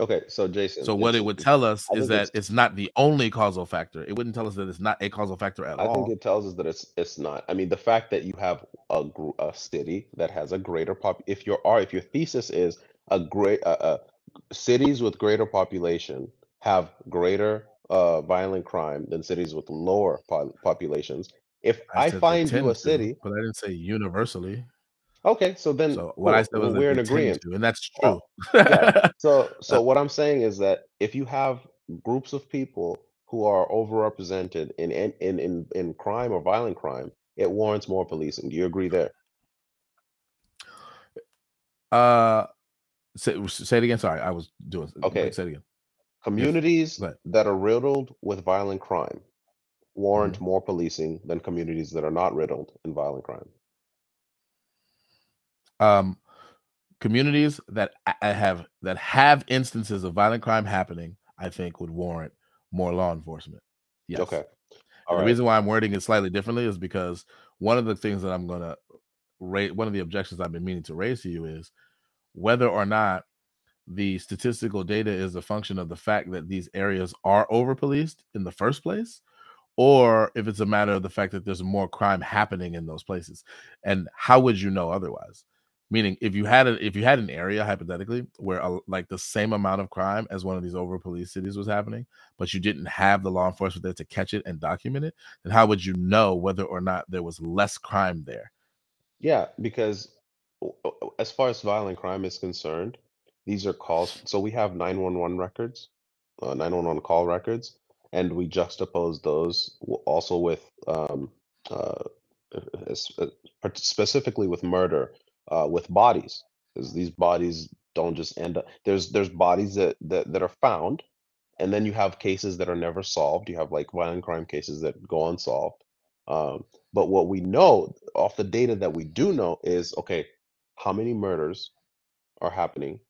Okay, so Jason. So what it would tell us is that it's, it's, not the only causal factor. It wouldn't tell us that it's not a causal factor at I all. I think it tells us that it's it's not. I mean, the fact that you have a, a city that has a greater pop. If your are if your thesis is a great uh, uh, cities with greater population have greater uh, violent crime than cities with lower po- populations, if I, I find you a city, to, but I didn't say universally. Okay, so then so what I said was we're in agreement, and that's true. yeah. So, so what I'm saying is that if you have groups of people who are overrepresented in in in in crime or violent crime, it warrants more policing. Do you agree there? Uh, say, say it again. Sorry, I was doing. Okay, say it again. Communities yes. that are riddled with violent crime warrant mm-hmm. more policing than communities that are not riddled in violent crime? Um, communities that have that have instances of violent crime happening, I think, would warrant more law enforcement. Yes. Okay. the reason why I'm wording it slightly differently is because one of the things that I'm gonna raise, one of the objections I've been meaning to raise to you is whether or not the statistical data is a function of the fact that these areas are over policed in the first place or if it's a matter of the fact that there's more crime happening in those places and how would you know otherwise meaning if you had a, if you had an area hypothetically where a, like the same amount of crime as one of these over police cities was happening but you didn't have the law enforcement there to catch it and document it then how would you know whether or not there was less crime there yeah because as far as violent crime is concerned, these are calls. So we have 911 records, uh, 911 call records, and we juxtapose those also with um, uh, specifically with murder, uh, with bodies, because these bodies don't just end up. There's there's bodies that, that that are found, and then you have cases that are never solved. You have like violent crime cases that go unsolved. Um, but what we know off the data that we do know is okay, how many murders are happening?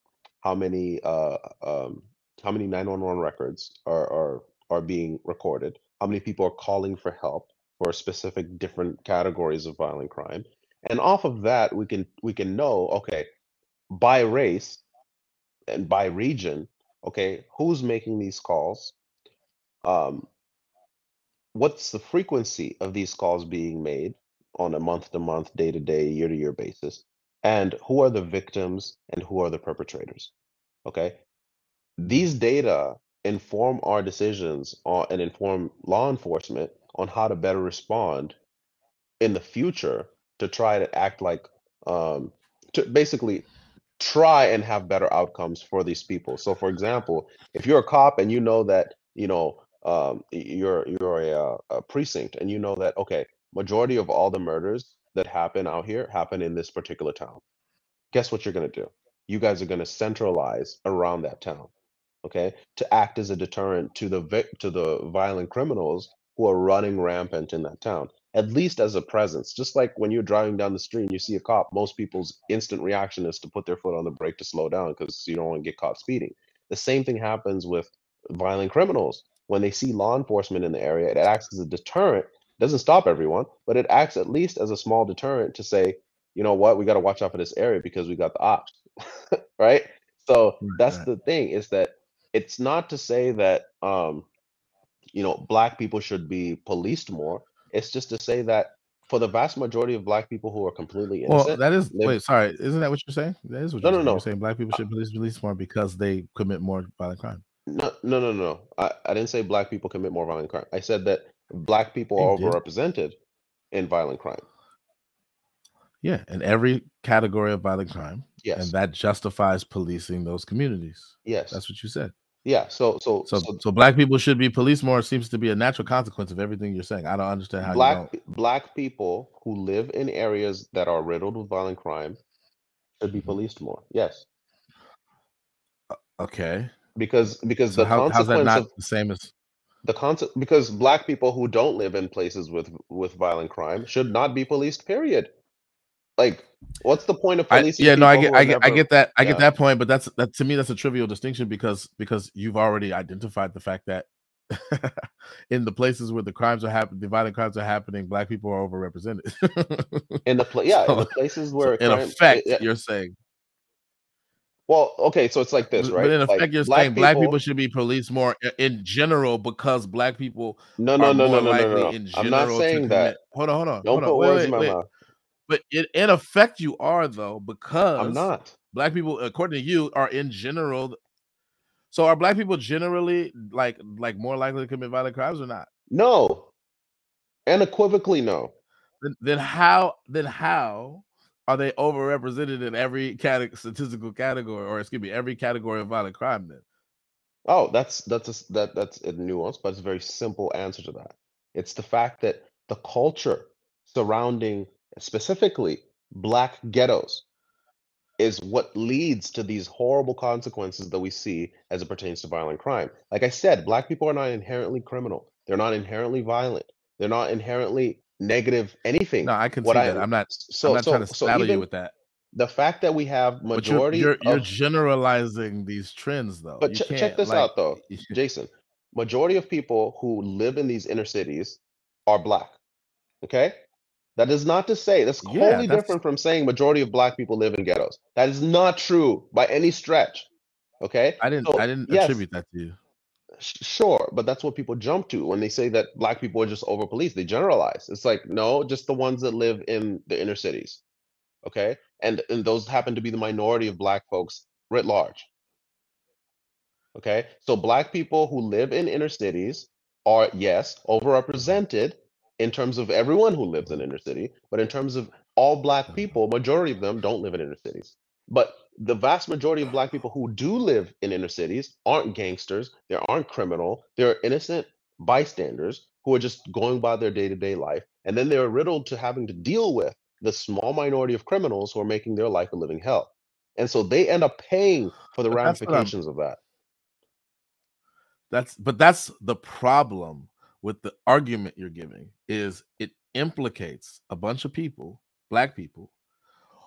How many uh, um, how many 911 records are, are are being recorded? How many people are calling for help for specific different categories of violent crime? And off of that, we can we can know okay, by race and by region, okay, who's making these calls? Um, what's the frequency of these calls being made on a month to month, day to day, year to year basis? And who are the victims and who are the perpetrators? Okay. These data inform our decisions on, and inform law enforcement on how to better respond in the future to try to act like um, to basically try and have better outcomes for these people. So, for example, if you're a cop and you know that you know um, you're you're a, uh, a precinct and you know that okay, majority of all the murders that happen out here happen in this particular town. Guess what you're gonna do? You guys are gonna centralize around that town, okay, to act as a deterrent to the vic- to the violent criminals who are running rampant in that town at least as a presence. Just like when you're driving down the street and you see a cop, most people's instant reaction is to put their foot on the brake to slow down because you don't want to get caught speeding. The same thing happens with violent criminals. When they see law enforcement in the area, it acts as a deterrent. It doesn't stop everyone, but it acts at least as a small deterrent to say, you know what, we got to watch out for this area because we got the ops, right? So that's the thing is that it's not to say that um, you know black people should be policed more it's just to say that for the vast majority of black people who are completely innocent. Well, that is wait, sorry, isn't that what you're saying? That is what no, you're no, saying. no. You're saying black people should police release more because they commit more violent crime. No, no, no, no. I, I didn't say black people commit more violent crime. I said that black people are overrepresented in violent crime. Yeah, in every category of violent crime. Yes. And that justifies policing those communities. Yes. That's what you said. Yeah. So so so so, so black people should be policed more. Seems to be a natural consequence of everything you're saying. I don't understand how black black people who live in areas that are riddled with violent crime should be mm-hmm. policed more. Yes. Okay. Because because so the how, consequence how's that not of the same as the concept because black people who don't live in places with with violent crime should not be policed. Period. Like, what's the point of policing? I, yeah, no, I get, I get, I get that, I yeah. get that point, but that's that to me, that's a trivial distinction because because you've already identified the fact that in the places where the crimes are happening, the violent crimes are happening, black people are overrepresented. in the pla- yeah, so, in the places where so in crime, effect, it, you're saying. Well, okay, so it's like this, right? But in effect, like, you're black saying people, black people should be policed more in general because black people no, no, no, no, no, no, no. in I'm not saying that. Hold on, hold on. Don't hold put on. words wait, in my wait. mouth. But in, in effect, you are though because I'm not. black people, according to you, are in general. So are black people generally like like more likely to commit violent crimes or not? No. Unequivocally, no. Then, then how then how are they overrepresented in every cate- statistical category, or excuse me, every category of violent crime? Then Oh, that's that's a, that that's a nuance, but it's a very simple answer to that. It's the fact that the culture surrounding specifically black ghettos is what leads to these horrible consequences that we see as it pertains to violent crime. Like I said, black people are not inherently criminal. They're not inherently violent. They're not inherently negative anything. no, I can see I that. I'm not. so I'm not so trying to so saddle you with that. the fact that we have But you're majority you're you're generalizing these trends, though. but ch- check this like. out though, Jason. Majority of people who live in these inner cities are black. Okay? That is not to say that's Yeah, wholly that's different from saying majority of black people live in ghettos. That is not true by any stretch. Okay? I didn't So I didn't yes, attribute that to you. sure, but that's what people jump to when they say that black people are just over policed. They generalize. It's like, no, just the ones that live in the inner cities. Okay? And and those happen to be the minority of black folks writ large. Okay? So black people who live in inner cities are, yes, overrepresented in terms of everyone who lives in inner city, but in terms of all black mm-hmm. people, majority of them don't live in inner cities. But the vast majority of black people who do live in inner cities aren't gangsters, they aren't criminal, they're innocent bystanders who are just going by their day-to-day life. And then they're riddled to having to deal with the small minority of criminals who are making their life a living hell. And so they end up paying for the But that's what I'm ramifications of that. That's but that's the problem with the argument you're giving is it implicates a bunch of people, black people,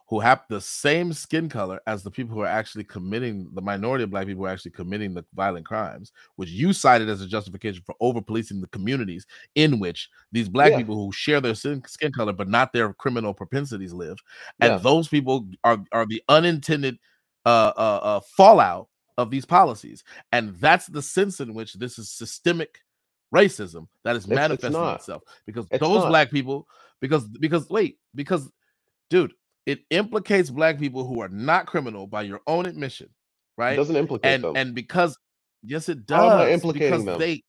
who have the same skin color as the people who are actually committing the minority of black people who are actually committing the violent crimes, which you cited as a justification for over policing the communities in which these black Yeah. people who share their skin, skin color but not their criminal propensities live, and Yeah. those people are are the unintended uh, uh, uh, fallout of these policies, and that's the sense in which this is systemic racism that is It's- it's manifesting not. itself because It's those not. black people because because wait because dude it implicates black people who are not criminal by your own admission right It doesn't implicate and them. and because yes it How am I does implicating because them? they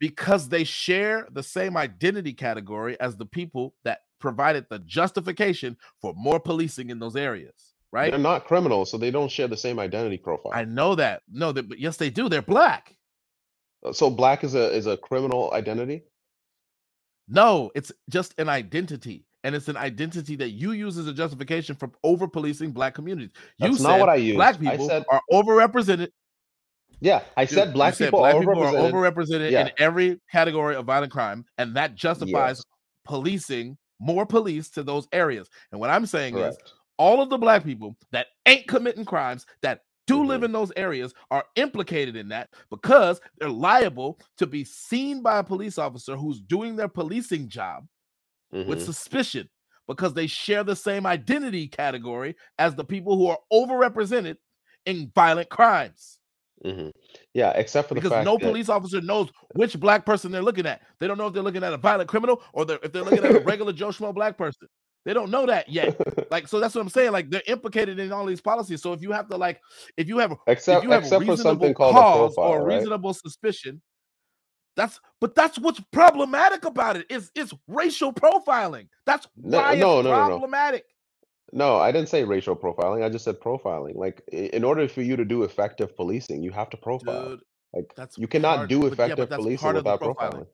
because they share the same identity category as the people that provided the justification for more policing in those areas right They're not criminals, so they don't share the same identity profile. i know that no that, but yes they do they're black So black is a is a criminal identity. No, it's just an identity. And it's an identity that you use as a justification for over policing black communities. You That's said not what I used. black I people said- are overrepresented. Yeah, I said black people black are people are overrepresented. Yeah. in every category of violent crime, and that justifies Yes. policing more police to those areas. And what I'm saying is all of the black people that ain't committing crimes that do live Mhm. in those areas are implicated in that because they're liable to be seen by a police officer who's doing their policing job with Mhm. suspicion because they share the same identity category as the people who are overrepresented in violent crimes. Mhm. Yeah, except for the Because no that police officer knows which black person they're looking at. They don't know if they're looking at a violent criminal or they're, if they're looking at a regular Joe Schmo black person. They don't know that yet. Like, so that's what I'm saying. Like, they're implicated in all these policies. So if you have to, like, if you have, if except you have a except for something called cause profile, or right? reasonable suspicion, that's but that's what's problematic about it. Is it's racial profiling. That's No, why no, it's no, problematic. No, I didn't say racial profiling. I just said profiling. Like in order for you to do effective policing, you have to profile. Dude, Like that's you cannot do but yeah, effective policing part of the without profiling. profiling.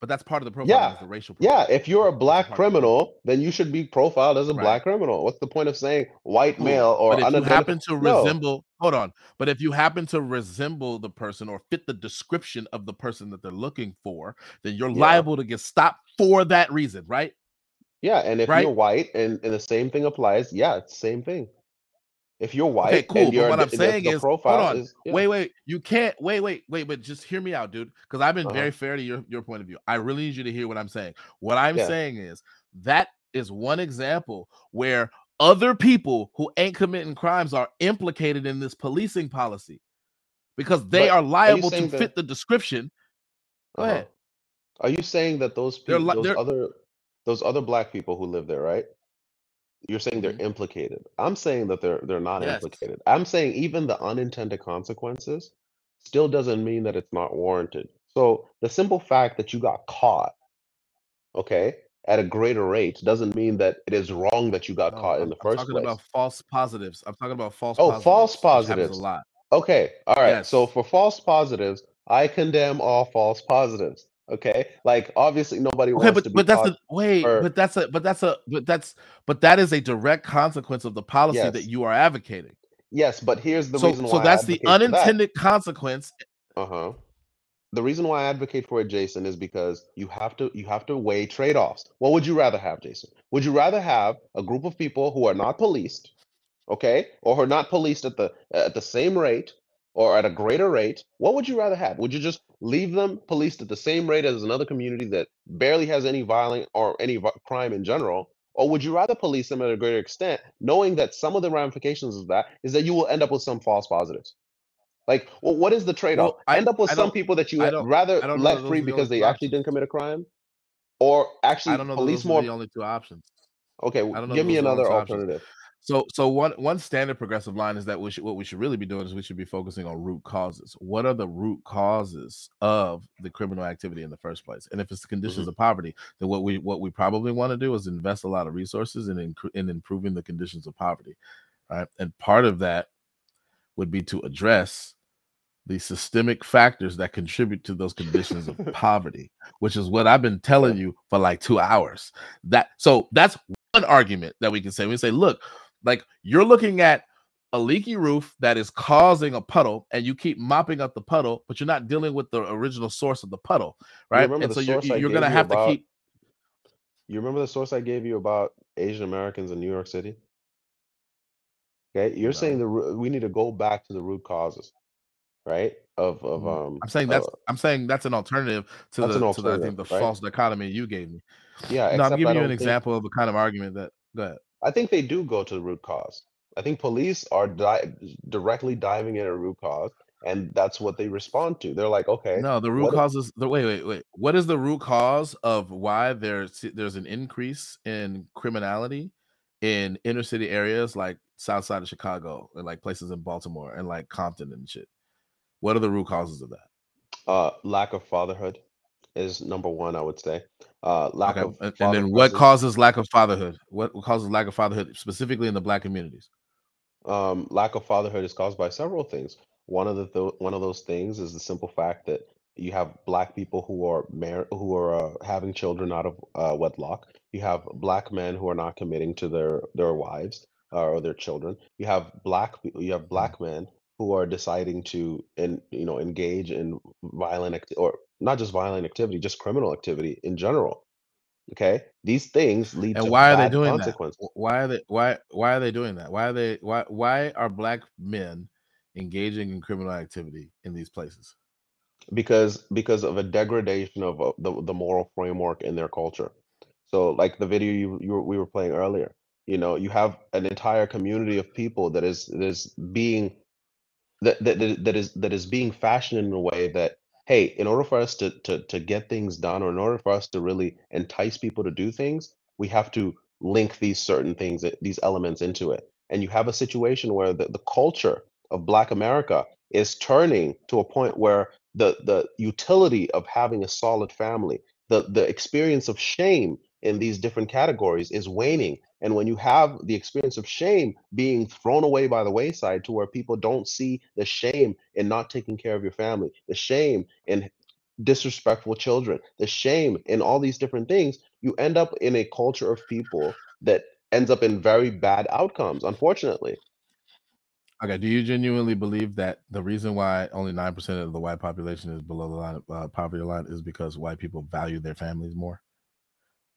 But that's part of the profiling. Yeah, is the racial. Yeah, if you're a black part of the profiling. criminal, then you should be profiled as a Right. black criminal. What's the point of saying white male or but if you happen to No. resemble, hold on. But if you happen to resemble the person or fit the description of the person that they're looking for, then you're Yeah. liable to get stopped for that reason, right? Yeah, and if Right? you're white and, and the same thing applies, yeah, it's the same thing. If you're white Okay, cool. and But what I'm saying the is, hold on. is yeah. Wait, wait. You can't wait, wait, wait, but just hear me out, dude. Because I've been Uh-huh. very fair to your, your point of view. I really need you to hear what I'm saying. What I'm Yeah. saying is that is one example where other people who ain't committing crimes are implicated in this policing policy because they But are liable to saying fit the description. Go Uh-huh. ahead. Are you saying that those people, li- those they're- other, those other black people who live there, right? You're saying they're Mhm. implicated. I'm saying that they're they're not Yes. implicated. I'm saying even the unintended consequences still doesn't mean that it's not warranted. So the simple fact that you got caught, okay, at a greater rate doesn't mean that it is wrong that you got No, caught I'm, in the I'm first talking place. about false positives. I'm talking about false Oh, positives. false which happens positives. a lot. Okay, all right. So for false positives, I condemn all false positives. Okay, like obviously nobody Okay, wants but to be but that's a wait, for- but that's a but that's a but that's but that is a direct consequence of the policy that you are advocating. Yes, but here's the so reason why so that's the for that. unintended consequence. Uh-huh. The reason why I advocate for it, Jason, is because you have to you have to weigh trade-offs. What would you rather have, Jason? Would you rather have a group of people who are not policed, okay, or who are not policed at the at the same rate or at a greater rate? What would you rather have? Would you just leave them policed at the same rate as another community that barely has any violent or any vi- crime in general? Or would you rather police them at a greater extent, knowing that some of the ramifications of that is that you will end up with some false positives? Like, well, what is the trade-off? Well, I- End up with I some don't- people that you I had don't- rather I don't know let that those free are the because only they two actually options. didn't commit a crime, or actually I don't know that police those are more. the only two options. Okay, I don't know give me those are the only another two options. alternative. So, so one one standard progressive line is that we should, what we should really be doing is we should be focusing on root causes. What are the root causes of the criminal activity in the first place? And if it's the conditions Mhm. of poverty, then what we what we probably want to do is invest a lot of resources in incre- in improving the conditions of poverty, right? And part of that would be to address the systemic factors that contribute to those conditions of poverty, which is what I've been telling you for like two hours. That so that's one argument that we can say. We say, look, like you're looking at a leaky roof that is causing a puddle, and you keep mopping up the puddle, but you're not dealing with the original source of the puddle, right? And so you're you're gonna have to keep You remember the source I gave you about Asian Americans in New York City? Okay, you're saying no. the we need to go back to the root causes, right? Of of Mm, um I'm saying uh, that's I'm saying that's an alternative to the to the I think the right? false dichotomy you gave me. Yeah, No, I'm giving you an think example of the kind of argument that go ahead. I think they do go to the root cause. I think police are di directly diving in a root cause, and that's what they respond to. They're like, okay, No, the root what? cause is the wait, wait, wait. What is the root cause of why there's there's an increase in criminality in inner city areas like south side of Chicago and like places in Baltimore and like Compton and shit? What are the root causes of that? Uh, lack of fatherhood is number one, I would say. Uh, lack Okay. of And, and then what presence. causes lack of fatherhood? What causes lack of fatherhood specifically in the black communities? Um, lack of fatherhood is caused by several things. One of the th one of those things is the simple fact that you have black people who are mar who are uh, having children out of uh, wedlock. You have black men who are not committing to their their wives uh, or their children. You have black you have Mm. black men who are deciding to in you know engage in violent act or not just violent activity, just criminal activity in general. Okay, these things lead And to why are they doing that? Why are they why why are they doing that? Why are they why why are black men engaging in criminal activity in these places? because because of a degradation of uh, the the moral framework in their culture. So, like the video you you were, we were playing earlier, you know, you have an entire community of people that is that is being that that that is that is being fashioned in a way that hey, in order for us to to to get things done, or in order for us to really entice people to do things, we have to link these certain things, uh, these elements into it. And you have a situation where the, the culture of Black America is turning to a point where the the utility of having a solid family, the the experience of shame in these different categories is waning. And when you have the experience of shame being thrown away by the wayside to where people don't see the shame in not taking care of your family, the shame in disrespectful children, the shame in all these different things, you end up in a culture of people that ends up in very bad outcomes, unfortunately. Okay, do you genuinely believe that the reason why only nine percent of the white population is below the line uh, poverty line is because white people value their families more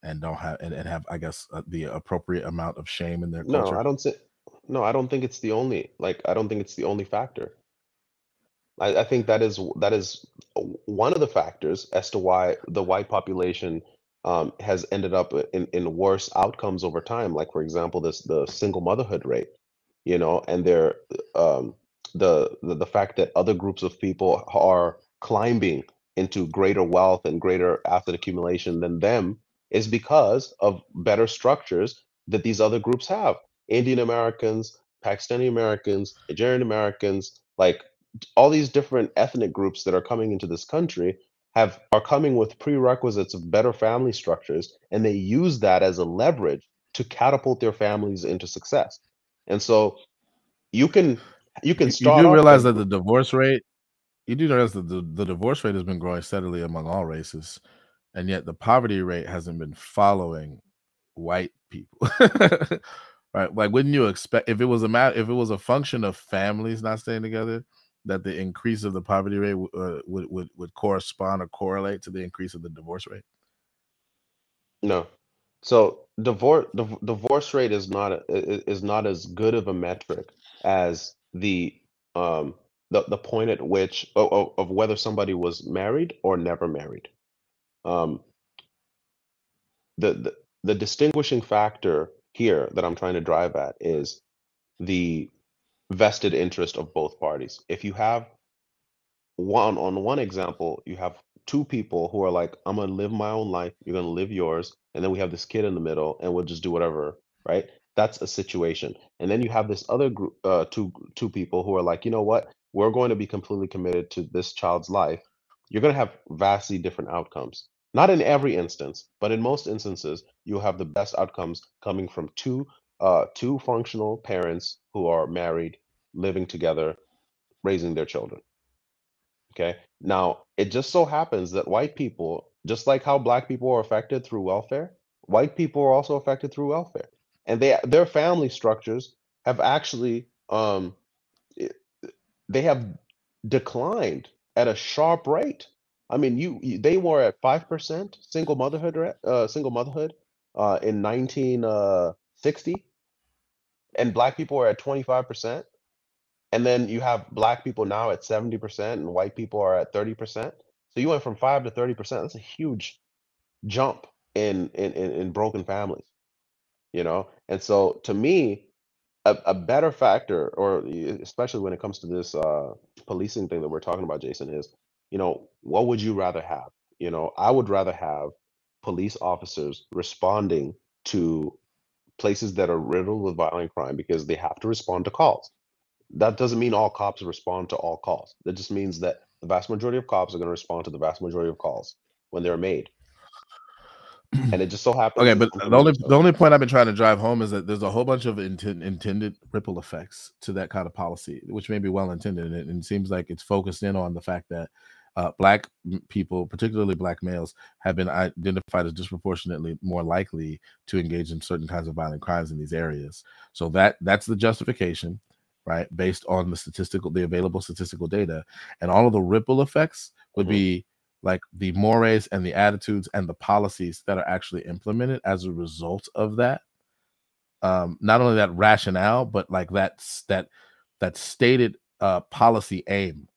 and don't have and, and have, I guess, uh, the appropriate amount of shame in their culture. No, I don't say no, I don't think it's the only like I don't think it's the only factor. I, I think that is that is one of the factors as to why the white population um, has ended up in, in worse outcomes over time. Like for example, this the single motherhood rate, you know, and they're um, the, the the fact that other groups of people are climbing into greater wealth and greater asset accumulation than them is because of better structures that these other groups have. Indian Americans, Pakistani Americans, Nigerian Americans, like all these different ethnic groups that are coming into this country have are coming with prerequisites of better family structures and they use that as a leverage to catapult their families into success and so you can you can You, you do realize as that the divorce rate, you do realize that the, the divorce rate has been growing steadily among all races, and yet the poverty rate hasn't been following white people. right? Like, wouldn't you expect if it was a matter, if it was a function of families not staying together, that the increase of the poverty rate w- uh, would would would correspond or correlate to the increase of the divorce rate? no so divorce div- divorce rate is not a, is not as good of a metric as the um the, the point at which of of whether somebody was married or never married um the, the the distinguishing factor here that I'm trying to drive at is the vested interest of both parties. If you have one on one example, you have two people who are like, I'm gonna live my own life, you're gonna live yours, and then we have this kid in the middle, and we'll just do whatever, right? That's a situation. And then you have this other group, uh, two two people who are like, you know what? We're going to be completely committed to this child's life. You're to have vastly different outcomes. Not in every instance, but in most instances, you'll have the best outcomes coming from two uh, two functional parents who are married, living together, raising their children. Okay. Now, it just so happens that white people, just like how black people are affected through welfare, white people are also affected through welfare. And they their family structures have actually um they have declined at a sharp rate. I mean, you, you they were at 5% single motherhood uh single motherhood uh in 1960 uh, and black people were at 25% and then you have black people now at 70% and white people are at 30%. So you went from 5 to 30%. That's a huge jump in in in, in broken families, you know? And so to me, a, a better factor or especially when it comes to this uh policing thing that we're talking about Jason is, you know, what would you rather have? You know, I would rather have police officers responding to places that are riddled with violent crime because they have to respond to calls that doesn't mean all cops respond to all calls. That just means that the vast majority of cops are going to respond to the vast majority of calls when they're made. And it just so happens. Okay, but the only the only point I've been trying to drive home is that there's a whole bunch of intent, intended ripple effects to that kind of policy, which may be well intended, and it, and it seems like it's focused in on the fact that uh, black people, particularly black males, have been identified as disproportionately more likely to engage in certain kinds of violent crimes in these areas. So that that's the justification right? Based on the statistical, the available statistical data, and all of the ripple effects would mm-hmm. be like the mores and the attitudes and the policies that are actually implemented as a result of that. Um, not only that rationale, but like that's that that stated uh, policy aim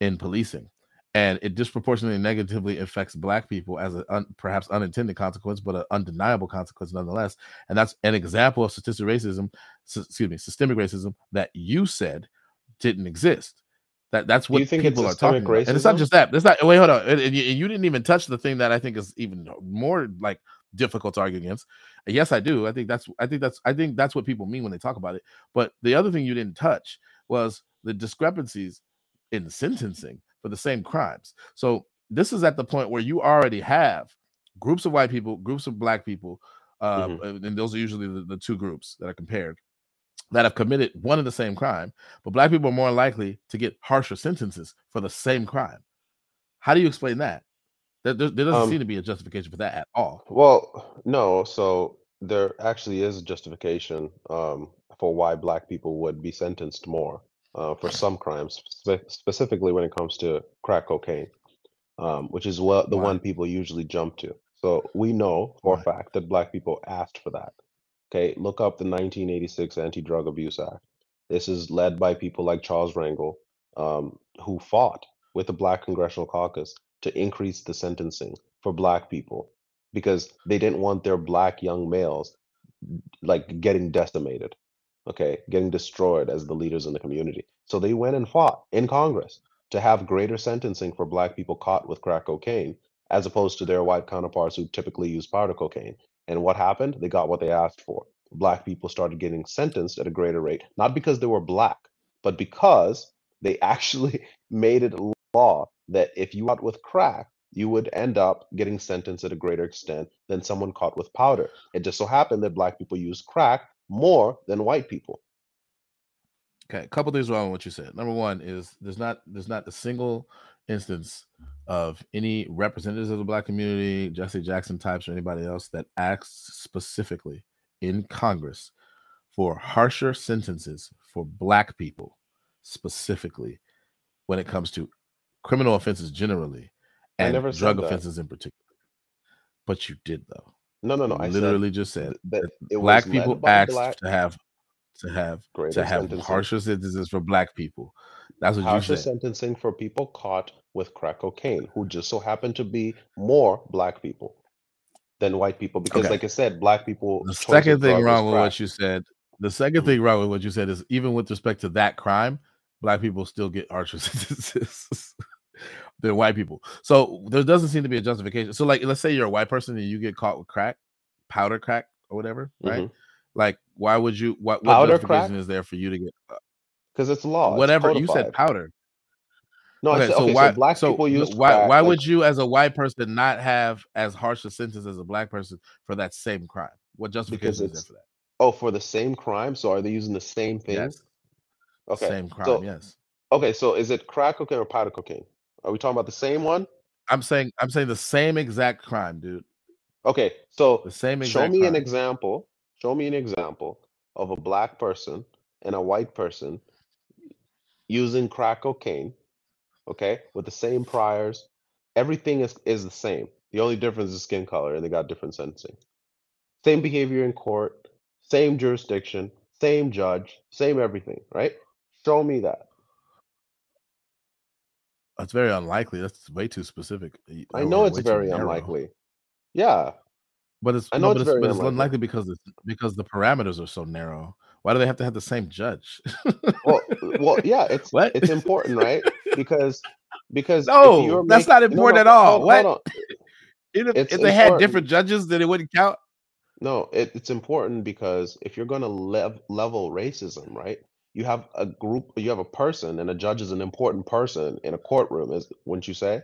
in policing and it disproportionately negatively affects black people as a un, perhaps unintended consequence but an undeniable consequence nonetheless and that's an example of statistic racism excuse me systemic racism that you said didn't exist that that's what people are talking racism? about and it's not just that it's not wait hold on and, and, you, and you didn't even touch the thing that i think is even more like difficult to argue against yes i do i think that's i think that's i think that's what people mean when they talk about it but the other thing you didn't touch was the discrepancies in sentencing for the same crimes. So this is at the point where you already have groups of white people, groups of black people, uh, mm-hmm. and those are usually the, the two groups that are compared that have committed one and the same crime, but black people are more likely to get harsher sentences for the same crime. How do you explain that? There, there, there doesn't um, seem to be a justification for that at all. Well, no. So there actually is a justification um, for why black people would be sentenced more uh, for some crimes, spe- specifically when it comes to crack cocaine, um, which is what the one people usually jump to. So we know for a fact that black people asked for that. Okay, look up the 1986 Anti-Drug Abuse Act. This is led by people like Charles Rangel, um, who fought with the Black Congressional Caucus to increase the sentencing for black people because they didn't want their black young males like getting decimated okay, getting destroyed as the leaders in the community. So they went and fought in Congress to have greater sentencing for black people caught with crack cocaine as opposed to their white counterparts who typically use powder cocaine. And what happened? They got what they asked for. Black people started getting sentenced at a greater rate, not because they were black, but because they actually made it law that if you caught with crack, you would end up getting sentenced at a greater extent than someone caught with powder. It just so happened that black people use crack more than white people. Okay, a couple things wrong with what you said. Number one is there's not there's not a single instance of any representatives of the black community, Jesse Jackson types, or anybody else that acts specifically in Congress for harsher sentences for black people, specifically when it comes to criminal offenses generally and drug offenses in particular. But you did though. No, no, no. I literally just said that black people asked black, to have to have to have sentencing. harsher sentences for black people. That's what harsher you said. sentencing for people caught with crack cocaine, who just so happen to be more black people than white people. Because, okay. like I said, black people. The second thing wrong with what you said. The 2nd mm-hmm. thing wrong with what you said is even with respect to that crime, black people still get harsher sentences than white people. So there doesn't seem to be a justification. So, like, let's say you're a white person and you get caught with crack, powder crack, or whatever, right? Mm-hmm. Like, why would you? What, what Powder justification crack? is there for you to get uh, Because it's law. it's whatever you said? Powder. No, I Okay, said, so okay, why? so black so people use why? crack. Why like, would you, as a white person, not have as harsh a sentence as a black person for that same crime? What justification is there for that? oh for the same crime? So are they using the same thing? Yes, Okay. same crime. So yes, okay, so is it crack cocaine or powder cocaine? Are we talking about the same one? I'm saying I'm saying the same exact crime, dude. Okay, so The same show me an example. Show me an example of a black person and a white person using crack cocaine, okay, with the same priors. Everything is is the same. The only difference is skin color, and they got different sentencing. Same behavior in court, same jurisdiction, same judge, same everything, right? Show me that. It's very unlikely. That's way too specific. I know it's very unlikely. Yeah, But it's I no, know but it's it's, very but it's unlikely. because it's because the parameters are so narrow. Why do they have to have the same judge? Well, well, yeah, it's what? it's important, right? Because because no, that's not important no at all. hold, what? hold if, if they had different judges, then it wouldn't count. No, it, it's important because if you're going to lev level racism, right? You have a group, you have a person, and a judge is an important person in a courtroom, is wouldn't you say?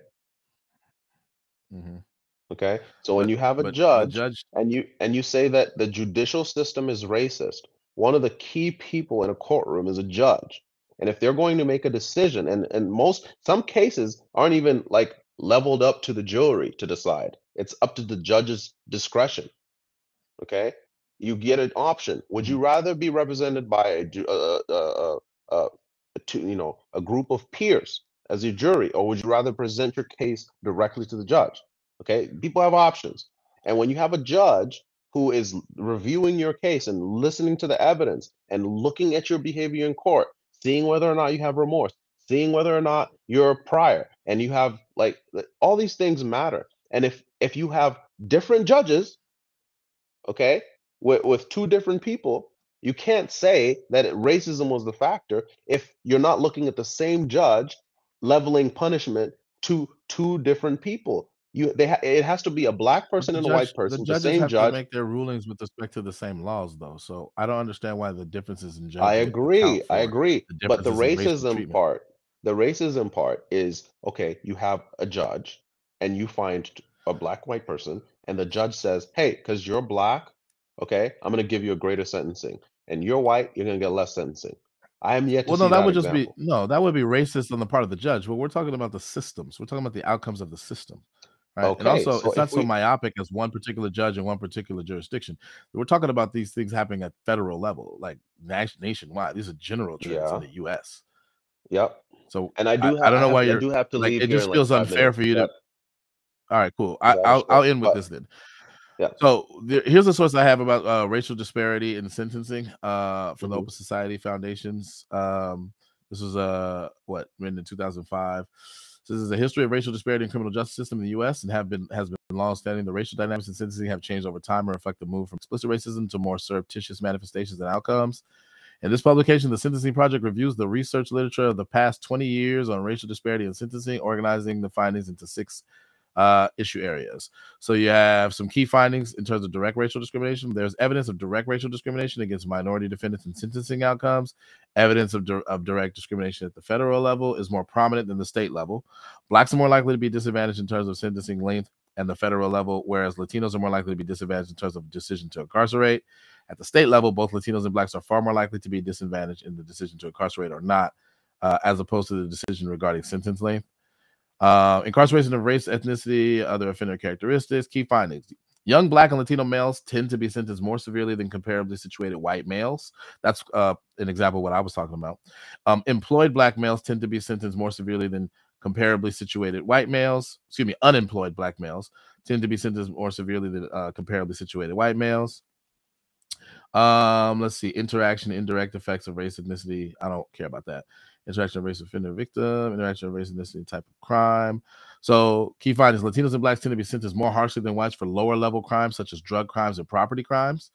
Mhm. Okay, so when you have a but judge judge, and you and you say that the judicial system is racist, one of the key people in a courtroom is a judge. And if they're going to make a decision, and and most some cases aren't even like leveled up to the jury to decide. It's up to the judge's discretion. Okay, you get an option. Would you rather be represented by a uh, uh, to, you know a group of peers as your jury, or would you rather present your case directly to the judge? Okay, people have options, and when you have a judge who is reviewing your case and listening to the evidence and looking at your behavior in court, seeing whether or not you have remorse, seeing whether or not you're a prior, and you have like all these things matter. And if if you have different judges okay, with, with two different people, you can't say that it- racism was the factor if you're not looking at the same judge leveling punishment to two different people. You, they, ha- it has to be a black person the and a white person, the judges same have to judge. make their rulings with respect to the same laws, though. So I don't understand why the differences in I agree, I agree. the But the differences in racial racism part, the racism part is okay, you have a judge and you find a black white person, and the judge says, Hey, because you're black, okay, I'm gonna give you a greater sentencing. And you're white, you're gonna get less sentencing. I am yet to Well, no, that that would just be no, that would be racist on the part of the judge. But we're talking about the systems. We're talking about the outcomes of the system, right? Okay, And also, so it's not so we myopic as one particular judge in one particular jurisdiction. We're talking about these things happening at federal level, like nationwide. These are general trends yeah, in the U.S. yep. So And I I, do I have don't know why I you're do have to like. leave It just in like feels unfair minutes. for you to. All right, cool. I, Yeah, I'll understood. I'll end with But this then. Yeah. So there, here's a source I have about uh, racial disparity in sentencing uh, from the hmm Open Society Foundations. Um, this was uh, what written in 2005. So this is a history of racial disparity in criminal justice system in the U.S. and have been has been long-standing. The racial dynamics in sentencing have changed over time and reflect the move from explicit racism to more surreptitious manifestations and outcomes. In this publication, the Sentencing Project reviews the research literature of the past 20 years on racial disparity in sentencing, organizing the findings into six uh, issue areas. So you have some key findings in terms of direct racial discrimination. There's evidence of direct racial discrimination against minority defendants in sentencing outcomes. Evidence of, di- of direct discrimination at the federal level is more prominent than the state level. Blacks are more likely to be disadvantaged in terms of sentencing length and the federal level, whereas Latinos are more likely to be disadvantaged in terms of decision to incarcerate. At the state level, both Latinos and Blacks are far more likely to be disadvantaged in the decision to incarcerate or not, uh, as opposed to the decision regarding sentence length. Uh, incarceration of race, ethnicity, other offender characteristics. Key findings: young Black and Latino males tend to be sentenced more severely than comparably situated white males. That's uh, an example of what I was talking about. Um, employed Black males tend to be sentenced more severely than comparably situated white males. Excuse me, unemployed Black males tend to be sentenced more severely than uh, comparably situated white males. Um, let's see, interaction, indirect effects of race, ethnicity. I don't care about that. Interaction of race offender victim, interaction of race, ethnicity, type of crime. So, key findings Latinos and blacks tend to be sentenced more harshly than whites for lower level crimes such as drug crimes and property crimes.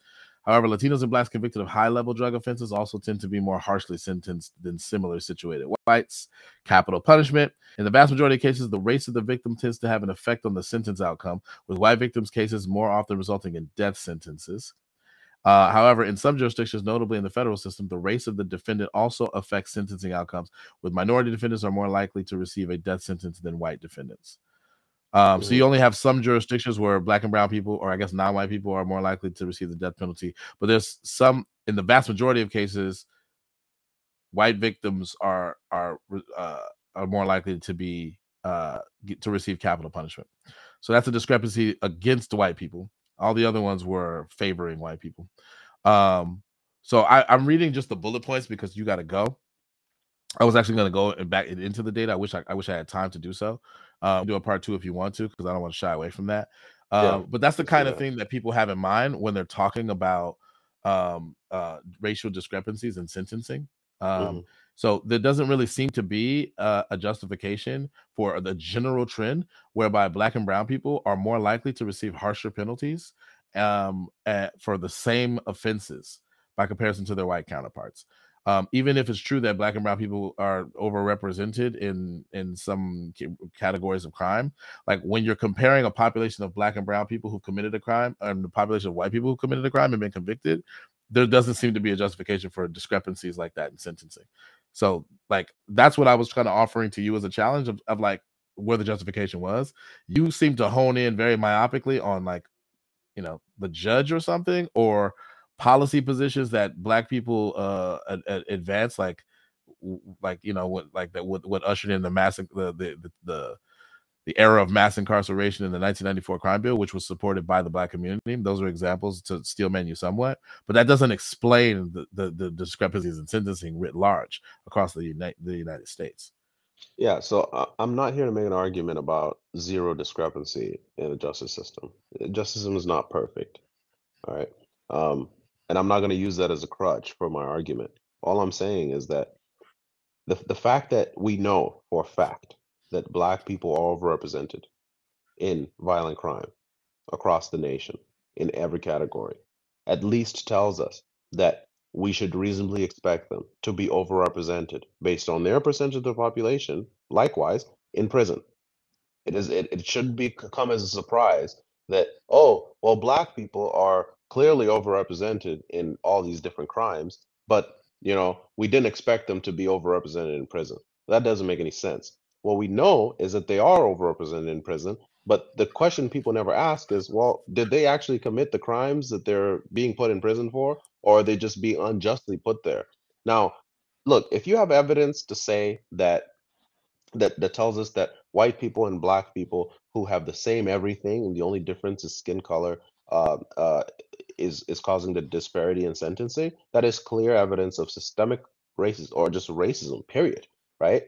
However, Latinos and blacks convicted of high level drug offenses also tend to be more harshly sentenced than similar situated whites. Capital punishment. In the vast majority of cases, the race of the victim tends to have an effect on the sentence outcome, with white victims' cases more often resulting in death sentences. Uh, however, in some jurisdictions, notably in the federal system, the race of the defendant also affects sentencing outcomes, with minority defendants are more likely to receive a death sentence than white defendants. Um, so you only have some jurisdictions where black and brown people, or I guess non-white people, are more likely to receive the death penalty. But there's some, in the vast majority of cases, white victims are are uh, are more likely to be uh, to receive capital punishment. So that's a discrepancy against white people. All the other ones were favoring white people. Um, so I, I'm reading just the bullet points because you got to go. I was actually going to go and back into the data. I wish I, I wish I had time to do so. Um, do a part two if you want to, because I don't want to shy away from that. Uh, yeah. But that's the kind yeah. of thing that people have in mind when they're talking about um, uh, racial discrepancies in sentencing. Um, mm-hmm. So there doesn't really seem to be uh, a justification for the general trend whereby black and brown people are more likely to receive harsher penalties um, at, for the same offenses by comparison to their white counterparts. Um, even if it's true that black and brown people are overrepresented in in some categories of crime, like when you're comparing a population of black and brown people who've committed a crime and the population of white people who committed a crime and been convicted, there doesn't seem to be a justification for discrepancies like that in sentencing. So like that's what I was kind of offering to you as a challenge of, of like where the justification was. You seem to hone in very myopically on like, you know, the judge or something or policy positions that black people uh advance like like you know what like that what what ushered in the mass the the the, the the era of mass incarceration in the 1994 crime bill, which was supported by the black community. Those are examples to steel man you somewhat, but that doesn't explain the, the, the discrepancies in sentencing writ large across the, United, the United States. Yeah, so uh, I'm not here to make an argument about zero discrepancy in the justice system. The justice system is not perfect. All right. Um, and I'm not going to use that as a crutch for my argument. All I'm saying is that the, the fact that we know for a fact that black people are overrepresented in violent crime across the nation in every category. At least tells us that we should reasonably expect them to be overrepresented based on their percentage of the population likewise in prison. It is it, it shouldn't be come as a surprise that oh well black people are clearly overrepresented in all these different crimes but you know we didn't expect them to be overrepresented in prison. That doesn't make any sense what we know is that they are overrepresented in prison. But the question people never ask is, well, did they actually commit the crimes that they're being put in prison for, or are they just being unjustly put there? Now, look, if you have evidence to say that that that tells us that white people and black people who have the same everything and the only difference is skin color uh, uh, is is causing the disparity in sentencing, that is clear evidence of systemic racism or just racism. Period. Right?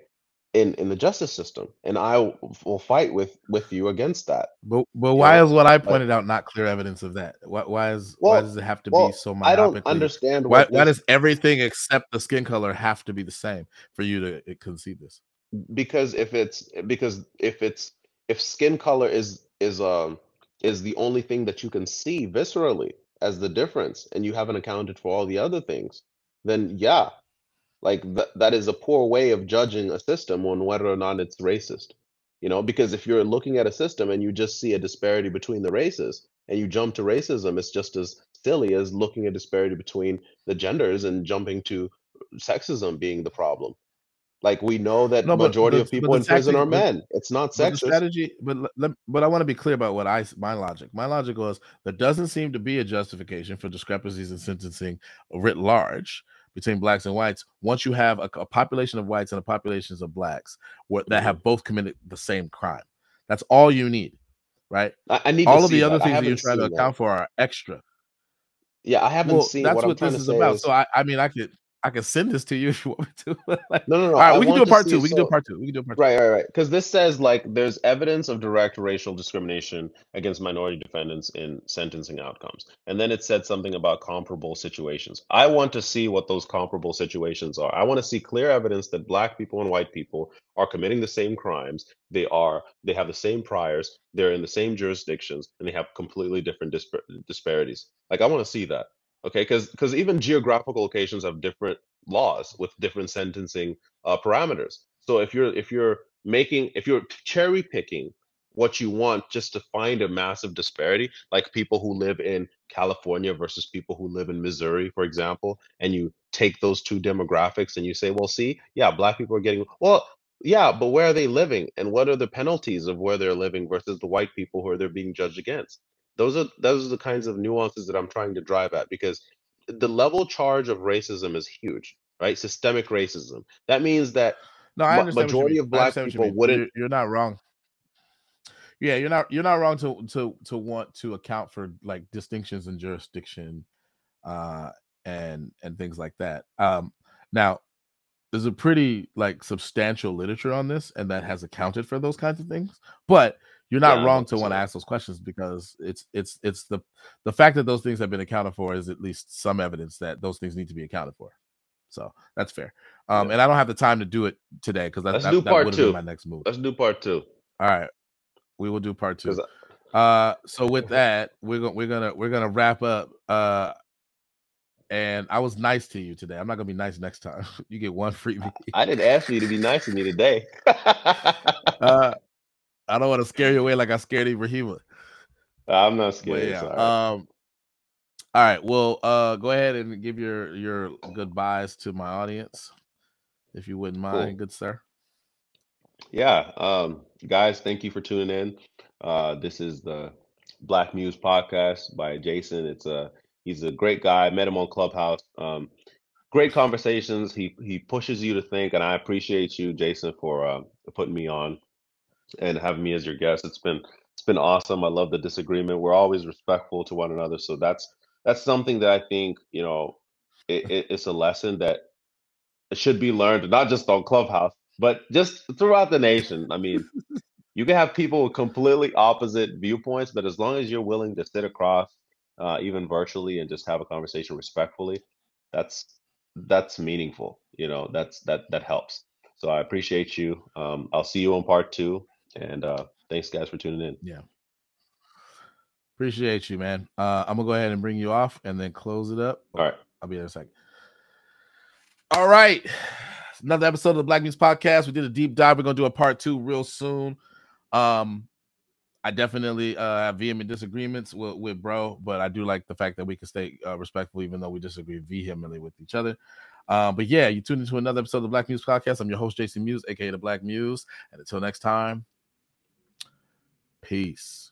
In in the justice system and i will fight with with you against that but but why know? is what i pointed out not clear evidence of that? Why, why is well, why does it have to well, be so i don't understand why, why does everything except the skin color have to be the same for you to eh, concede this? Because if it's because if it's if skin color is is um is the only thing that you can see viscerally as the difference and you haven't accounted for all the other things then yeah like th- that is a poor way of judging a system on whether or not it's racist. You know, because if you're looking at a system and you just see a disparity between the races and you jump to racism, it's just as silly as looking at disparity between the genders and jumping to sexism being the problem. Like we know that no, majority the, of people in prison are men. It's not sexist. But strategy, but let, but I want to be clear about what I my logic. My logic was there doesn't seem to be a justification for discrepancies in sentencing writ large between blacks and whites once you have a, a population of whites and a populations of blacks where, that have mm-hmm. both committed the same crime. That's all you need, right? I, I need all of the other things that you're trying to account that. for are extra. Yeah, I haven't well, seen. That's what, what this is about. So I, I mean, I could I can send this to you if you want me to. like, no, no, no. All right, I we can do a part two. We can do a part two. We can do a part two. Right, right, right. Because this says like there's evidence of direct racial discrimination against minority defendants in sentencing outcomes, and then it said something about comparable situations. I want to see what those comparable situations are. I want to see clear evidence that black people and white people are committing the same crimes. They are. They have the same priors. They're in the same jurisdictions, and they have completely different dispar- disparities. Like I want to see that okay because because even geographical locations have different laws with different sentencing uh, parameters so if you're if you're making if you're cherry picking what you want just to find a massive disparity, like people who live in California versus people who live in Missouri, for example, and you take those two demographics and you say, well, see, yeah, black people are getting, well, yeah, but where are they living and what are the penalties of where they're living versus the white people who are they're being judged against? Those are those are the kinds of nuances that I'm trying to drive at because the level charge of racism is huge, right? Systemic racism. That means that No, I understand. majority of black understand what you people wouldn't You're, you're not wrong. Yeah, you're not you're not wrong to to to want to account for like distinctions in jurisdiction, uh, and and things like that. Um, now there's a pretty like substantial literature on this, and that has accounted for those kinds of things. But you're not Yeah, wrong to want to ask those questions because it's it's it's the the fact that those things have been accounted for is at least some evidence that those things need to be accounted for. So that's fair. Um, Yeah. and I don't have the time to do it today because that's Let's that, that part would have been my next move. let's do part two. All right, we will do part two. 'Cause Uh, so with that, we're gonna we're gonna we're gonna wrap up. Uh, and I was nice to you today. I'm not gonna be nice next time. You get one freebie. I didn't ask you to be nice to me today. Uh, I don't want to scare you away like I scared Ibrahima. I'm not scared. yeah. all right. Um. All right. Well, uh, go ahead and give your your goodbyes to my audience, if you wouldn't Cool. mind, good sir. Yeah, um, guys, thank you for tuning in. Uh, this is the Black Muse podcast by Jason. It's a he's a great guy. Met him on Clubhouse. Um, great conversations. He he pushes you to think, and I appreciate you, Jason, for uh, putting me on and having me as your guest. It's been it's been awesome. I love the disagreement. We're always respectful to one another, so that's that's something that I think you know it, it, it's a lesson that should be learned, not just on Clubhouse, but just throughout the nation. I mean, you can have people with completely opposite viewpoints, but as long as you're willing to sit across, uh, even virtually, and just have a conversation respectfully, that's that's meaningful. You know, that's that that helps. So I appreciate you. Um, I'll see you on part two, and uh, thanks guys for tuning in. Yeah. Appreciate you, man. Uh, I'm gonna go ahead and bring you off and then close it up. All right. I'll be there in a second. All right. Another episode of the Black Muse Podcast. We did a deep dive. We're gonna do a part two real soon. Um, I definitely uh have vehement disagreements with, with bro, but I do like the fact that we can stay uh, respectful even though we disagree vehemently with each other. Um, but yeah, you tuned into another episode of the Black Muse Podcast. I'm your host, Jason Muse, aka the Black Muse. And until next time, peace.